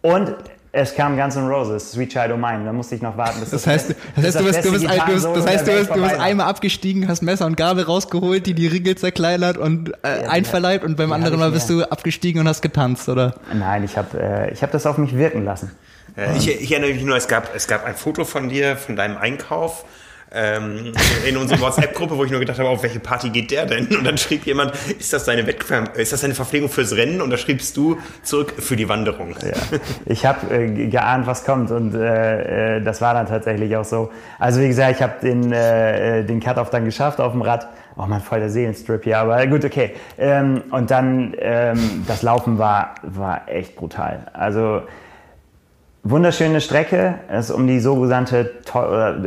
Und es kam Guns N' Roses, Sweet Child O' Mine. Da musste ich noch warten. Das, das heißt, das, das heißt, du bist, du bist, ein, du bist, das heißt, du bist, du bist einmal abgestiegen, hast Messer und Gabel rausgeholt, die die Riegel zerkleinert und äh, ja, einverleibt und beim anderen Mal bist du abgestiegen und hast getanzt, oder? Nein, ich habe äh, ich hab das auf mich wirken lassen. Äh, ich, ich erinnere mich nur, es gab, es gab ein Foto von dir, von deinem Einkauf ähm, in unserer WhatsApp-Gruppe, wo ich nur gedacht habe, auf welche Party geht der denn? Und dann schrieb jemand, ist das deine Wettkampf, ist das deine Verpflegung fürs Rennen? Und da schriebst du zurück für die Wanderung. Ja. Ich habe äh, geahnt, was kommt und äh, äh, das war dann tatsächlich auch so. Also wie gesagt, ich habe den, äh, äh, den Cut-Off dann geschafft auf dem Rad. Oh man, voll der Seelenstrip hier, aber gut, okay. Ähm, und dann ähm, das Laufen war, war echt brutal. Also Wunderschöne Strecke, ist um die sogenannte,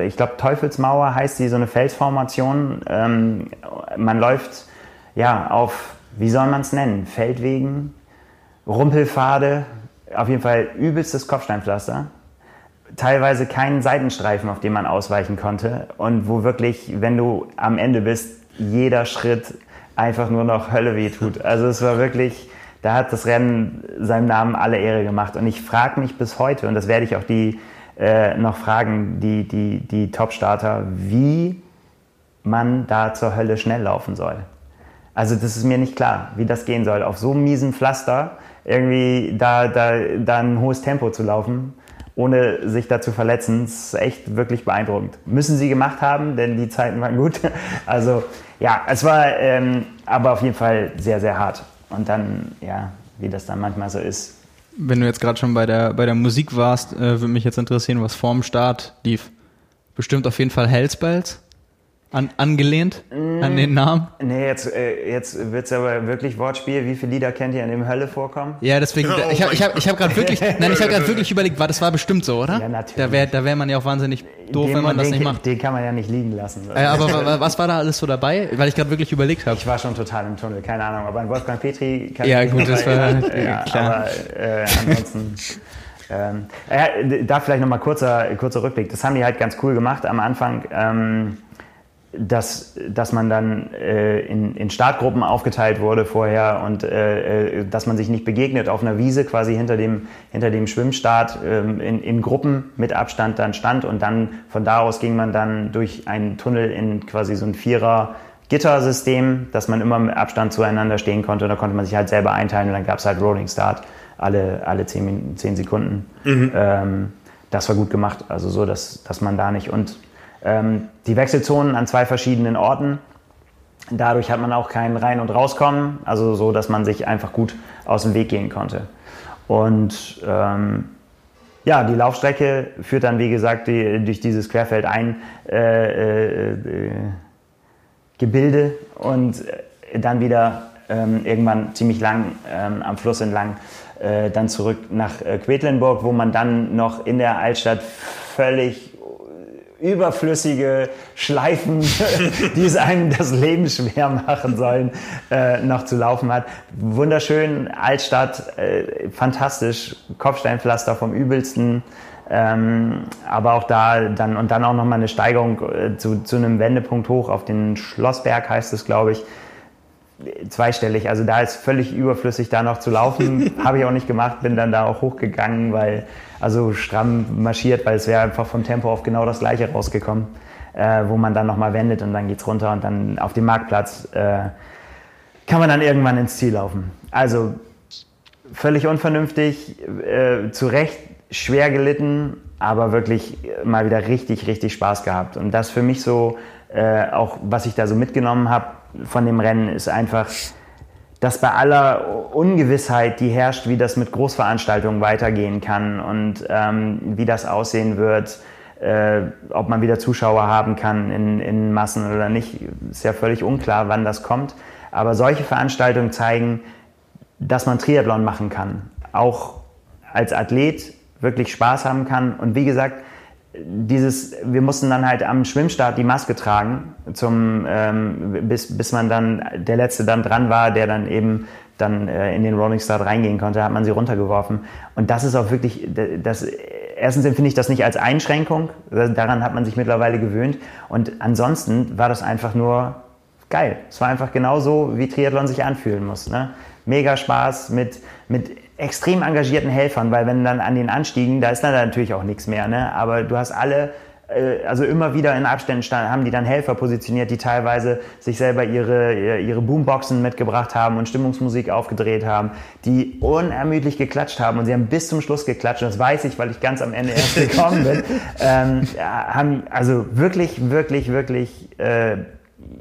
ich glaube Teufelsmauer heißt die, so eine Felsformation. Ähm, man läuft ja auf, wie soll man es nennen, Feldwegen, Rumpelpfade, auf jeden Fall übelstes Kopfsteinpflaster. Teilweise keinen Seitenstreifen, auf den man ausweichen konnte und wo wirklich, wenn du am Ende bist, jeder Schritt einfach nur noch Hölle weh tut. Also es war wirklich da hat das Rennen seinem Namen alle Ehre gemacht. Und ich frage mich bis heute, und das werde ich auch die äh, noch fragen, die, die, die Top-Starter, wie man da zur Hölle schnell laufen soll. Also das ist mir nicht klar, wie das gehen soll. Auf so einem miesen Pflaster irgendwie da, da, da ein hohes Tempo zu laufen, ohne sich da zu verletzen, ist echt wirklich beeindruckend. Müssen sie gemacht haben, denn die Zeiten waren gut. Also ja, es war ähm, aber auf jeden Fall sehr, sehr hart. Und dann, ja, wie das dann manchmal so ist. Wenn du jetzt gerade schon bei der, bei der Musik warst, äh, würde mich jetzt interessieren, was vorm Start lief. Bestimmt auf jeden Fall Hellspells. An, angelehnt mm, an den Namen? Nee, jetzt, äh, jetzt wird es aber wirklich Wortspiel. Wie viele Lieder kennt ihr, an dem Hölle vorkommen? Ja, deswegen, oh ich habe ich hab, ich hab gerade wirklich, nein, ich habe gerade wirklich überlegt, war, das war bestimmt so, oder? Ja, natürlich. Da wäre da wär man ja auch wahnsinnig doof, den wenn man das nicht macht. Den kann man ja nicht liegen lassen. Äh, aber was war da alles so dabei? Weil ich gerade wirklich überlegt habe. Ich war schon total im Tunnel, keine Ahnung, aber an Wolfgang Petri kann Ja, gut, das war ja, klar. Aber äh, ansonsten... Ähm, äh, da vielleicht nochmal kurzer, kurzer Rückblick. Das haben die halt ganz cool gemacht am Anfang. Ähm, dass, dass man dann äh, in, in Startgruppen aufgeteilt wurde vorher und äh, äh, dass man sich nicht begegnet auf einer Wiese quasi hinter dem, hinter dem Schwimmstart äh, in, in Gruppen mit Abstand dann stand und dann von da aus ging man dann durch einen Tunnel in quasi so ein Vierer Gittersystem, dass man immer mit Abstand zueinander stehen konnte und da konnte man sich halt selber einteilen und dann gab es halt Rolling Start alle, alle zehn, zehn Sekunden. Mhm. Ähm, das war gut gemacht, also so, dass, dass man da nicht und ähm, die Wechselzonen an zwei verschiedenen Orten. Dadurch hat man auch kein Rein- und Rauskommen, also so, dass man sich einfach gut aus dem Weg gehen konnte. Und ähm, ja, die Laufstrecke führt dann, wie gesagt, die, durch dieses Querfeld ein äh, äh, Gebilde und dann wieder ähm, irgendwann ziemlich lang ähm, am Fluss entlang äh, dann zurück nach äh, Quedlinburg, wo man dann noch in der Altstadt völlig überflüssige Schleifen, die es einem das Leben schwer machen sollen, äh, noch zu laufen hat. Wunderschön, Altstadt, äh, fantastisch, Kopfsteinpflaster vom übelsten. Ähm, aber auch da dann und dann auch nochmal eine Steigerung äh, zu, zu einem Wendepunkt hoch auf den Schlossberg heißt es, glaube ich zweistellig. Also da ist völlig überflüssig, da noch zu laufen. Habe ich auch nicht gemacht, bin dann da auch hochgegangen, weil, also stramm marschiert, weil es wäre einfach vom Tempo auf genau das gleiche rausgekommen, äh, wo man dann nochmal wendet und dann geht's runter und dann auf dem Marktplatz äh, kann man dann irgendwann ins Ziel laufen. Also völlig unvernünftig, äh, zu Recht schwer gelitten, aber wirklich mal wieder richtig, richtig Spaß gehabt. Und das für mich so, äh, auch was ich da so mitgenommen habe, von dem Rennen ist einfach, dass bei aller Ungewissheit, die herrscht, wie das mit Großveranstaltungen weitergehen kann und ähm, wie das aussehen wird, äh, ob man wieder Zuschauer haben kann in, in Massen oder nicht, ist ja völlig unklar, wann das kommt. Aber solche Veranstaltungen zeigen, dass man Triathlon machen kann, auch als Athlet wirklich Spaß haben kann. Und wie gesagt, dieses, wir mussten dann halt am Schwimmstart die Maske tragen, zum, ähm, bis, bis man dann, der Letzte dann dran war, der dann eben dann äh, in den Rolling Start reingehen konnte, hat man sie runtergeworfen. Und das ist auch wirklich, das, erstens empfinde ich das nicht als Einschränkung, daran hat man sich mittlerweile gewöhnt. Und ansonsten war das einfach nur geil. Es war einfach genauso, wie Triathlon sich anfühlen muss. Ne? Mega Spaß mit, mit extrem engagierten Helfern, weil wenn dann an den Anstiegen, da ist dann natürlich auch nichts mehr, ne? aber du hast alle, äh, also immer wieder in Abständen stand, haben die dann Helfer positioniert, die teilweise sich selber ihre, ihre Boomboxen mitgebracht haben und Stimmungsmusik aufgedreht haben, die unermüdlich geklatscht haben und sie haben bis zum Schluss geklatscht und das weiß ich, weil ich ganz am Ende erst gekommen bin, ähm, haben also wirklich, wirklich, wirklich äh,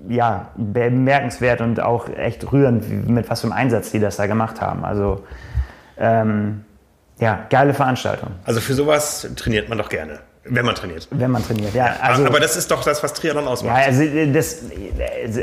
ja, bemerkenswert und auch echt rührend, mit was für einem Einsatz die das da gemacht haben. Also ähm, ja, geile Veranstaltung. Also für sowas trainiert man doch gerne. Wenn man trainiert. Wenn man trainiert, ja. Also, aber das ist doch das, was Triathlon ausmacht. Ja, also, das,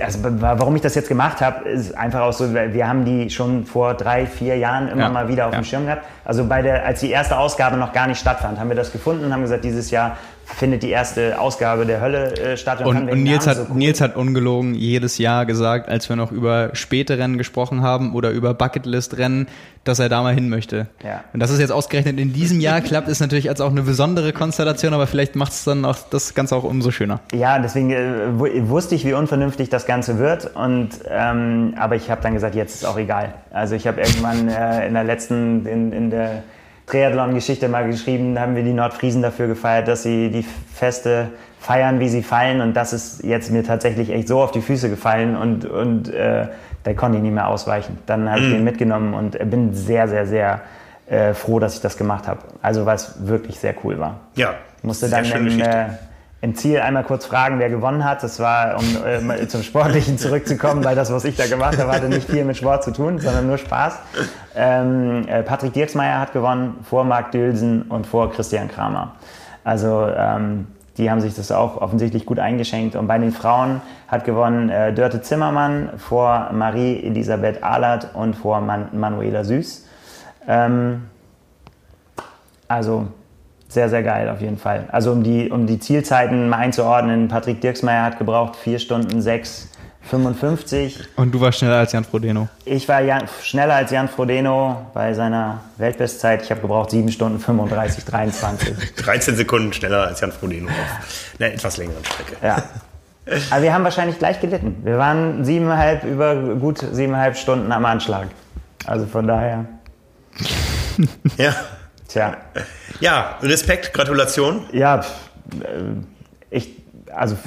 also warum ich das jetzt gemacht habe, ist einfach auch so, wir haben die schon vor drei, vier Jahren immer ja, mal wieder auf ja. dem Schirm gehabt. Also bei der, als die erste Ausgabe noch gar nicht stattfand, haben wir das gefunden und haben gesagt, dieses Jahr findet die erste Ausgabe der Hölle äh, statt. Und, und, und Nils, hat, so. Nils hat ungelogen jedes Jahr gesagt, als wir noch über späte Rennen gesprochen haben oder über Bucketlist-Rennen, dass er da mal hin möchte. Ja. Und dass es jetzt ausgerechnet in diesem Jahr klappt, ist natürlich als auch eine besondere Konstellation, aber vielleicht macht es dann auch das Ganze auch umso schöner. Ja, deswegen äh, wusste ich, wie unvernünftig das Ganze wird. Und ähm, aber ich habe dann gesagt, jetzt ist auch egal. Also ich habe irgendwann äh, in der letzten, in, in der Triathlon-Geschichte mal geschrieben, haben wir die Nordfriesen dafür gefeiert, dass sie die Feste feiern, wie sie fallen. Und das ist jetzt mir tatsächlich echt so auf die Füße gefallen und, und äh, da konnte ich nicht mehr ausweichen. Dann habe ich mhm. den mitgenommen und bin sehr, sehr, sehr äh, froh, dass ich das gemacht habe. Also weil es wirklich sehr cool war. Ja. Musste dann im, äh, im, Ziel einmal kurz fragen, wer gewonnen hat. Das war, um äh, zum Sportlichen zurückzukommen, weil das, was ich da gemacht habe, hatte nicht viel mit Sport zu tun, sondern nur Spaß. Ähm, äh, Patrick Dirksmeier hat gewonnen, vor Marc Dülsen und vor Christian Kramer. Also ähm, die haben sich das auch offensichtlich gut eingeschenkt. Und bei den Frauen hat gewonnen äh, Dörte Zimmermann vor Marie Elisabeth Ahlert und vor Man Manuela Süß. Ähm, also sehr, sehr geil auf jeden Fall. Also um die, um die Zielzeiten mal einzuordnen, Patrick Dirksmeier hat gebraucht 4 Stunden 6 55. Und du warst schneller als Jan Frodeno? Ich war Jan, schneller als Jan Frodeno bei seiner Weltbestzeit. Ich habe gebraucht 7 Stunden 35, 23. 13 Sekunden schneller als Jan Frodeno auf einer etwas längeren Strecke. Ja. Aber wir haben wahrscheinlich gleich gelitten. Wir waren siebeneinhalb, über gut siebeneinhalb Stunden am Anschlag. Also von daher. ja. Tja. Ja, Respekt, Gratulation. Ja, äh, ich, also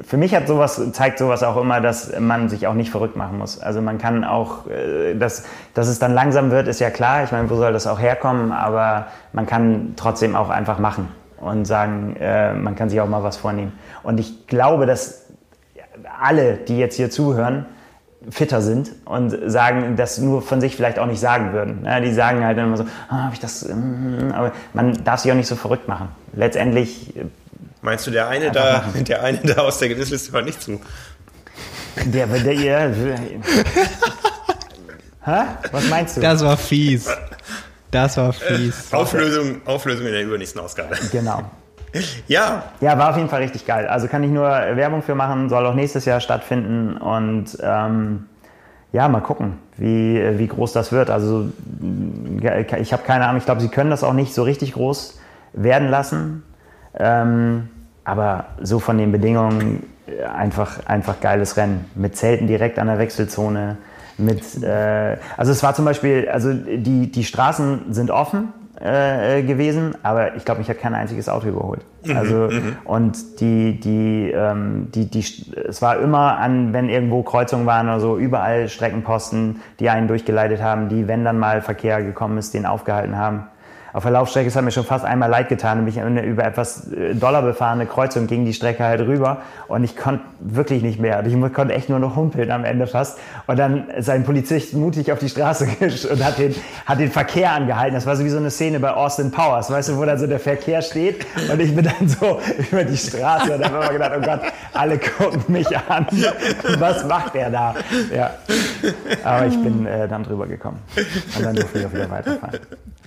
für mich hat sowas, zeigt sowas auch immer, dass man sich auch nicht verrückt machen muss. Also man kann auch, äh, dass, dass es dann langsam wird, ist ja klar. Ich meine, wo soll das auch herkommen? Aber man kann trotzdem auch einfach machen und sagen, äh, man kann sich auch mal was vornehmen. Und ich glaube, dass alle, die jetzt hier zuhören, fitter sind und sagen, das nur von sich vielleicht auch nicht sagen würden. Ja, die sagen halt immer so, ah, habe ich das, mm, aber man darf sich auch nicht so verrückt machen. Letztendlich äh, Meinst du, der eine, da, der eine da aus der Gewissliste hört nicht zu? Der, der, ja. Hä? Was meinst du? Das war fies. Das war fies. Äh, Auflösung, Auflösung in der übernächsten Ausgabe. Genau. Ja. Ja, war auf jeden Fall richtig geil. Also kann ich nur Werbung für machen, soll auch nächstes Jahr stattfinden und ähm, ja, mal gucken, wie, wie groß das wird. Also ich habe keine Ahnung, ich glaube, sie können das auch nicht so richtig groß werden lassen. Ähm, aber so von den Bedingungen äh, einfach, einfach geiles Rennen. Mit Zelten direkt an der Wechselzone. Mit, äh, also es war zum Beispiel, also die, die Straßen sind offen äh, gewesen, aber ich glaube, mich hat kein einziges Auto überholt. Mhm, also mhm. und die, die, ähm, die, die, es war immer an, wenn irgendwo Kreuzungen waren oder so, überall Streckenposten, die einen durchgeleitet haben, die, wenn dann mal Verkehr gekommen ist, den aufgehalten haben auf der Laufstrecke, es hat mir schon fast einmal leid getan, nämlich über etwas äh, doller befahrene Kreuzung ging die Strecke halt rüber und ich konnte wirklich nicht mehr. Ich konnte echt nur noch humpeln am Ende fast. Und dann ist ein Polizist mutig auf die Straße und hat den, hat den Verkehr angehalten. Das war so wie so eine Szene bei Austin Powers, weißt du, wo dann so der Verkehr steht und ich bin dann so über die Straße und dann habe ich gedacht, oh Gott, alle gucken mich an. Was macht er da? Ja. Aber ich bin äh, dann drüber gekommen und dann durfte ich auch wieder weiterfahren.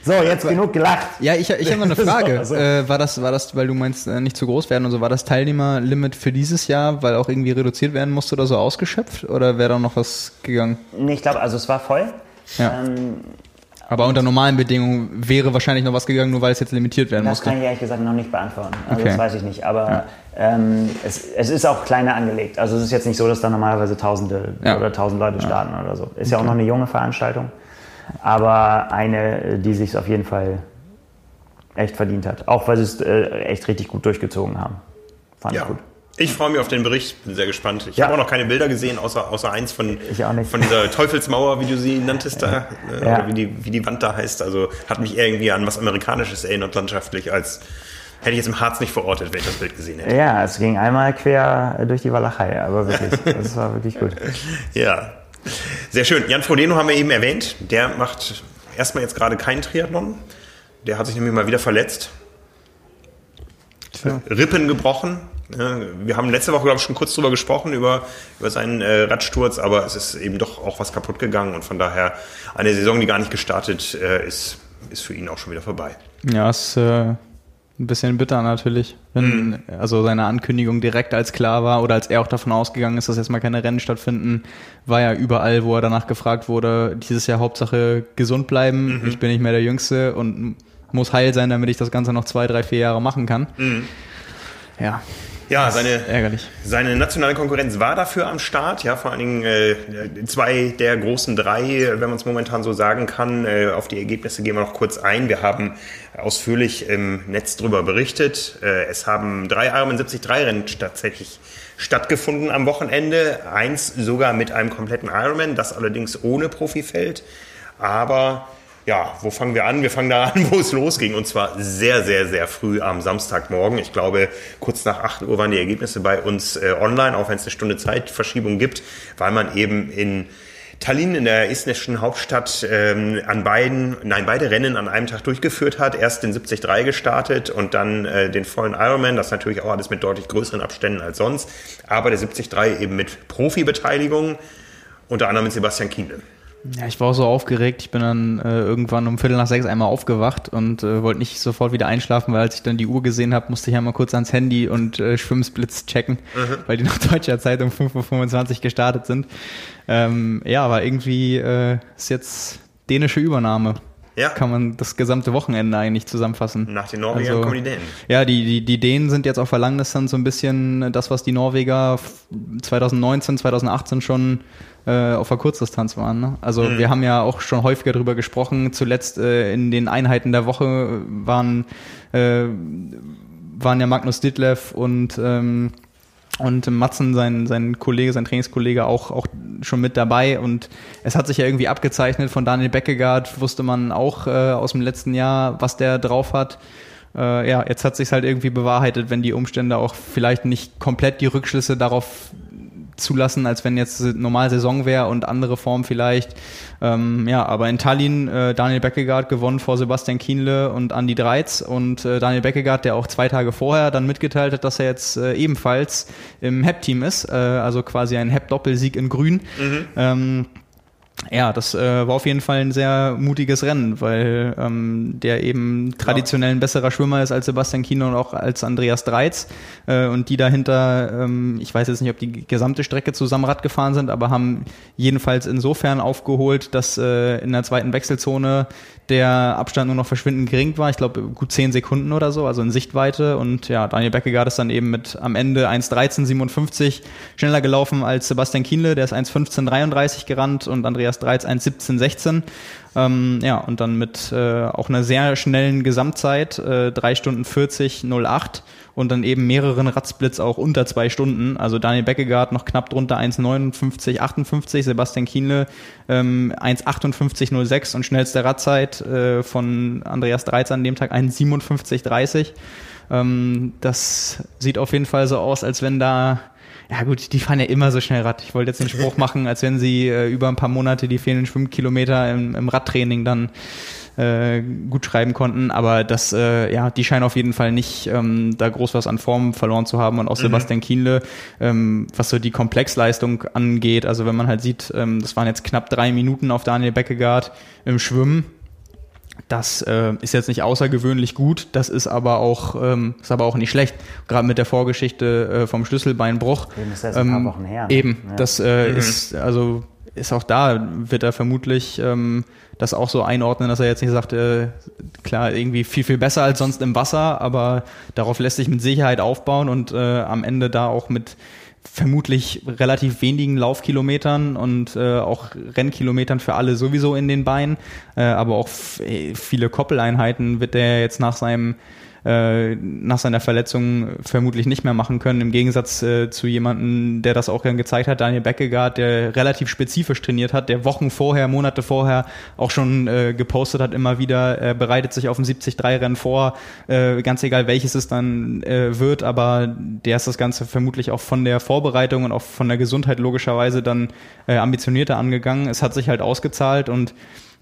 So, jetzt genug gelacht. Ja, ich, ich habe mal eine Frage. so. äh, war, das, war das, weil du meinst, äh, nicht zu groß werden und so, war das Teilnehmerlimit für dieses Jahr, weil auch irgendwie reduziert werden musste oder so ausgeschöpft? Oder wäre da noch was gegangen? Nee, ich glaube, also es war voll. Ja. Ähm, aber unter normalen Bedingungen wäre wahrscheinlich noch was gegangen, nur weil es jetzt limitiert werden das musste. Das kann ich ehrlich gesagt noch nicht beantworten. Also okay. Das weiß ich nicht. Aber ja. ähm, es, es, ist auch kleiner angelegt. Also es ist jetzt nicht so, dass da normalerweise Tausende ja. oder Tausend Leute starten oder so. Ist okay. ja auch noch eine junge Veranstaltung aber eine, die sich auf jeden Fall echt verdient hat. Auch weil sie es äh, echt richtig gut durchgezogen haben. Fand ja. ich gut. Ich freue mich auf den Bericht, bin sehr gespannt. Ich ja. habe auch noch keine Bilder gesehen, außer, außer eins von, von dieser Teufelsmauer, wie du sie nanntest da, äh, ja. oder wie die, wie die Wand da heißt. Also hat mich irgendwie an was Amerikanisches erinnert landschaftlich, als hätte ich jetzt im Harz nicht verortet, wenn ich das Bild gesehen hätte. Ja, es ging einmal quer durch die Walachei, aber wirklich, das war wirklich gut. Ja, sehr schön. Jan Frodeno haben wir eben erwähnt. Der macht erstmal jetzt gerade keinen Triathlon. Der hat sich nämlich mal wieder verletzt. Ja. Rippen gebrochen. Wir haben letzte Woche, glaube ich, schon kurz drüber gesprochen, über, über seinen äh, Radsturz, aber es ist eben doch auch was kaputt gegangen und von daher eine Saison, die gar nicht gestartet äh, ist, ist für ihn auch schon wieder vorbei. Ja, es äh, ein bisschen bitter natürlich, wenn mhm. also seine Ankündigung direkt als klar war oder als er auch davon ausgegangen ist, dass erstmal keine Rennen stattfinden, war ja überall, wo er danach gefragt wurde, dieses Jahr Hauptsache gesund bleiben, mhm. ich bin nicht mehr der Jüngste und muss heil sein, damit ich das Ganze noch zwei, drei, vier Jahre machen kann. Mhm. Ja. Ja, seine, ärgerlich. seine nationale Konkurrenz war dafür am Start. Ja, vor allen Dingen äh, zwei der großen drei, wenn man es momentan so sagen kann. Äh, auf die Ergebnisse gehen wir noch kurz ein. Wir haben ausführlich im Netz darüber berichtet. Äh, es haben drei Ironman 73 Rennen tatsächlich stattgefunden am Wochenende. Eins sogar mit einem kompletten Ironman, das allerdings ohne Profifeld. Aber ja, wo fangen wir an? Wir fangen da an, wo es losging. Und zwar sehr, sehr, sehr früh am Samstagmorgen. Ich glaube, kurz nach 8 Uhr waren die Ergebnisse bei uns äh, online, auch wenn es eine Stunde Zeitverschiebung gibt, weil man eben in Tallinn in der estnischen Hauptstadt ähm, an beiden, nein, beide Rennen an einem Tag durchgeführt hat. Erst den 73 gestartet und dann äh, den vollen Ironman. Das natürlich auch alles mit deutlich größeren Abständen als sonst. Aber der 73 eben mit Profi-Beteiligung, unter anderem mit Sebastian Kienle. Ja, ich war auch so aufgeregt. Ich bin dann äh, irgendwann um Viertel nach sechs einmal aufgewacht und äh, wollte nicht sofort wieder einschlafen, weil als ich dann die Uhr gesehen habe, musste ich einmal kurz ans Handy und äh, Schwimmsplits checken, mhm. weil die nach deutscher Zeit um 5.25 Uhr gestartet sind. Ähm, ja, aber irgendwie äh, ist jetzt dänische Übernahme. ja. kann man das gesamte Wochenende eigentlich zusammenfassen. Nach den Norwegern also, kommen die Dänen. Ja, die, die, die Dänen sind jetzt auf der Langdistanz so ein bisschen das, was die Norweger 2019, 2018 schon äh, auf der Kurzdistanz waren. Ne? Also mhm. wir haben ja auch schon häufiger darüber gesprochen. Zuletzt äh, in den Einheiten der Woche waren, äh, waren ja Magnus Ditlev und ähm, und Matzen, sein, sein Kollege, sein Trainingskollege auch, auch schon mit dabei und es hat sich ja irgendwie abgezeichnet von Daniel Beckegaard, wusste man auch äh, aus dem letzten Jahr, was der drauf hat. Äh, ja, jetzt hat sich halt irgendwie bewahrheitet, wenn die Umstände auch vielleicht nicht komplett die Rückschlüsse darauf zulassen, als wenn jetzt normal Saison wäre und andere Form vielleicht. Ähm, ja, aber in Tallinn äh, Daniel Beckegaard gewonnen vor Sebastian Kienle und Andy Dreiz und äh, Daniel Beckegaard, der auch zwei Tage vorher dann mitgeteilt hat, dass er jetzt äh, ebenfalls im HEP-Team ist, äh, also quasi ein HEP-Doppelsieg in Grün. Mhm. Ähm, ja, das äh, war auf jeden Fall ein sehr mutiges Rennen, weil ähm, der eben traditionell ein besserer Schwimmer ist als Sebastian Kino und auch als Andreas Dreiz. Äh, und die dahinter, ähm, ich weiß jetzt nicht, ob die gesamte Strecke zusammen Rad gefahren sind, aber haben jedenfalls insofern aufgeholt, dass äh, in der zweiten Wechselzone der Abstand nur noch verschwindend gering war. Ich glaube, gut zehn Sekunden oder so, also in Sichtweite. Und ja, Daniel Beckegaard ist dann eben mit am Ende 1.13.57 schneller gelaufen als Sebastian Kienle, der ist 1.15.33 gerannt und Andreas Dreiz 1.17.16. Ähm, ja, und dann mit äh, auch einer sehr schnellen Gesamtzeit, äh, 3 Stunden 40, 08 und dann eben mehreren Radsplits auch unter zwei Stunden. Also Daniel Beckegaard noch knapp drunter 1,59, 58, Sebastian Kienle ähm, 1,58,06 und schnellste Radzeit äh, von Andreas Dreiz an dem Tag 1,57,30. Ähm, das sieht auf jeden Fall so aus, als wenn da ja gut, die fahren ja immer so schnell Rad. Ich wollte jetzt den Spruch machen, als wenn sie äh, über ein paar Monate die fehlenden Schwimmkilometer im, im Radtraining dann äh, gut schreiben konnten. Aber das, äh, ja, die scheinen auf jeden Fall nicht ähm, da groß was an Form verloren zu haben. Und auch mhm. Sebastian Kienle, ähm, was so die Komplexleistung angeht, also wenn man halt sieht, ähm, das waren jetzt knapp drei Minuten auf Daniel Beckegaard im Schwimmen. Das äh, ist jetzt nicht außergewöhnlich gut, das ist aber auch, ähm, ist aber auch nicht schlecht. Gerade mit der Vorgeschichte äh, vom Schlüsselbeinbruch. Eben ist das ähm, ein paar Wochen her. Ne? Eben, ja. das äh, mhm. ist, also ist auch da, wird er vermutlich ähm, das auch so einordnen, dass er jetzt nicht sagt, äh, klar, irgendwie viel, viel besser als sonst im Wasser, aber darauf lässt sich mit Sicherheit aufbauen und äh, am Ende da auch mit vermutlich relativ wenigen Laufkilometern und äh, auch Rennkilometern für alle sowieso in den Beinen, äh, aber auch viele Koppeleinheiten wird der jetzt nach seinem äh, nach seiner Verletzung vermutlich nicht mehr machen können. Im Gegensatz äh, zu jemandem, der das auch gern gezeigt hat, Daniel Beckegaard, der relativ spezifisch trainiert hat, der Wochen vorher, Monate vorher auch schon äh, gepostet hat, immer wieder, er bereitet sich auf ein 73-Rennen vor, äh, ganz egal welches es dann äh, wird, aber der ist das Ganze vermutlich auch von der Vorbereitung und auch von der Gesundheit logischerweise dann äh, ambitionierter angegangen. Es hat sich halt ausgezahlt und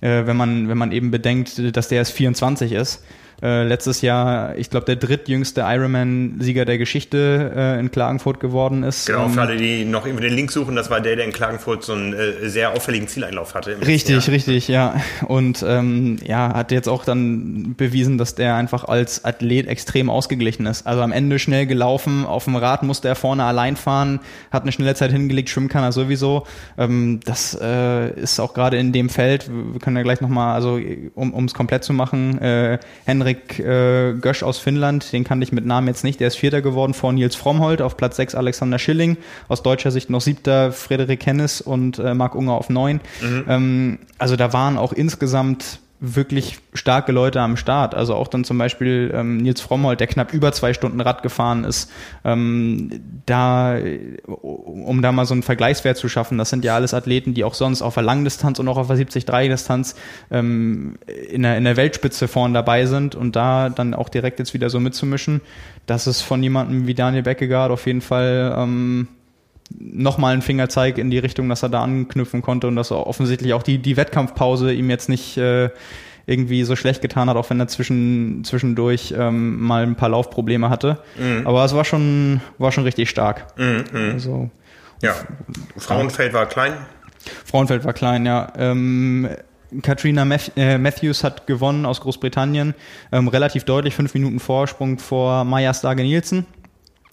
äh, wenn man wenn man eben bedenkt, dass der erst 24 ist, äh, letztes Jahr, ich glaube, der drittjüngste Ironman-Sieger der Geschichte äh, in Klagenfurt geworden ist. Genau, ähm, für alle, die noch irgendwie den Link suchen, das war der, der in Klagenfurt so einen äh, sehr auffälligen Zieleinlauf hatte. Richtig, richtig, ja. Und ähm, ja, hat jetzt auch dann bewiesen, dass der einfach als Athlet extrem ausgeglichen ist. Also am Ende schnell gelaufen, auf dem Rad musste er vorne allein fahren, hat eine schnelle Zeit hingelegt, schwimmen kann er sowieso. Ähm, das äh, ist auch gerade in dem Feld, wir können ja gleich nochmal, also um es komplett zu machen, äh, Henrik Henrik äh, Gösch aus Finnland, den kannte ich mit Namen jetzt nicht, der ist Vierter geworden vor Nils Frommholt, auf Platz 6 Alexander Schilling, aus deutscher Sicht noch Siebter Frederik Hennis und äh, Marc Unger auf 9. Mhm. Ähm, also da waren auch insgesamt wirklich starke Leute am Start. Also auch dann zum Beispiel ähm, Nils Frommholt, der knapp über zwei Stunden Rad gefahren ist. Ähm, da, um da mal so einen Vergleichswert zu schaffen, das sind ja alles Athleten, die auch sonst auf der Langdistanz und auch auf der 70-3-Distanz ähm, in, der, in der Weltspitze vorn dabei sind und da dann auch direkt jetzt wieder so mitzumischen, das ist von jemandem wie Daniel Beckegaard auf jeden Fall ähm, nochmal ein Fingerzeig in die Richtung, dass er da anknüpfen konnte und dass er offensichtlich auch die, die Wettkampfpause ihm jetzt nicht äh, irgendwie so schlecht getan hat, auch wenn er zwischen, zwischendurch ähm, mal ein paar Laufprobleme hatte. Mhm. Aber es war schon, war schon richtig stark. Mhm, mhm. Also, ja, Frauenfeld war klein. Frauenfeld war klein, ja. Ähm, Katrina äh, Matthews hat gewonnen aus Großbritannien, ähm, relativ deutlich, fünf Minuten Vorsprung vor Maya Stage Nielsen.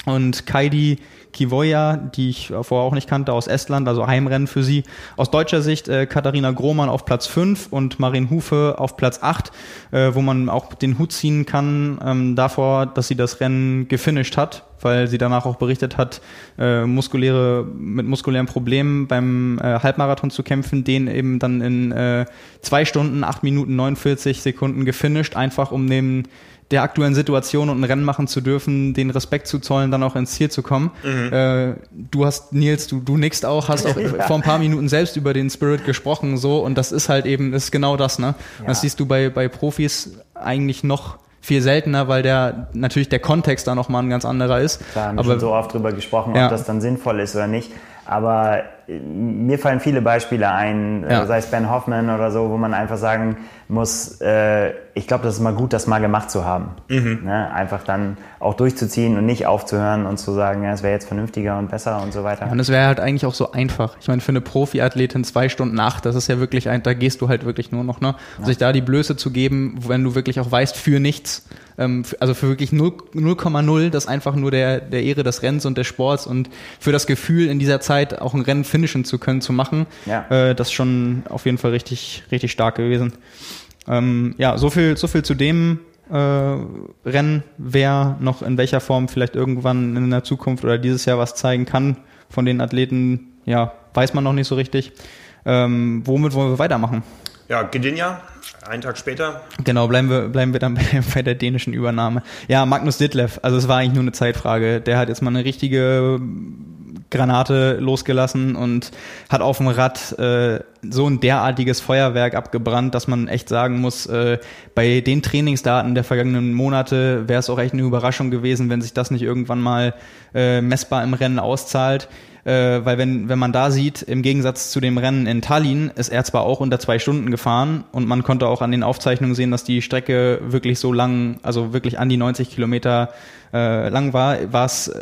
Und Kaidi Kivoya, die ich vorher auch nicht kannte, aus Estland, also Heimrennen für sie. Aus deutscher Sicht äh, Katharina Grohmann auf Platz 5 und Marin Hufe auf Platz 8, äh, wo man auch den Hut ziehen kann ähm, davor, dass sie das Rennen gefinisht hat, weil sie danach auch berichtet hat, äh, muskuläre, mit muskulären Problemen beim äh, Halbmarathon zu kämpfen, den eben dann in äh, zwei Stunden, acht Minuten, 49 Sekunden gefinisht, einfach um den der aktuellen Situation und ein Rennen machen zu dürfen, den Respekt zu zollen, dann auch ins Ziel zu kommen. Mhm. Äh, du hast, Nils, du, du nickst auch, hast auch ja. vor ein paar Minuten selbst über den Spirit gesprochen, so, und das ist halt eben, ist genau das, ne? Ja. Das siehst du bei, bei Profis eigentlich noch viel seltener, weil der natürlich der Kontext da nochmal ein ganz anderer ist. Da haben wir schon so oft drüber gesprochen, ja. ob das dann sinnvoll ist oder nicht. Aber mir fallen viele Beispiele ein, ja. sei es Ben Hoffman oder so, wo man einfach sagen muss, äh, ich glaube, das ist mal gut, das mal gemacht zu haben. Mhm. Ne? Einfach dann auch durchzuziehen und nicht aufzuhören und zu sagen, ja, es wäre jetzt vernünftiger und besser und so weiter. Ja, und es wäre halt eigentlich auch so einfach. Ich meine, für eine Profiathletin zwei Stunden acht, das ist ja wirklich ein, da gehst du halt wirklich nur noch, ne? Ja. Sich da die Blöße zu geben, wenn du wirklich auch weißt, für nichts, ähm, also für wirklich 0,0, das einfach nur der, der Ehre des Rennens und des Sports und für das Gefühl, in dieser Zeit auch ein Rennen finishen zu können, zu machen, ja. äh, das ist schon auf jeden Fall richtig, richtig stark gewesen. Ähm, ja, so viel, so viel zu dem äh, Rennen. Wer noch in welcher Form vielleicht irgendwann in der Zukunft oder dieses Jahr was zeigen kann von den Athleten, ja, weiß man noch nicht so richtig. Ähm, womit wollen wir weitermachen? Ja, Gdynia, einen Tag später. Genau, bleiben wir, bleiben wir dann bei, bei der dänischen Übernahme. Ja, Magnus Ditlev, also es war eigentlich nur eine Zeitfrage. Der hat jetzt mal eine richtige Granate losgelassen und hat auf dem Rad äh, so ein derartiges Feuerwerk abgebrannt, dass man echt sagen muss, äh, bei den Trainingsdaten der vergangenen Monate wäre es auch echt eine Überraschung gewesen, wenn sich das nicht irgendwann mal äh, messbar im Rennen auszahlt. Äh, weil wenn, wenn man da sieht, im Gegensatz zu dem Rennen in Tallinn ist er zwar auch unter zwei Stunden gefahren und man konnte auch an den Aufzeichnungen sehen, dass die Strecke wirklich so lang, also wirklich an die 90 Kilometer äh, lang war, war es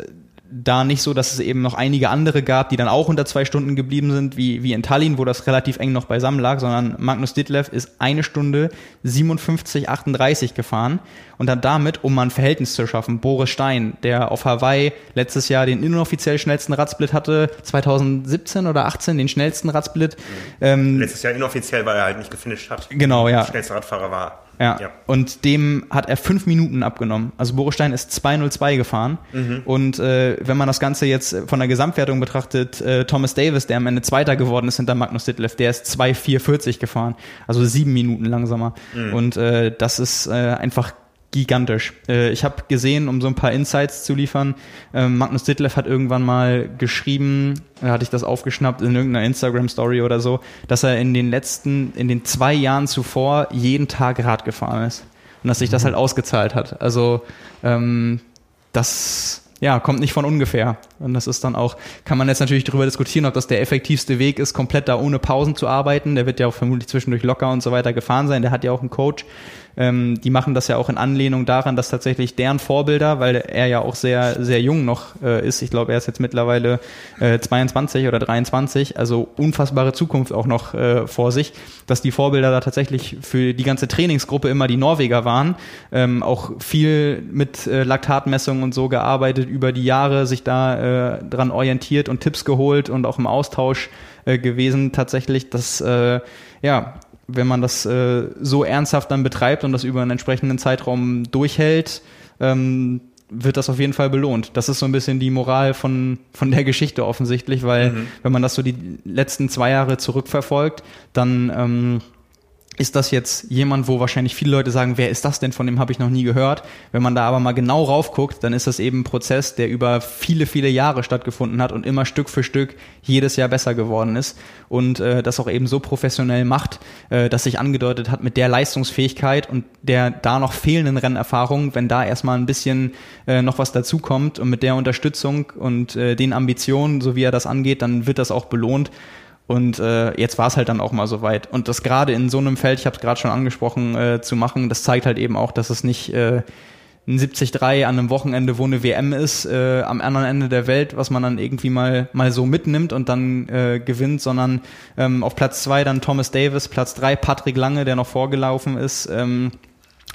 da nicht so, dass es eben noch einige andere gab, die dann auch unter zwei Stunden geblieben sind, wie, wie in Tallinn, wo das relativ eng noch beisammen lag, sondern Magnus Ditlev ist eine Stunde 57, 38 gefahren und hat damit, um mal ein Verhältnis zu schaffen, Boris Stein, der auf Hawaii letztes Jahr den inoffiziell schnellsten Radsplit hatte, 2017 oder 18 den schnellsten Radsplit. Ähm, letztes Jahr inoffiziell, weil er halt nicht gefinisht hat. Genau, ja. Schnellster Radfahrer war. Ja. ja. Und dem hat er fünf Minuten abgenommen. Also Borustein ist 2.02 gefahren. Mhm. Und äh, wenn man das Ganze jetzt von der Gesamtwertung betrachtet, äh, Thomas Davis, der am Ende Zweiter geworden ist hinter Magnus Ditlev, der ist 2.440 gefahren. Also sieben Minuten langsamer. Mhm. Und äh, das ist äh, einfach gigantisch. Äh, ich habe gesehen, um so ein paar Insights zu liefern, äh, Magnus Ditlev hat irgendwann mal geschrieben, da hatte ich das aufgeschnappt in irgendeiner Instagram-Story oder so, dass er in den letzten, in den zwei Jahren zuvor jeden Tag Rad gefahren ist. Und dass sich das mhm. halt ausgezahlt hat. Also ähm, das ja, kommt nicht von ungefähr. Und das ist dann auch, kann man jetzt natürlich darüber diskutieren, ob das der effektivste Weg ist, komplett da ohne Pausen zu arbeiten. Der wird ja auch vermutlich zwischendurch locker und so weiter gefahren sein. Der hat ja auch einen Coach. Ähm, die machen das ja auch in Anlehnung daran, dass tatsächlich deren Vorbilder, weil er ja auch sehr, sehr jung noch äh, ist, ich glaube, er ist jetzt mittlerweile äh, 22 oder 23, also unfassbare Zukunft auch noch äh, vor sich, dass die Vorbilder da tatsächlich für die ganze Trainingsgruppe immer die Norweger waren, ähm, auch viel mit äh, Laktatmessungen und so gearbeitet über die Jahre, sich da äh, dran orientiert und Tipps geholt und auch im Austausch äh, gewesen tatsächlich, dass äh, ja, wenn man das äh, so ernsthaft dann betreibt und das über einen entsprechenden Zeitraum durchhält, ähm, wird das auf jeden Fall belohnt. Das ist so ein bisschen die Moral von, von der Geschichte offensichtlich, weil mhm. wenn man das so die letzten zwei Jahre zurückverfolgt, dann ähm, ist das jetzt jemand, wo wahrscheinlich viele Leute sagen, wer ist das denn, von dem habe ich noch nie gehört. Wenn man da aber mal genau raufguckt, dann ist das eben ein Prozess, der über viele, viele Jahre stattgefunden hat und immer Stück für Stück jedes Jahr besser geworden ist und äh, das auch eben so professionell macht, äh, dass sich angedeutet hat mit der Leistungsfähigkeit und der da noch fehlenden Rennerfahrung, wenn da erstmal ein bisschen äh, noch was dazukommt und mit der Unterstützung und äh, den Ambitionen, so wie er das angeht, dann wird das auch belohnt. Und äh, jetzt war es halt dann auch mal soweit. Und das gerade in so einem Feld, ich habe es gerade schon angesprochen, äh, zu machen, das zeigt halt eben auch, dass es nicht äh, ein 73 an einem Wochenende, wo eine WM ist, äh, am anderen Ende der Welt, was man dann irgendwie mal mal so mitnimmt und dann äh, gewinnt, sondern ähm, auf Platz zwei dann Thomas Davis, Platz drei Patrick Lange, der noch vorgelaufen ist. Ähm,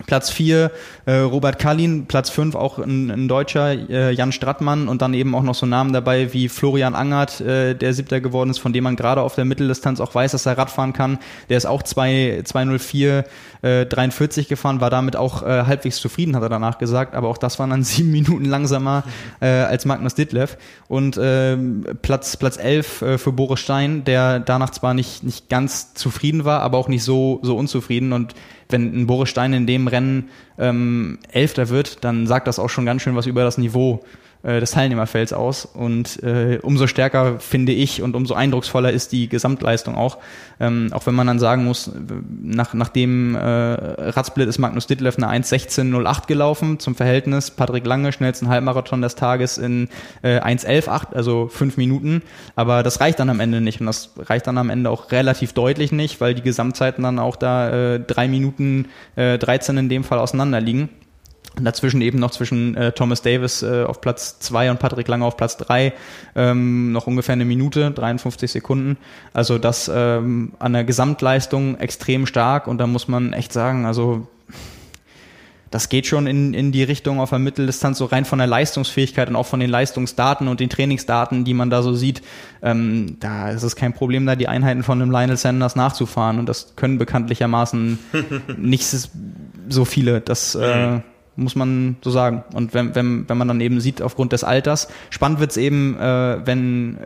Platz 4 äh, Robert Kallin, Platz 5 auch ein, ein Deutscher, äh, Jan Strattmann und dann eben auch noch so Namen dabei wie Florian Angert, äh, der Siebter geworden ist, von dem man gerade auf der Mitteldistanz auch weiß, dass er Radfahren kann. Der ist auch 2, 204 äh, 43 gefahren, war damit auch äh, halbwegs zufrieden, hat er danach gesagt, aber auch das waren dann sieben Minuten langsamer äh, als Magnus Ditlev. Und äh, Platz, Platz 11 äh, für Boris Stein, der danach zwar nicht, nicht ganz zufrieden war, aber auch nicht so, so unzufrieden und wenn ein Boris Stein in dem Rennen ähm, Elfter wird, dann sagt das auch schon ganz schön was über das Niveau äh, des Teilnehmerfelds aus. Und äh, umso stärker finde ich und umso eindrucksvoller ist die Gesamtleistung auch. Ähm, auch wenn man dann sagen muss, nach, nach dem äh, Radsplit ist Magnus Ditlev eine 1.16.08 gelaufen zum Verhältnis. Patrick Lange, schnellsten Halbmarathon des Tages in äh, 1.11.8, also fünf Minuten. Aber das reicht dann am Ende nicht. Und das reicht dann am Ende auch relativ deutlich nicht, weil die Gesamtzeiten dann auch da äh, drei Minuten äh, 13 in dem Fall auseinander liegen. Dazwischen eben noch zwischen äh, Thomas Davis äh, auf Platz 2 und Patrick Lange auf Platz 3 ähm, noch ungefähr eine Minute, 53 Sekunden. Also das ähm, an der Gesamtleistung extrem stark und da muss man echt sagen, also das geht schon in, in die Richtung auf der Mitteldistanz, so rein von der Leistungsfähigkeit und auch von den Leistungsdaten und den Trainingsdaten, die man da so sieht. Ähm, da ist es kein Problem, da die Einheiten von einem Lionel Sanders nachzufahren und das können bekanntlichermaßen nicht so viele. Das äh, muss man so sagen. Und wenn, wenn, wenn man dann eben sieht, aufgrund des Alters, spannend wird's eben, äh, wenn,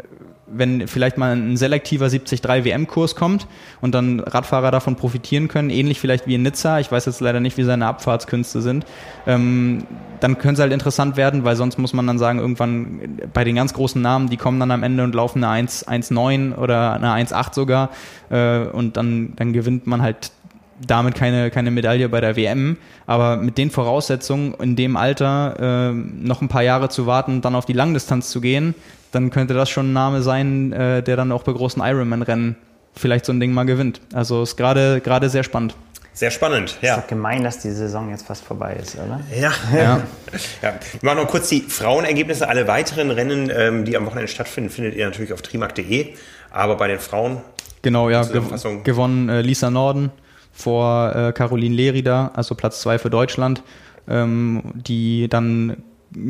wenn vielleicht mal ein selektiver 73 WM-Kurs kommt und dann Radfahrer davon profitieren können, ähnlich vielleicht wie in Nizza, ich weiß jetzt leider nicht, wie seine Abfahrtskünste sind, ähm, dann könnte es halt interessant werden, weil sonst muss man dann sagen, irgendwann bei den ganz großen Namen, die kommen dann am Ende und laufen eine 1,9 oder eine 1,8 sogar äh, und dann, dann gewinnt man halt damit keine, keine Medaille bei der WM. Aber mit den Voraussetzungen, in dem Alter äh, noch ein paar Jahre zu warten, dann auf die Langdistanz zu gehen, dann könnte das schon ein Name sein, äh, der dann auch bei großen Ironman-Rennen vielleicht so ein Ding mal gewinnt. Also ist gerade gerade sehr spannend. Sehr spannend, ja. Ist doch gemein, dass die Saison jetzt fast vorbei ist, oder? Ja. ja. ja. Wir machen noch kurz die Frauenergebnisse. Alle weiteren Rennen, ähm, die am Wochenende stattfinden, findet ihr natürlich auf trimark.de. Aber bei den Frauen. Genau, ja. Gew gewonnen äh, Lisa Norden vor äh, Caroline Lerida, also Platz zwei für Deutschland, ähm, die dann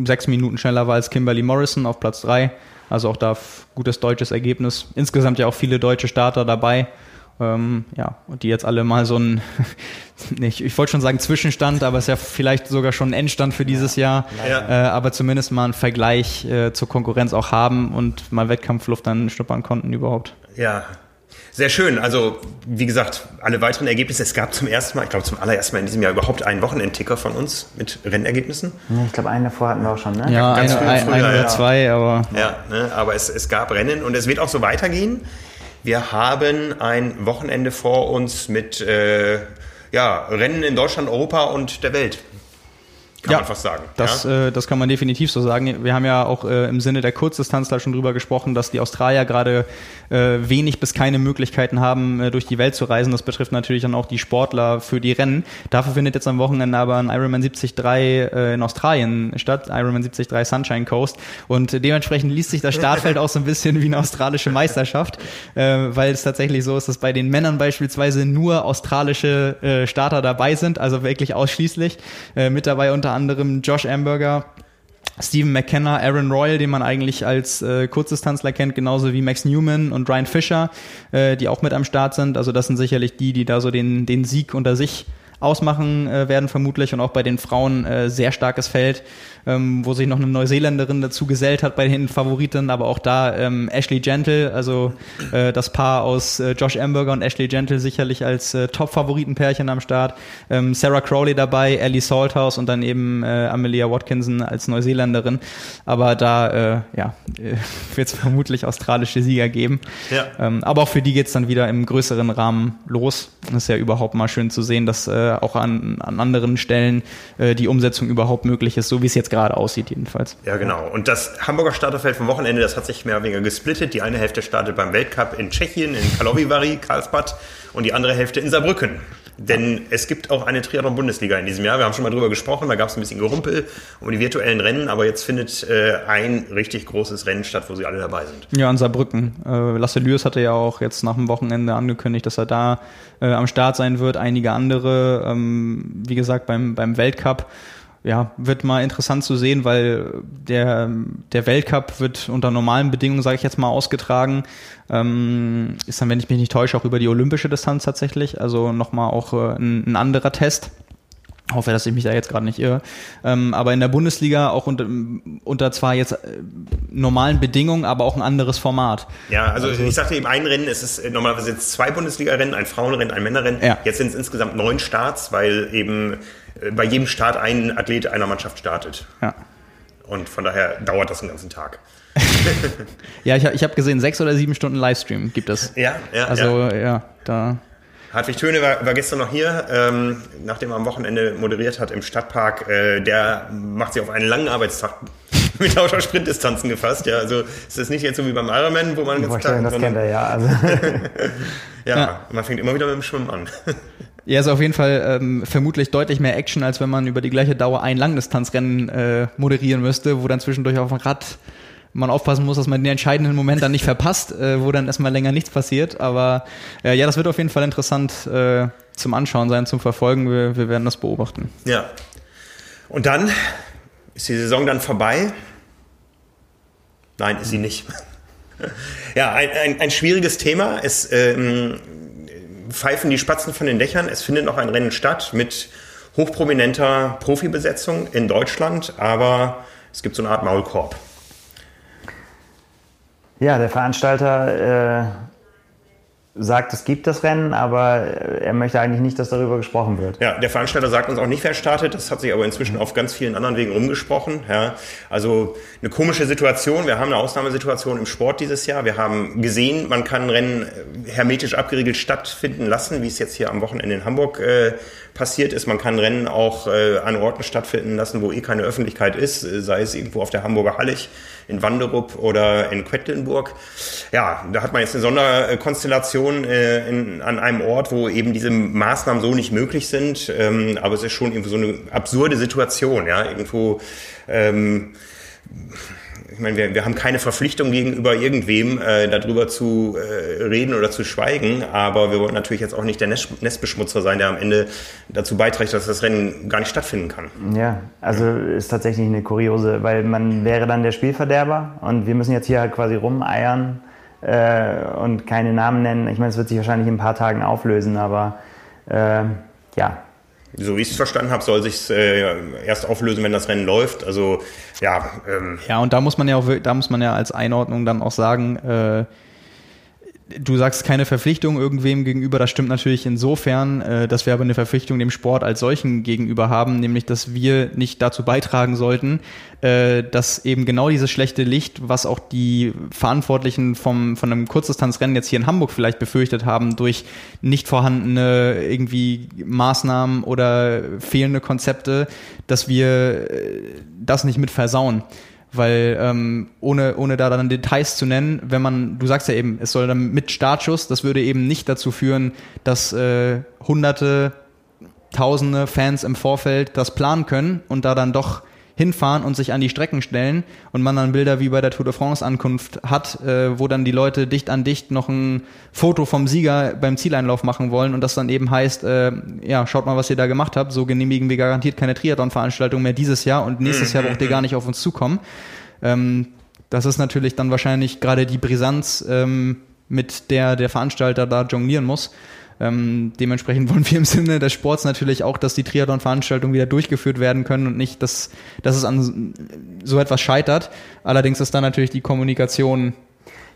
sechs Minuten schneller war als Kimberly Morrison auf Platz drei. Also auch da gutes deutsches Ergebnis. Insgesamt ja auch viele deutsche Starter dabei. Ähm, ja, und die jetzt alle mal so ein, nicht, ich wollte schon sagen Zwischenstand, aber es ist ja vielleicht sogar schon ein Endstand für dieses Jahr. Ja. Äh, aber zumindest mal einen Vergleich äh, zur Konkurrenz auch haben und mal Wettkampfluft dann schnuppern konnten überhaupt. Ja, sehr schön. Also, wie gesagt, alle weiteren Ergebnisse. Es gab zum ersten Mal, ich glaube zum allerersten Mal in diesem Jahr überhaupt einen Wochenendticker von uns mit Rennergebnissen. Ja, ich glaube, einen davor hatten wir auch schon, ne? Ja, Ganz eine, ein, früher, ein oder ja. zwei, aber. Ja, ne, aber es, es gab Rennen und es wird auch so weitergehen. Wir haben ein Wochenende vor uns mit äh, ja, Rennen in Deutschland, Europa und der Welt. Kann ja, man fast sagen. Das, ja? äh, das kann man definitiv so sagen. Wir haben ja auch äh, im Sinne der Kurzdistanzler schon drüber gesprochen, dass die Australier gerade äh, wenig bis keine Möglichkeiten haben, äh, durch die Welt zu reisen. Das betrifft natürlich dann auch die Sportler für die Rennen. Dafür findet jetzt am Wochenende aber ein Ironman 73 äh, in Australien statt, Ironman 73 Sunshine Coast. Und dementsprechend liest sich das Startfeld auch so ein bisschen wie eine australische Meisterschaft, äh, weil es tatsächlich so ist, dass bei den Männern beispielsweise nur australische äh, Starter dabei sind, also wirklich ausschließlich. Mit dabei unter anderem Josh Amberger, Stephen McKenna, Aaron Royal, den man eigentlich als äh, Kurzdistanzler kennt, genauso wie Max Newman und Ryan Fischer, äh, die auch mit am Start sind. Also das sind sicherlich die, die da so den, den Sieg unter sich ausmachen äh, werden vermutlich und auch bei den Frauen äh, sehr starkes Feld ähm, wo sich noch eine Neuseeländerin dazu gesellt hat bei den Favoriten, aber auch da ähm, Ashley Gentle, also äh, das Paar aus äh, Josh Amberger und Ashley Gentle sicherlich als äh, Top-Favoritenpärchen am Start. Ähm, Sarah Crowley dabei, Ellie Salthouse und dann eben äh, Amelia Watkinson als Neuseeländerin. Aber da äh, ja, äh, wird es vermutlich australische Sieger geben. Ja. Ähm, aber auch für die geht's dann wieder im größeren Rahmen los. Das ist ja überhaupt mal schön zu sehen, dass äh, auch an, an anderen Stellen äh, die Umsetzung überhaupt möglich ist, so wie es jetzt gerade aussieht jedenfalls. Ja, genau. Und das Hamburger Starterfeld vom Wochenende, das hat sich mehr oder weniger gesplittet. Die eine Hälfte startet beim Weltcup in Tschechien, in Karlovy Vary, Karlsbad und die andere Hälfte in Saarbrücken. Denn es gibt auch eine Triathlon-Bundesliga in diesem Jahr. Wir haben schon mal drüber gesprochen, da gab es ein bisschen Gerumpel um die virtuellen Rennen, aber jetzt findet äh, ein richtig großes Rennen statt, wo sie alle dabei sind. Ja, in Saarbrücken. Äh, Lasse Lüers hatte ja auch jetzt nach dem Wochenende angekündigt, dass er da äh, am Start sein wird. Einige andere, ähm, wie gesagt, beim, beim Weltcup ja, wird mal interessant zu sehen, weil der, der Weltcup wird unter normalen Bedingungen, sage ich jetzt mal, ausgetragen. Ähm, ist dann, wenn ich mich nicht täusche, auch über die olympische Distanz tatsächlich. Also nochmal auch äh, ein, ein anderer Test. Ich hoffe, dass ich mich da jetzt gerade nicht irre. Ähm, aber in der Bundesliga auch unter, unter zwar jetzt äh, normalen Bedingungen, aber auch ein anderes Format. Ja, also, also ich sagte eben ein Rennen, es ist normalerweise jetzt zwei Bundesliga-Rennen, ein Frauenrennen, ein Männerrennen. Ja. Jetzt sind es insgesamt neun Starts, weil eben äh, bei jedem Start ein Athlet einer Mannschaft startet. Ja. Und von daher dauert das einen ganzen Tag. ja, ich, ich habe gesehen, sechs oder sieben Stunden Livestream gibt es. Ja, ja. Also ja, ja da. Hartwig Töne war, war gestern noch hier, ähm, nachdem er am Wochenende moderiert hat im Stadtpark. Äh, der macht sich auf einen langen Arbeitstag mit lauter Sprintdistanzen gefasst. Ja, also ist das nicht jetzt so wie beim Ironman, wo man ganz Tag, das kennt er ja. Also. ja, ja, man fängt immer wieder mit dem Schwimmen an. Ja, ist auf jeden Fall ähm, vermutlich deutlich mehr Action, als wenn man über die gleiche Dauer ein Langdistanzrennen äh, moderieren müsste, wo dann zwischendurch auf dem Rad man aufpassen muss, dass man den entscheidenden Moment dann nicht verpasst, äh, wo dann erstmal länger nichts passiert. Aber äh, ja, das wird auf jeden Fall interessant äh, zum Anschauen sein, zum Verfolgen. Wir, wir werden das beobachten. Ja. Und dann ist die Saison dann vorbei? Nein, ist sie nicht. ja, ein, ein, ein schwieriges Thema. Es ähm, pfeifen die Spatzen von den Dächern. Es findet noch ein Rennen statt mit hochprominenter Profibesetzung in Deutschland, aber es gibt so eine Art Maulkorb. Ja, der Veranstalter äh, sagt, es gibt das Rennen, aber er möchte eigentlich nicht, dass darüber gesprochen wird. Ja, der Veranstalter sagt uns auch nicht, wer startet. Das hat sich aber inzwischen auf ganz vielen anderen Wegen rumgesprochen. Ja, also eine komische Situation. Wir haben eine Ausnahmesituation im Sport dieses Jahr. Wir haben gesehen, man kann Rennen hermetisch abgeriegelt stattfinden lassen, wie es jetzt hier am Wochenende in Hamburg äh, passiert ist. Man kann Rennen auch äh, an Orten stattfinden lassen, wo eh keine Öffentlichkeit ist, äh, sei es irgendwo auf der Hamburger Hallig, in Wanderup oder in Quedlinburg. Ja, da hat man jetzt eine Sonderkonstellation äh, in, an einem Ort, wo eben diese Maßnahmen so nicht möglich sind. Ähm, aber es ist schon irgendwo so eine absurde Situation, ja, irgendwo. Ähm, ich meine, wir, wir haben keine Verpflichtung gegenüber irgendwem, äh, darüber zu äh, reden oder zu schweigen, aber wir wollen natürlich jetzt auch nicht der Nest, Nestbeschmutzer sein, der am Ende dazu beiträgt, dass das Rennen gar nicht stattfinden kann. Ja, also ist tatsächlich eine kuriose, weil man wäre dann der Spielverderber und wir müssen jetzt hier halt quasi rumeiern äh, und keine Namen nennen. Ich meine, es wird sich wahrscheinlich in ein paar Tagen auflösen, aber äh, ja, so wie ich es verstanden habe, soll sich äh, erst auflösen, wenn das Rennen läuft. Also ja. Ähm. Ja, und da muss man ja auch, da muss man ja als Einordnung dann auch sagen, äh, Du sagst keine Verpflichtung irgendwem gegenüber, das stimmt natürlich insofern, äh, dass wir aber eine Verpflichtung dem Sport als solchen gegenüber haben, nämlich dass wir nicht dazu beitragen sollten, äh, dass eben genau dieses schlechte Licht, was auch die Verantwortlichen vom, von einem Kurzdistanzrennen jetzt hier in Hamburg vielleicht befürchtet haben, durch nicht vorhandene irgendwie Maßnahmen oder fehlende Konzepte, dass wir äh, das nicht mit versauen weil ähm, ohne, ohne da dann Details zu nennen, wenn man, du sagst ja eben, es soll dann mit Startschuss, das würde eben nicht dazu führen, dass äh, hunderte, tausende Fans im Vorfeld das planen können und da dann doch hinfahren und sich an die Strecken stellen und man dann Bilder wie bei der Tour de France Ankunft hat, äh, wo dann die Leute dicht an dicht noch ein Foto vom Sieger beim Zieleinlauf machen wollen und das dann eben heißt, äh, ja, schaut mal, was ihr da gemacht habt, so genehmigen wir garantiert keine Triathlon-Veranstaltung mehr dieses Jahr und nächstes Jahr braucht ihr gar nicht auf uns zukommen. Ähm, das ist natürlich dann wahrscheinlich gerade die Brisanz, ähm, mit der der Veranstalter da jonglieren muss. Ähm, dementsprechend wollen wir im Sinne des Sports natürlich auch, dass die Triathlon-Veranstaltungen wieder durchgeführt werden können und nicht, dass, dass es an so etwas scheitert. Allerdings ist da natürlich die Kommunikation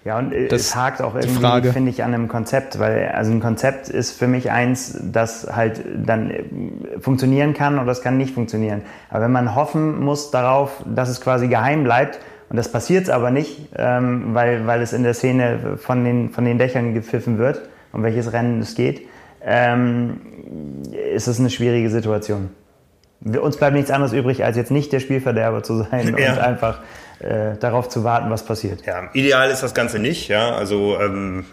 ja, und das es hakt auch irgendwie, finde ich, an einem Konzept, weil also ein Konzept ist für mich eins, das halt dann funktionieren kann und das kann nicht funktionieren. Aber wenn man hoffen muss darauf, dass es quasi geheim bleibt, und das passiert aber nicht, ähm, weil, weil es in der Szene von den, von den Dächern gepfiffen wird, um welches Rennen es geht, ähm, ist es eine schwierige Situation. Uns bleibt nichts anderes übrig, als jetzt nicht der Spielverderber zu sein ja. und einfach äh, darauf zu warten, was passiert. Ja, ideal ist das Ganze nicht. Ja, also ähm,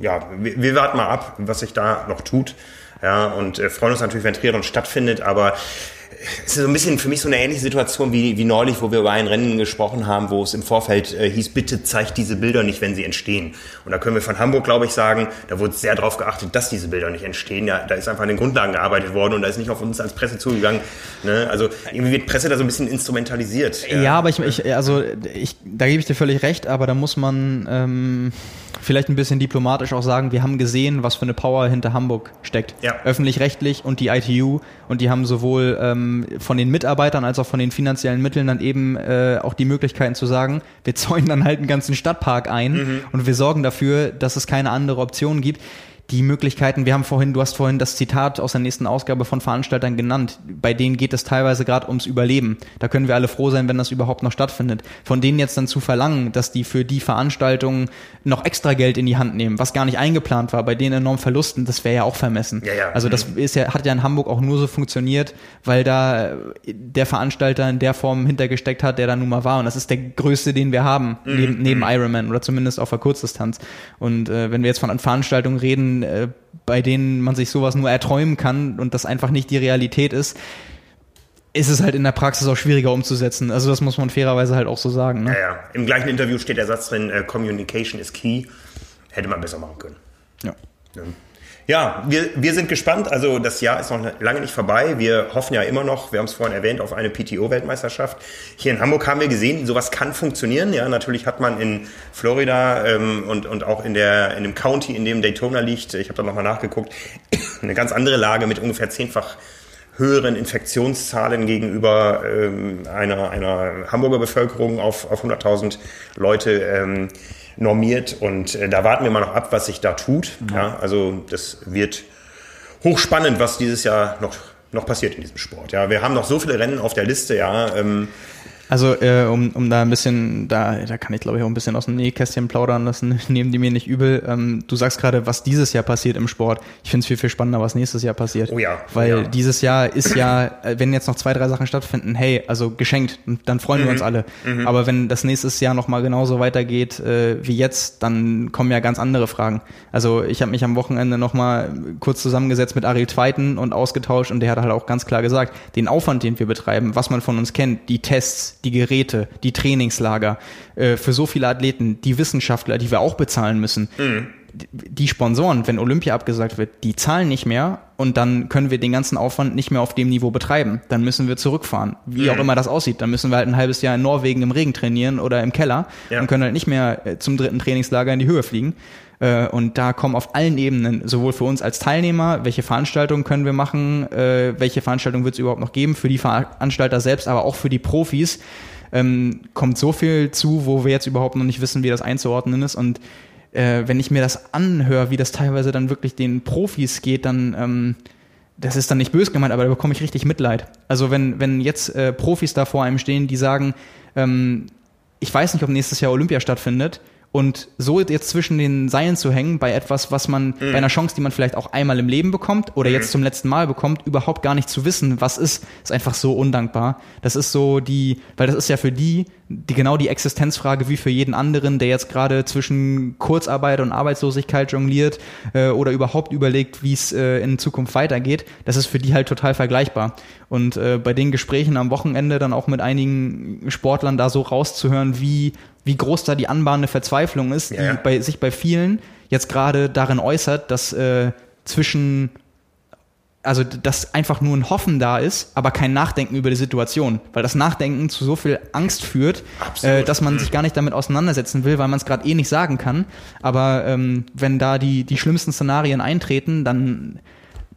ja, wir, wir, warten mal ab, was sich da noch tut. Ja, und äh, freuen uns natürlich, wenn Triathlon stattfindet, aber es ist so ein bisschen für mich so eine ähnliche Situation wie, wie neulich, wo wir über ein Rennen gesprochen haben, wo es im Vorfeld äh, hieß, bitte zeigt diese Bilder nicht, wenn sie entstehen. Und da können wir von Hamburg, glaube ich, sagen, da wurde sehr darauf geachtet, dass diese Bilder nicht entstehen. Ja, da ist einfach an den Grundlagen gearbeitet worden und da ist nicht auf uns als Presse zugegangen. Ne? Also irgendwie wird Presse da so ein bisschen instrumentalisiert. Ja, ja aber ich, ich, also ich, da gebe ich dir völlig recht, aber da muss man ähm, vielleicht ein bisschen diplomatisch auch sagen, wir haben gesehen, was für eine Power hinter Hamburg steckt. Ja. Öffentlich-rechtlich und die ITU und die haben sowohl ähm, von den Mitarbeitern als auch von den finanziellen Mitteln dann eben äh, auch die Möglichkeiten zu sagen, wir zäunen dann halt einen ganzen Stadtpark ein mhm. und wir sorgen dafür, dass es keine andere Option gibt die Möglichkeiten, wir haben vorhin, du hast vorhin das Zitat aus der nächsten Ausgabe von Veranstaltern genannt, bei denen geht es teilweise gerade ums Überleben. Da können wir alle froh sein, wenn das überhaupt noch stattfindet. Von denen jetzt dann zu verlangen, dass die für die Veranstaltungen noch extra Geld in die Hand nehmen, was gar nicht eingeplant war, bei den enormen Verlusten, das wäre ja auch vermessen. Ja, ja. Also das mhm. ist ja, hat ja in Hamburg auch nur so funktioniert, weil da der Veranstalter in der Form hintergesteckt hat, der da nun mal war. Und das ist der größte, den wir haben, mhm. neben, neben mhm. Ironman oder zumindest auf der Kurzdistanz. Und äh, wenn wir jetzt von Veranstaltungen reden, äh, bei denen man sich sowas nur erträumen kann und das einfach nicht die Realität ist, ist es halt in der Praxis auch schwieriger umzusetzen. Also das muss man fairerweise halt auch so sagen. Ne? Ja, ja. Im gleichen Interview steht der Satz drin, äh, Communication is key. Hätte man besser machen können. Ja. ja. Ja, wir, wir sind gespannt. Also das Jahr ist noch lange nicht vorbei. Wir hoffen ja immer noch, wir haben es vorhin erwähnt, auf eine PTO-Weltmeisterschaft. Hier in Hamburg haben wir gesehen, sowas kann funktionieren. Ja, natürlich hat man in Florida ähm, und, und auch in, der, in dem County, in dem Daytona liegt, ich habe da nochmal nachgeguckt, eine ganz andere Lage mit ungefähr zehnfach höheren Infektionszahlen gegenüber ähm, einer, einer Hamburger Bevölkerung auf, auf 100.000 Leute. Ähm, normiert und äh, da warten wir mal noch ab, was sich da tut. Mhm. Ja, also das wird hochspannend, was dieses Jahr noch, noch passiert in diesem Sport. Ja, wir haben noch so viele Rennen auf der Liste, ja. Ähm, also äh, um, um da ein bisschen, da, da kann ich glaube ich auch ein bisschen aus dem Nähkästchen plaudern lassen, nehmen die mir nicht übel. Ähm, du sagst gerade, was dieses Jahr passiert im Sport. Ich finde es viel, viel spannender, was nächstes Jahr passiert. Oh ja. Weil ja. dieses Jahr ist ja, äh, wenn jetzt noch zwei, drei Sachen stattfinden, hey, also geschenkt, dann freuen mhm. wir uns alle. Mhm. Aber wenn das nächstes Jahr nochmal genauso weitergeht äh, wie jetzt, dann kommen ja ganz andere Fragen. Also ich habe mich am Wochenende nochmal kurz zusammengesetzt mit Ariel Tweiten und ausgetauscht und der hat halt auch ganz klar gesagt, den Aufwand, den wir betreiben, was man von uns kennt, die Tests, die Geräte, die Trainingslager, äh, für so viele Athleten, die Wissenschaftler, die wir auch bezahlen müssen. Mhm. Die Sponsoren, wenn Olympia abgesagt wird, die zahlen nicht mehr und dann können wir den ganzen Aufwand nicht mehr auf dem Niveau betreiben. Dann müssen wir zurückfahren. Wie mhm. auch immer das aussieht. Dann müssen wir halt ein halbes Jahr in Norwegen im Regen trainieren oder im Keller ja. und können halt nicht mehr äh, zum dritten Trainingslager in die Höhe fliegen. Äh, und da kommen auf allen Ebenen, sowohl für uns als Teilnehmer, welche Veranstaltungen können wir machen, äh, welche Veranstaltungen wird es überhaupt noch geben, für die Veranstalter selbst, aber auch für die Profis, ähm, kommt so viel zu, wo wir jetzt überhaupt noch nicht wissen, wie das einzuordnen ist. Und äh, wenn ich mir das anhöre, wie das teilweise dann wirklich den Profis geht, dann ähm, das ist dann nicht böse gemeint, aber da bekomme ich richtig Mitleid. Also wenn, wenn jetzt äh, Profis da vor einem stehen, die sagen, ähm, ich weiß nicht, ob nächstes Jahr Olympia stattfindet, und so jetzt zwischen den Seilen zu hängen bei etwas, was man, mhm. bei einer Chance, die man vielleicht auch einmal im Leben bekommt oder mhm. jetzt zum letzten Mal bekommt, überhaupt gar nicht zu wissen, was ist, ist einfach so undankbar. Das ist so die, weil das ist ja für die, die genau die Existenzfrage wie für jeden anderen, der jetzt gerade zwischen Kurzarbeit und Arbeitslosigkeit jongliert äh, oder überhaupt überlegt, wie es äh, in Zukunft weitergeht. Das ist für die halt total vergleichbar. Und äh, bei den Gesprächen am Wochenende dann auch mit einigen Sportlern da so rauszuhören, wie wie groß da die anbahnende Verzweiflung ist, ja. die bei, sich bei vielen jetzt gerade darin äußert, dass äh, zwischen also dass einfach nur ein Hoffen da ist, aber kein Nachdenken über die Situation, weil das Nachdenken zu so viel Angst führt, äh, dass man sich gar nicht damit auseinandersetzen will, weil man es gerade eh nicht sagen kann. Aber ähm, wenn da die die schlimmsten Szenarien eintreten, dann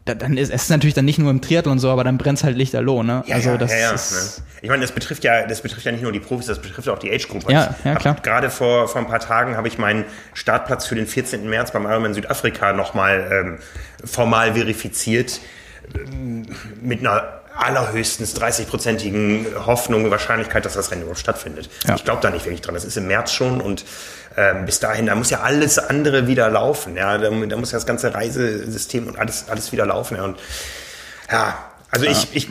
dann ist es natürlich dann nicht nur im Triathlon so, aber dann brennt es halt lichterloh, ne? Ja, also das ja, ja, ist ne? Ich meine, das betrifft ja, das betrifft ja nicht nur die Profis, das betrifft auch die Age Group. Ja, ja klar. Gerade vor, vor ein paar Tagen habe ich meinen Startplatz für den 14. März beim Ironman Südafrika nochmal ähm, formal verifiziert ähm, mit einer allerhöchstens 30-prozentigen Hoffnung, Wahrscheinlichkeit, dass das Rennen überhaupt stattfindet. Ja. Ich glaube da nicht wirklich dran. Das ist im März schon und ähm, bis dahin, da muss ja alles andere wieder laufen. Ja, da, da muss ja das ganze Reisesystem und alles, alles wieder laufen. Ja, und ja, also ja. ich, ich,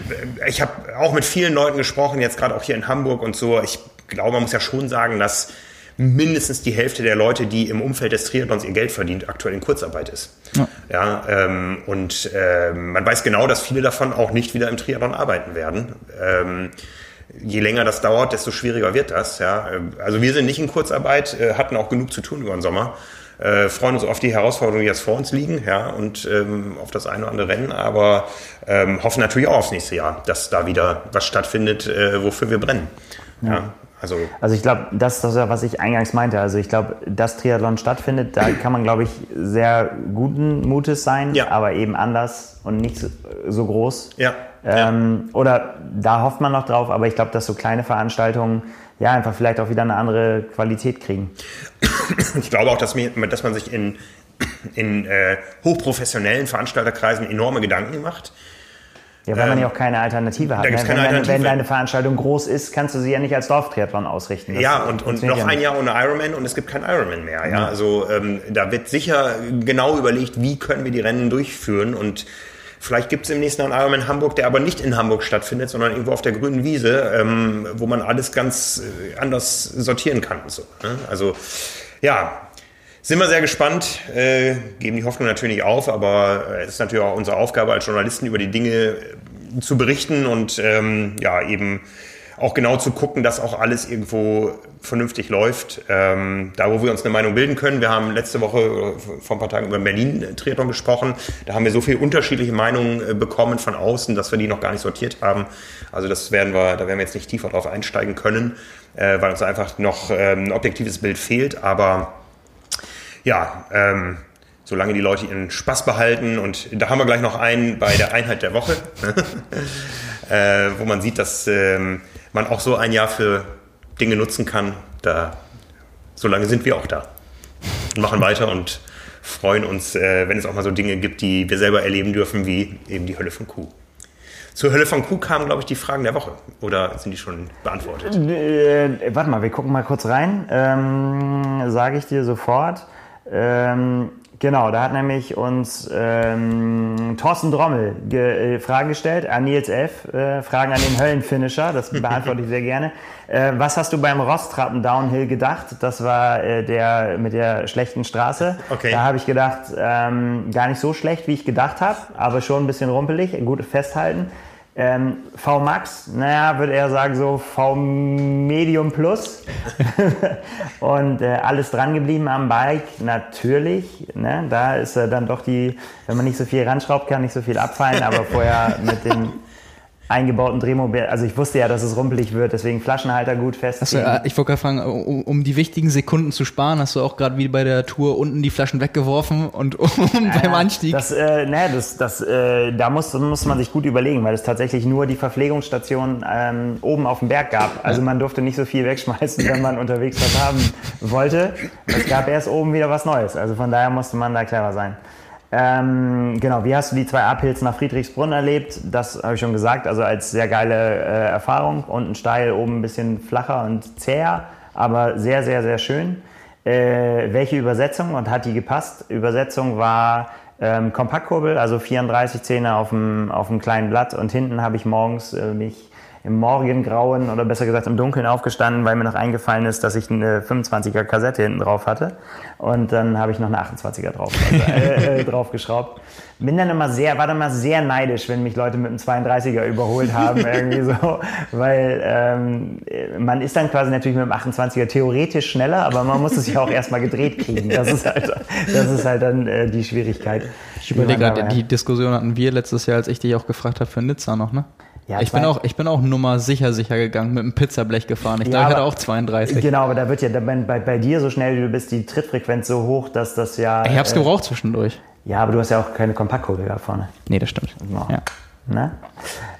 ich habe auch mit vielen Leuten gesprochen, jetzt gerade auch hier in Hamburg und so. Ich glaube, man muss ja schon sagen, dass mindestens die Hälfte der Leute, die im Umfeld des Triathlons ihr Geld verdient, aktuell in Kurzarbeit ist. Ja, ja ähm, und ähm, man weiß genau, dass viele davon auch nicht wieder im Triathlon arbeiten werden. Ähm, je länger das dauert, desto schwieriger wird das. Ja. Also wir sind nicht in Kurzarbeit, äh, hatten auch genug zu tun über den Sommer. Äh, freuen uns auf die Herausforderungen, die jetzt vor uns liegen, ja, und ähm, auf das eine oder andere Rennen, aber ähm, hoffen natürlich auch aufs nächste Jahr, dass da wieder was stattfindet, äh, wofür wir brennen. Ja. ja. Also, also ich glaube, das ist das, was ich eingangs meinte. Also ich glaube, dass Triathlon stattfindet, da kann man, glaube ich, sehr guten Mutes sein, ja. aber eben anders und nicht so, so groß. Ja. Ähm, ja. Oder da hofft man noch drauf, aber ich glaube, dass so kleine Veranstaltungen ja einfach vielleicht auch wieder eine andere Qualität kriegen. Ich glaube auch, dass, mir, dass man sich in, in äh, hochprofessionellen Veranstalterkreisen enorme Gedanken macht ja, weil ähm, man ja auch keine Alternative hat. Ne? keine wenn, Alternative. wenn deine Veranstaltung groß ist, kannst du sie ja nicht als Dorftriathlon ausrichten. Das ja, und, und noch ein Jahr ohne Ironman und es gibt kein Ironman mehr. Ja? Mhm. Also ähm, da wird sicher genau überlegt, wie können wir die Rennen durchführen und Vielleicht gibt es im nächsten Jahr einen Ironman Hamburg, der aber nicht in Hamburg stattfindet, sondern irgendwo auf der grünen Wiese, ähm, wo man alles ganz äh, anders sortieren kann. So, ne? Also ja, sind wir sehr gespannt, äh, geben die Hoffnung natürlich auf, aber äh, es ist natürlich auch unsere Aufgabe als Journalisten über die Dinge äh, zu berichten und ähm, ja eben auch genau zu gucken, dass auch alles irgendwo vernünftig läuft. Ähm, da, wo wir uns eine Meinung bilden können. Wir haben letzte Woche äh, vor ein paar Tagen über Berlin-Triathlon gesprochen. Da haben wir so viele unterschiedliche Meinungen bekommen von außen, dass wir die noch gar nicht sortiert haben. Also das werden wir, da werden wir jetzt nicht tiefer drauf einsteigen können, äh, weil uns einfach noch ähm, ein objektives Bild fehlt. Aber ja, ähm, solange die Leute ihren Spaß behalten. Und da haben wir gleich noch einen bei der Einheit der Woche, äh, wo man sieht, dass ähm, man auch so ein Jahr für Dinge nutzen kann. Da, solange sind wir auch da und machen weiter und freuen uns, äh, wenn es auch mal so Dinge gibt, die wir selber erleben dürfen, wie eben die Hölle von Kuh. Zur Hölle von Kuh kamen, glaube ich, die Fragen der Woche. Oder sind die schon beantwortet? Äh, warte mal, wir gucken mal kurz rein. Ähm, Sage ich dir sofort. Ähm, genau, da hat nämlich uns ähm, Thorsten Drommel äh, Fragen gestellt an Nils F. Äh, Fragen an den Höllenfinisher, das beantworte ich sehr gerne. Äh, was hast du beim Rostrappen Downhill gedacht? Das war äh, der mit der schlechten Straße. Okay. Da habe ich gedacht, ähm, gar nicht so schlecht, wie ich gedacht habe, aber schon ein bisschen rumpelig, gut festhalten. Ähm, V-Max, naja, würde er sagen so V-Medium Plus. und äh, alles dran geblieben am Bike, natürlich. Ne? Da ist äh, dann doch die, wenn man nicht so viel ranschraubt, kann nicht so viel abfallen, aber vorher mit dem eingebauten Drehmobil. Also ich wusste ja, dass es rumpelig wird, deswegen Flaschenhalter gut festziehen. Also, ich wollte gerade fragen, um, um, die wichtigen Sekunden zu sparen, hast du auch gerade wie bei der Tour unten die Flaschen weggeworfen und um, äh, beim Anstieg? Das, äh, ne, das, das, äh, da muss, muss man sich gut überlegen, weil es tatsächlich nur die Verpflegungsstation ähm, oben auf dem Berg gab. Also man durfte nicht so viel wegschmeißen, wenn man unterwegs was haben wollte. Es gab erst oben wieder was Neues. Also von daher musste man da clever sein. Ähm, genau, wie hast du die zwei Uphills nach Friedrichsbrunn erlebt? Das habe ich schon gesagt, also als sehr geile äh, Erfahrung. Unten steil, oben ein bisschen flacher und zäher, aber sehr, sehr, sehr schön. Äh, welche Übersetzung und hat die gepasst? Übersetzung war ähm, Kompaktkurbel, also 34 Zähne auf dem, auf dem kleinen Blatt und hinten habe ich morgens äh, mich im Morgengrauen oder besser gesagt im Dunkeln aufgestanden, weil mir noch eingefallen ist, dass ich eine 25er Kassette hinten drauf hatte. Und dann habe ich noch eine 28er drauf, also, äh, äh, draufgeschraubt. Bin dann immer sehr, war dann immer sehr neidisch, wenn mich Leute mit einem 32er überholt haben, irgendwie so, weil ähm, man ist dann quasi natürlich mit dem 28er theoretisch schneller, aber man muss es ja auch erstmal gedreht kriegen. Das ist halt, das ist halt dann äh, die Schwierigkeit. Ich überlege gerade, die Diskussion hatten wir letztes Jahr, als ich dich auch gefragt habe für Nizza noch, ne? Ja, ich, bin auch, ich bin auch Nummer sicher sicher gegangen, mit einem Pizzablech gefahren. Ich ja, glaube, ich hatte auch 32. Genau, aber da wird ja bei, bei, dir so schnell, wie du bist, die Trittfrequenz so hoch, dass das ja. Ich hab's äh, gebraucht zwischendurch. Ja, aber du hast ja auch keine Kompaktkurbel da vorne. Nee, das stimmt. Genau. Ja. Ne?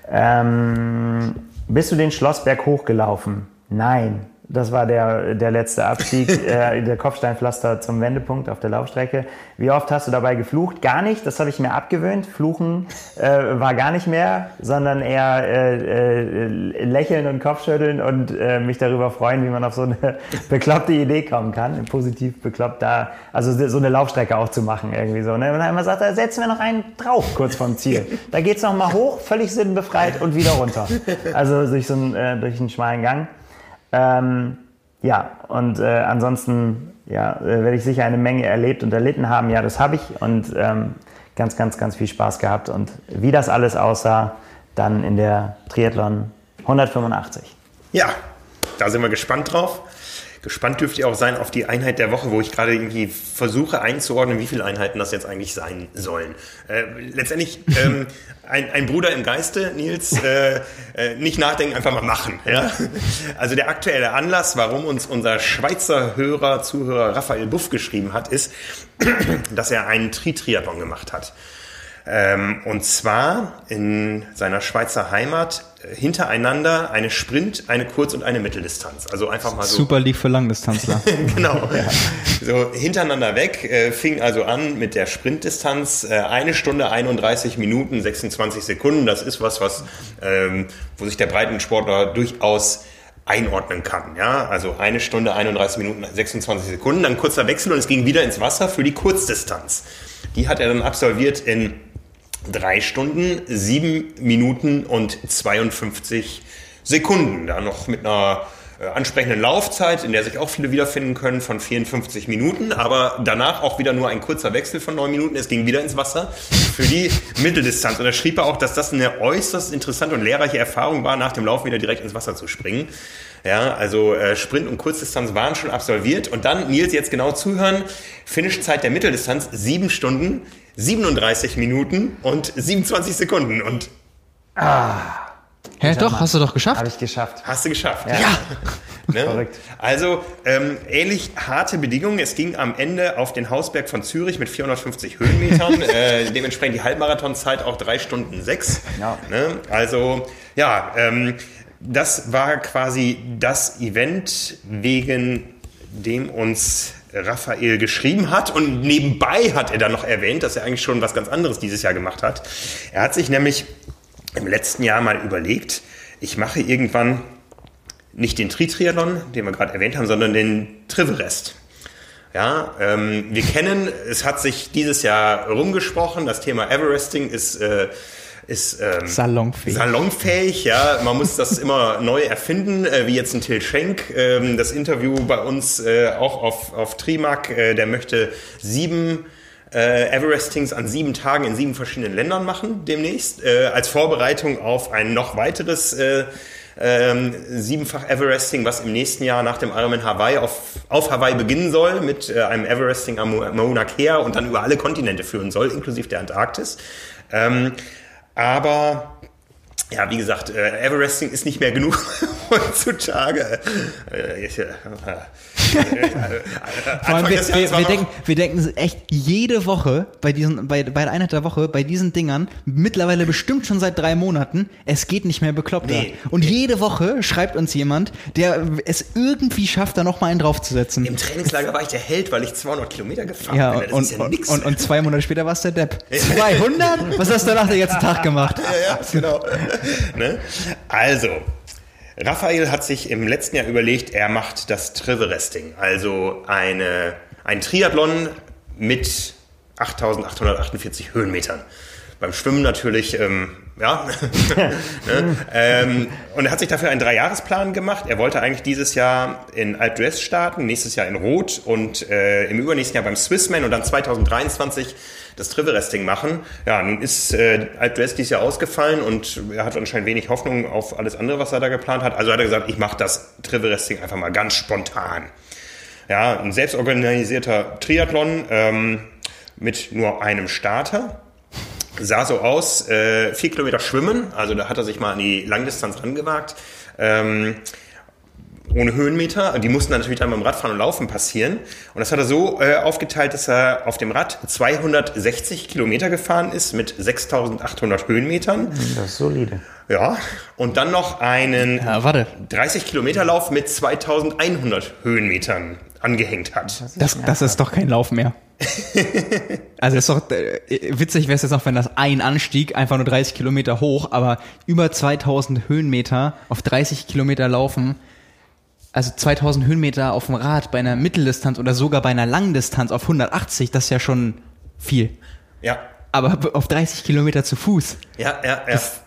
Ähm, bist du den Schlossberg hochgelaufen? Nein. Das war der, der letzte Abstieg, äh, der Kopfsteinpflaster zum Wendepunkt auf der Laufstrecke. Wie oft hast du dabei geflucht? Gar nicht, das habe ich mir abgewöhnt. Fluchen äh, war gar nicht mehr, sondern eher äh, äh, lächeln und Kopfschütteln und äh, mich darüber freuen, wie man auf so eine bekloppte Idee kommen kann. Positiv bekloppt da, also so eine Laufstrecke auch zu machen irgendwie so. Ne? Und dann immer sagt, da setzen wir noch einen drauf kurz vom Ziel. Da geht's noch mal hoch, völlig sinnbefreit und wieder runter. Also durch so einen, äh, durch einen schmalen Gang. Ähm, ja, und äh, ansonsten ja, äh, werde ich sicher eine Menge erlebt und erlitten haben. Ja, das habe ich und ähm, ganz, ganz, ganz viel Spaß gehabt. Und wie das alles aussah, dann in der Triathlon 185. Ja, da sind wir gespannt drauf. Gespannt dürft ihr auch sein auf die Einheit der Woche, wo ich gerade irgendwie versuche einzuordnen, wie viele Einheiten das jetzt eigentlich sein sollen. Äh, letztendlich ähm, ein, ein, Bruder im Geiste, Nils, äh, äh, nicht nachdenken, einfach mal machen. Ja? Also der aktuelle Anlass, warum uns unser Schweizer Hörer, Zuhörer Raphael Buff geschrieben hat, ist, dass er einen Tri-Triathlon gemacht hat. Ähm, und zwar in seiner Schweizer Heimat äh, hintereinander eine Sprint, eine Kurz- und eine Mitteldistanz. Also einfach mal so. Super League für Langdistanzler. genau. Ja. So hintereinander weg, äh, fing also an mit der Sprintdistanz. Äh, eine Stunde 31 Minuten 26 Sekunden. Das ist was, was, ähm, wo sich der Breitensportler durchaus einordnen kann. Ja, also eine Stunde 31 Minuten 26 Sekunden, dann kurzer Wechsel und es ging wieder ins Wasser für die Kurzdistanz. Die hat er dann absolviert in drei Stunden, sieben Minuten und 52 Sekunden. Da noch mit einer äh, ansprechenden Laufzeit, in der sich auch viele wiederfinden können, von 54 Minuten, aber danach auch wieder nur ein kurzer Wechsel von neun Minuten. Es ging wieder ins Wasser für die Mitteldistanz. Und da schrieb er auch, dass das eine äußerst interessante und lehrreiche Erfahrung war, nach dem Laufen wieder direkt ins Wasser zu springen. Ja, also äh, Sprint und Kurzdistanz waren schon absolviert. Und dann, Nils, jetzt genau zuhören, Finishzeit der Mitteldistanz, sieben Stunden, 37 Minuten und 27 Sekunden. Und ah. Hä, doch, hast du doch geschafft. Habe ich geschafft. Hast du geschafft. Ja. ja. ne? Verrückt. Also ähm, ähnlich harte Bedingungen. Es ging am Ende auf den Hausberg von Zürich mit 450 Höhenmetern. äh, dementsprechend die Halbmarathonzeit auch drei Stunden sechs. Ja. Ne? Also ja, ähm, das war quasi das Event, wegen dem uns Raphael geschrieben hat. Und nebenbei hat er dann noch erwähnt, dass er eigentlich schon was ganz anderes dieses Jahr gemacht hat. Er hat sich nämlich im letzten Jahr mal überlegt, ich mache irgendwann nicht den Tri-Triathlon, den wir gerade erwähnt haben, sondern den Triverest. Ja, ähm, wir kennen, es hat sich dieses Jahr rumgesprochen, das Thema Everesting ist äh, ist ähm, salonfähig. salonfähig, ja. Man muss das immer neu erfinden, äh, wie jetzt ein Till Schenk. Ähm, das Interview bei uns äh, auch auf, auf Trimark, äh, der möchte sieben äh, Everestings an sieben Tagen in sieben verschiedenen Ländern machen demnächst, äh, als Vorbereitung auf ein noch weiteres äh, ähm, siebenfach Everesting, was im nächsten Jahr nach dem Ironman Hawaii auf, auf Hawaii beginnen soll, mit äh, einem Everesting am Mauna Kea und dann über alle Kontinente führen soll, inklusive der Antarktis. Ähm, aber ja, wie gesagt, äh, Everesting ist nicht mehr genug heutzutage. Äh, äh, Vor allem wir, wir, wir, denken, wir denken echt jede Woche bei diesen, bei, bei der Einheit der Woche, bei diesen Dingern, mittlerweile bestimmt schon seit drei Monaten, es geht nicht mehr bekloppter. Nee, und nee. jede Woche schreibt uns jemand, der es irgendwie schafft, da nochmal einen draufzusetzen. Im Trainingslager war ich der Held, weil ich 200 Kilometer gefahren ja, bin. Und, ja und, und, und, zwei Monate später warst der Depp. 200? Was hast du nach der ganzen Tag gemacht? Ja, ja, genau. ne? Also, Raphael hat sich im letzten Jahr überlegt, er macht das Triveresting, also eine, ein Triathlon mit 8848 Höhenmetern. Beim Schwimmen natürlich, ähm, ja. ne? ähm, und er hat sich dafür einen Dreijahresplan gemacht. Er wollte eigentlich dieses Jahr in Alp d'Huez starten, nächstes Jahr in Rot und äh, im übernächsten Jahr beim Swissman und dann 2023 das Triveresting machen. Ja, nun ist äh, Alp d'Huez dieses Jahr ausgefallen und er hat anscheinend wenig Hoffnung auf alles andere, was er da geplant hat. Also hat er gesagt, ich mache das Triveresting einfach mal ganz spontan. Ja, ein selbstorganisierter Triathlon ähm, mit nur einem Starter. Sah so aus, äh, vier Kilometer schwimmen, also da hat er sich mal an die Langdistanz rangewagt. Ähm, ohne Höhenmeter. Die mussten dann natürlich dann beim Radfahren und Laufen passieren. Und das hat er so äh, aufgeteilt, dass er auf dem Rad 260 Kilometer gefahren ist mit 6800 Höhenmetern. Das ist solide. Ja, und dann noch einen ja, warte. 30 Kilometer Lauf mit 2100 Höhenmetern angehängt hat. Das, das, das ist doch kein Lauf mehr. also ist doch äh, witzig wäre es jetzt noch, wenn das ein Anstieg einfach nur 30 Kilometer hoch, aber über 2000 Höhenmeter auf 30 Kilometer laufen also 2000 Höhenmeter auf dem Rad bei einer Mitteldistanz oder sogar bei einer Langdistanz auf 180, das ist ja schon viel. Ja. Aber auf 30 Kilometer zu Fuß. Ja, ja, ja. Das,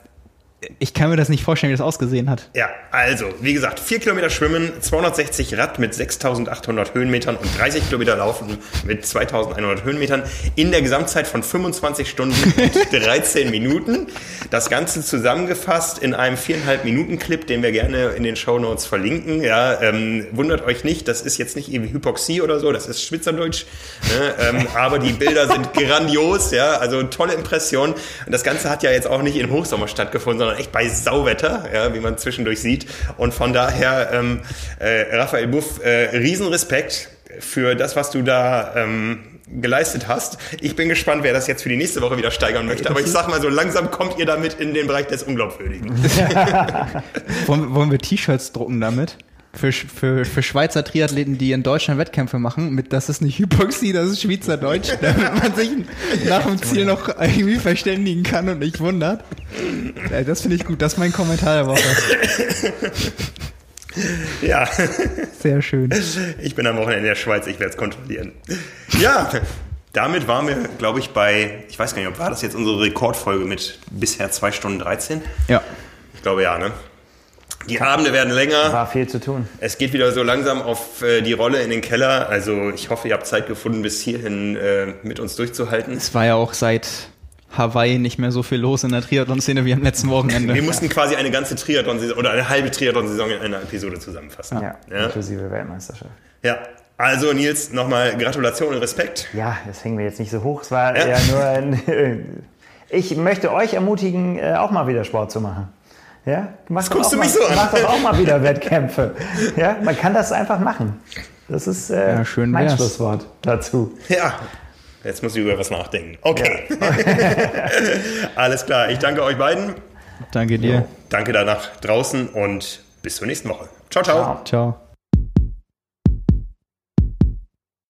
ich kann mir das nicht vorstellen, wie das ausgesehen hat. Ja, also, wie gesagt, 4 Kilometer schwimmen, 260 Rad mit 6800 Höhenmetern und 30 Kilometer laufen mit 2100 Höhenmetern in der Gesamtzeit von 25 Stunden und 13 Minuten. Das Ganze zusammengefasst in einem viereinhalb Minuten Clip, den wir gerne in den Show Notes verlinken. Ja, ähm, wundert euch nicht, das ist jetzt nicht irgendwie Hypoxie oder so, das ist Schwitzerdeutsch. Ne? Ähm, aber die Bilder sind grandios, ja, also tolle Impression. Und das Ganze hat ja jetzt auch nicht im Hochsommer stattgefunden, sondern echt bei Sauwetter, ja, wie man zwischendurch sieht. Und von daher, ähm, äh, Raphael Buff, äh, Riesenrespekt für das, was du da ähm, geleistet hast. Ich bin gespannt, wer das jetzt für die nächste Woche wieder steigern möchte. Aber ich sag mal so, langsam kommt ihr damit in den Bereich des Unglaubwürdigen. wollen, wollen wir T-Shirts drucken damit? Für, für, für Schweizer Triathleten, die in Deutschland Wettkämpfe machen, mit das ist nicht Hypoxie, das ist Schweizerdeutsch, damit man sich nach dem Ziel noch irgendwie verständigen kann und nicht wundert. Das finde ich gut, das ist mein Kommentar der Woche. Ja. Sehr schön. Ich bin am Wochenende in der Schweiz, ich werde es kontrollieren. Ja, damit waren wir, glaube ich, bei, ich weiß gar nicht, ob war das jetzt unsere Rekordfolge mit bisher 2 Stunden 13? Ja. Ich glaube ja, ne? Die Abende werden länger. War viel zu tun. Es geht wieder so langsam auf äh, die Rolle in den Keller. Also ich hoffe, ihr habt Zeit gefunden, bis hierhin äh, mit uns durchzuhalten. Es war ja auch seit Hawaii nicht mehr so viel los in der Triathlon-Szene wie am letzten Wochenende. Wir mussten quasi eine ganze Triathlon-Saison oder eine halbe Triathlon-Saison in einer Episode zusammenfassen. Ja, ja. inklusive Weltmeisterschaft. Ja, also Nils, nochmal Gratulation und Respekt. Ja, das hängen wir jetzt nicht so hoch. Es war ja, ja nur ein... Ich möchte euch ermutigen, äh, auch mal wieder Sport zu machen. Ja? Mach guckst du mich so an. Mach doch auch mal wieder Wettkämpfe. Ja? Man kann das einfach machen. Das ist äh, ja, schön mein wär's. Schlusswort dazu. Ja, jetzt muss ich über was nachdenken. Okay. Ja. Alles klar. Ich danke euch beiden. Danke dir. Danke danach draußen und bis zur nächsten Woche. Ciao, ciao. Ciao. ciao.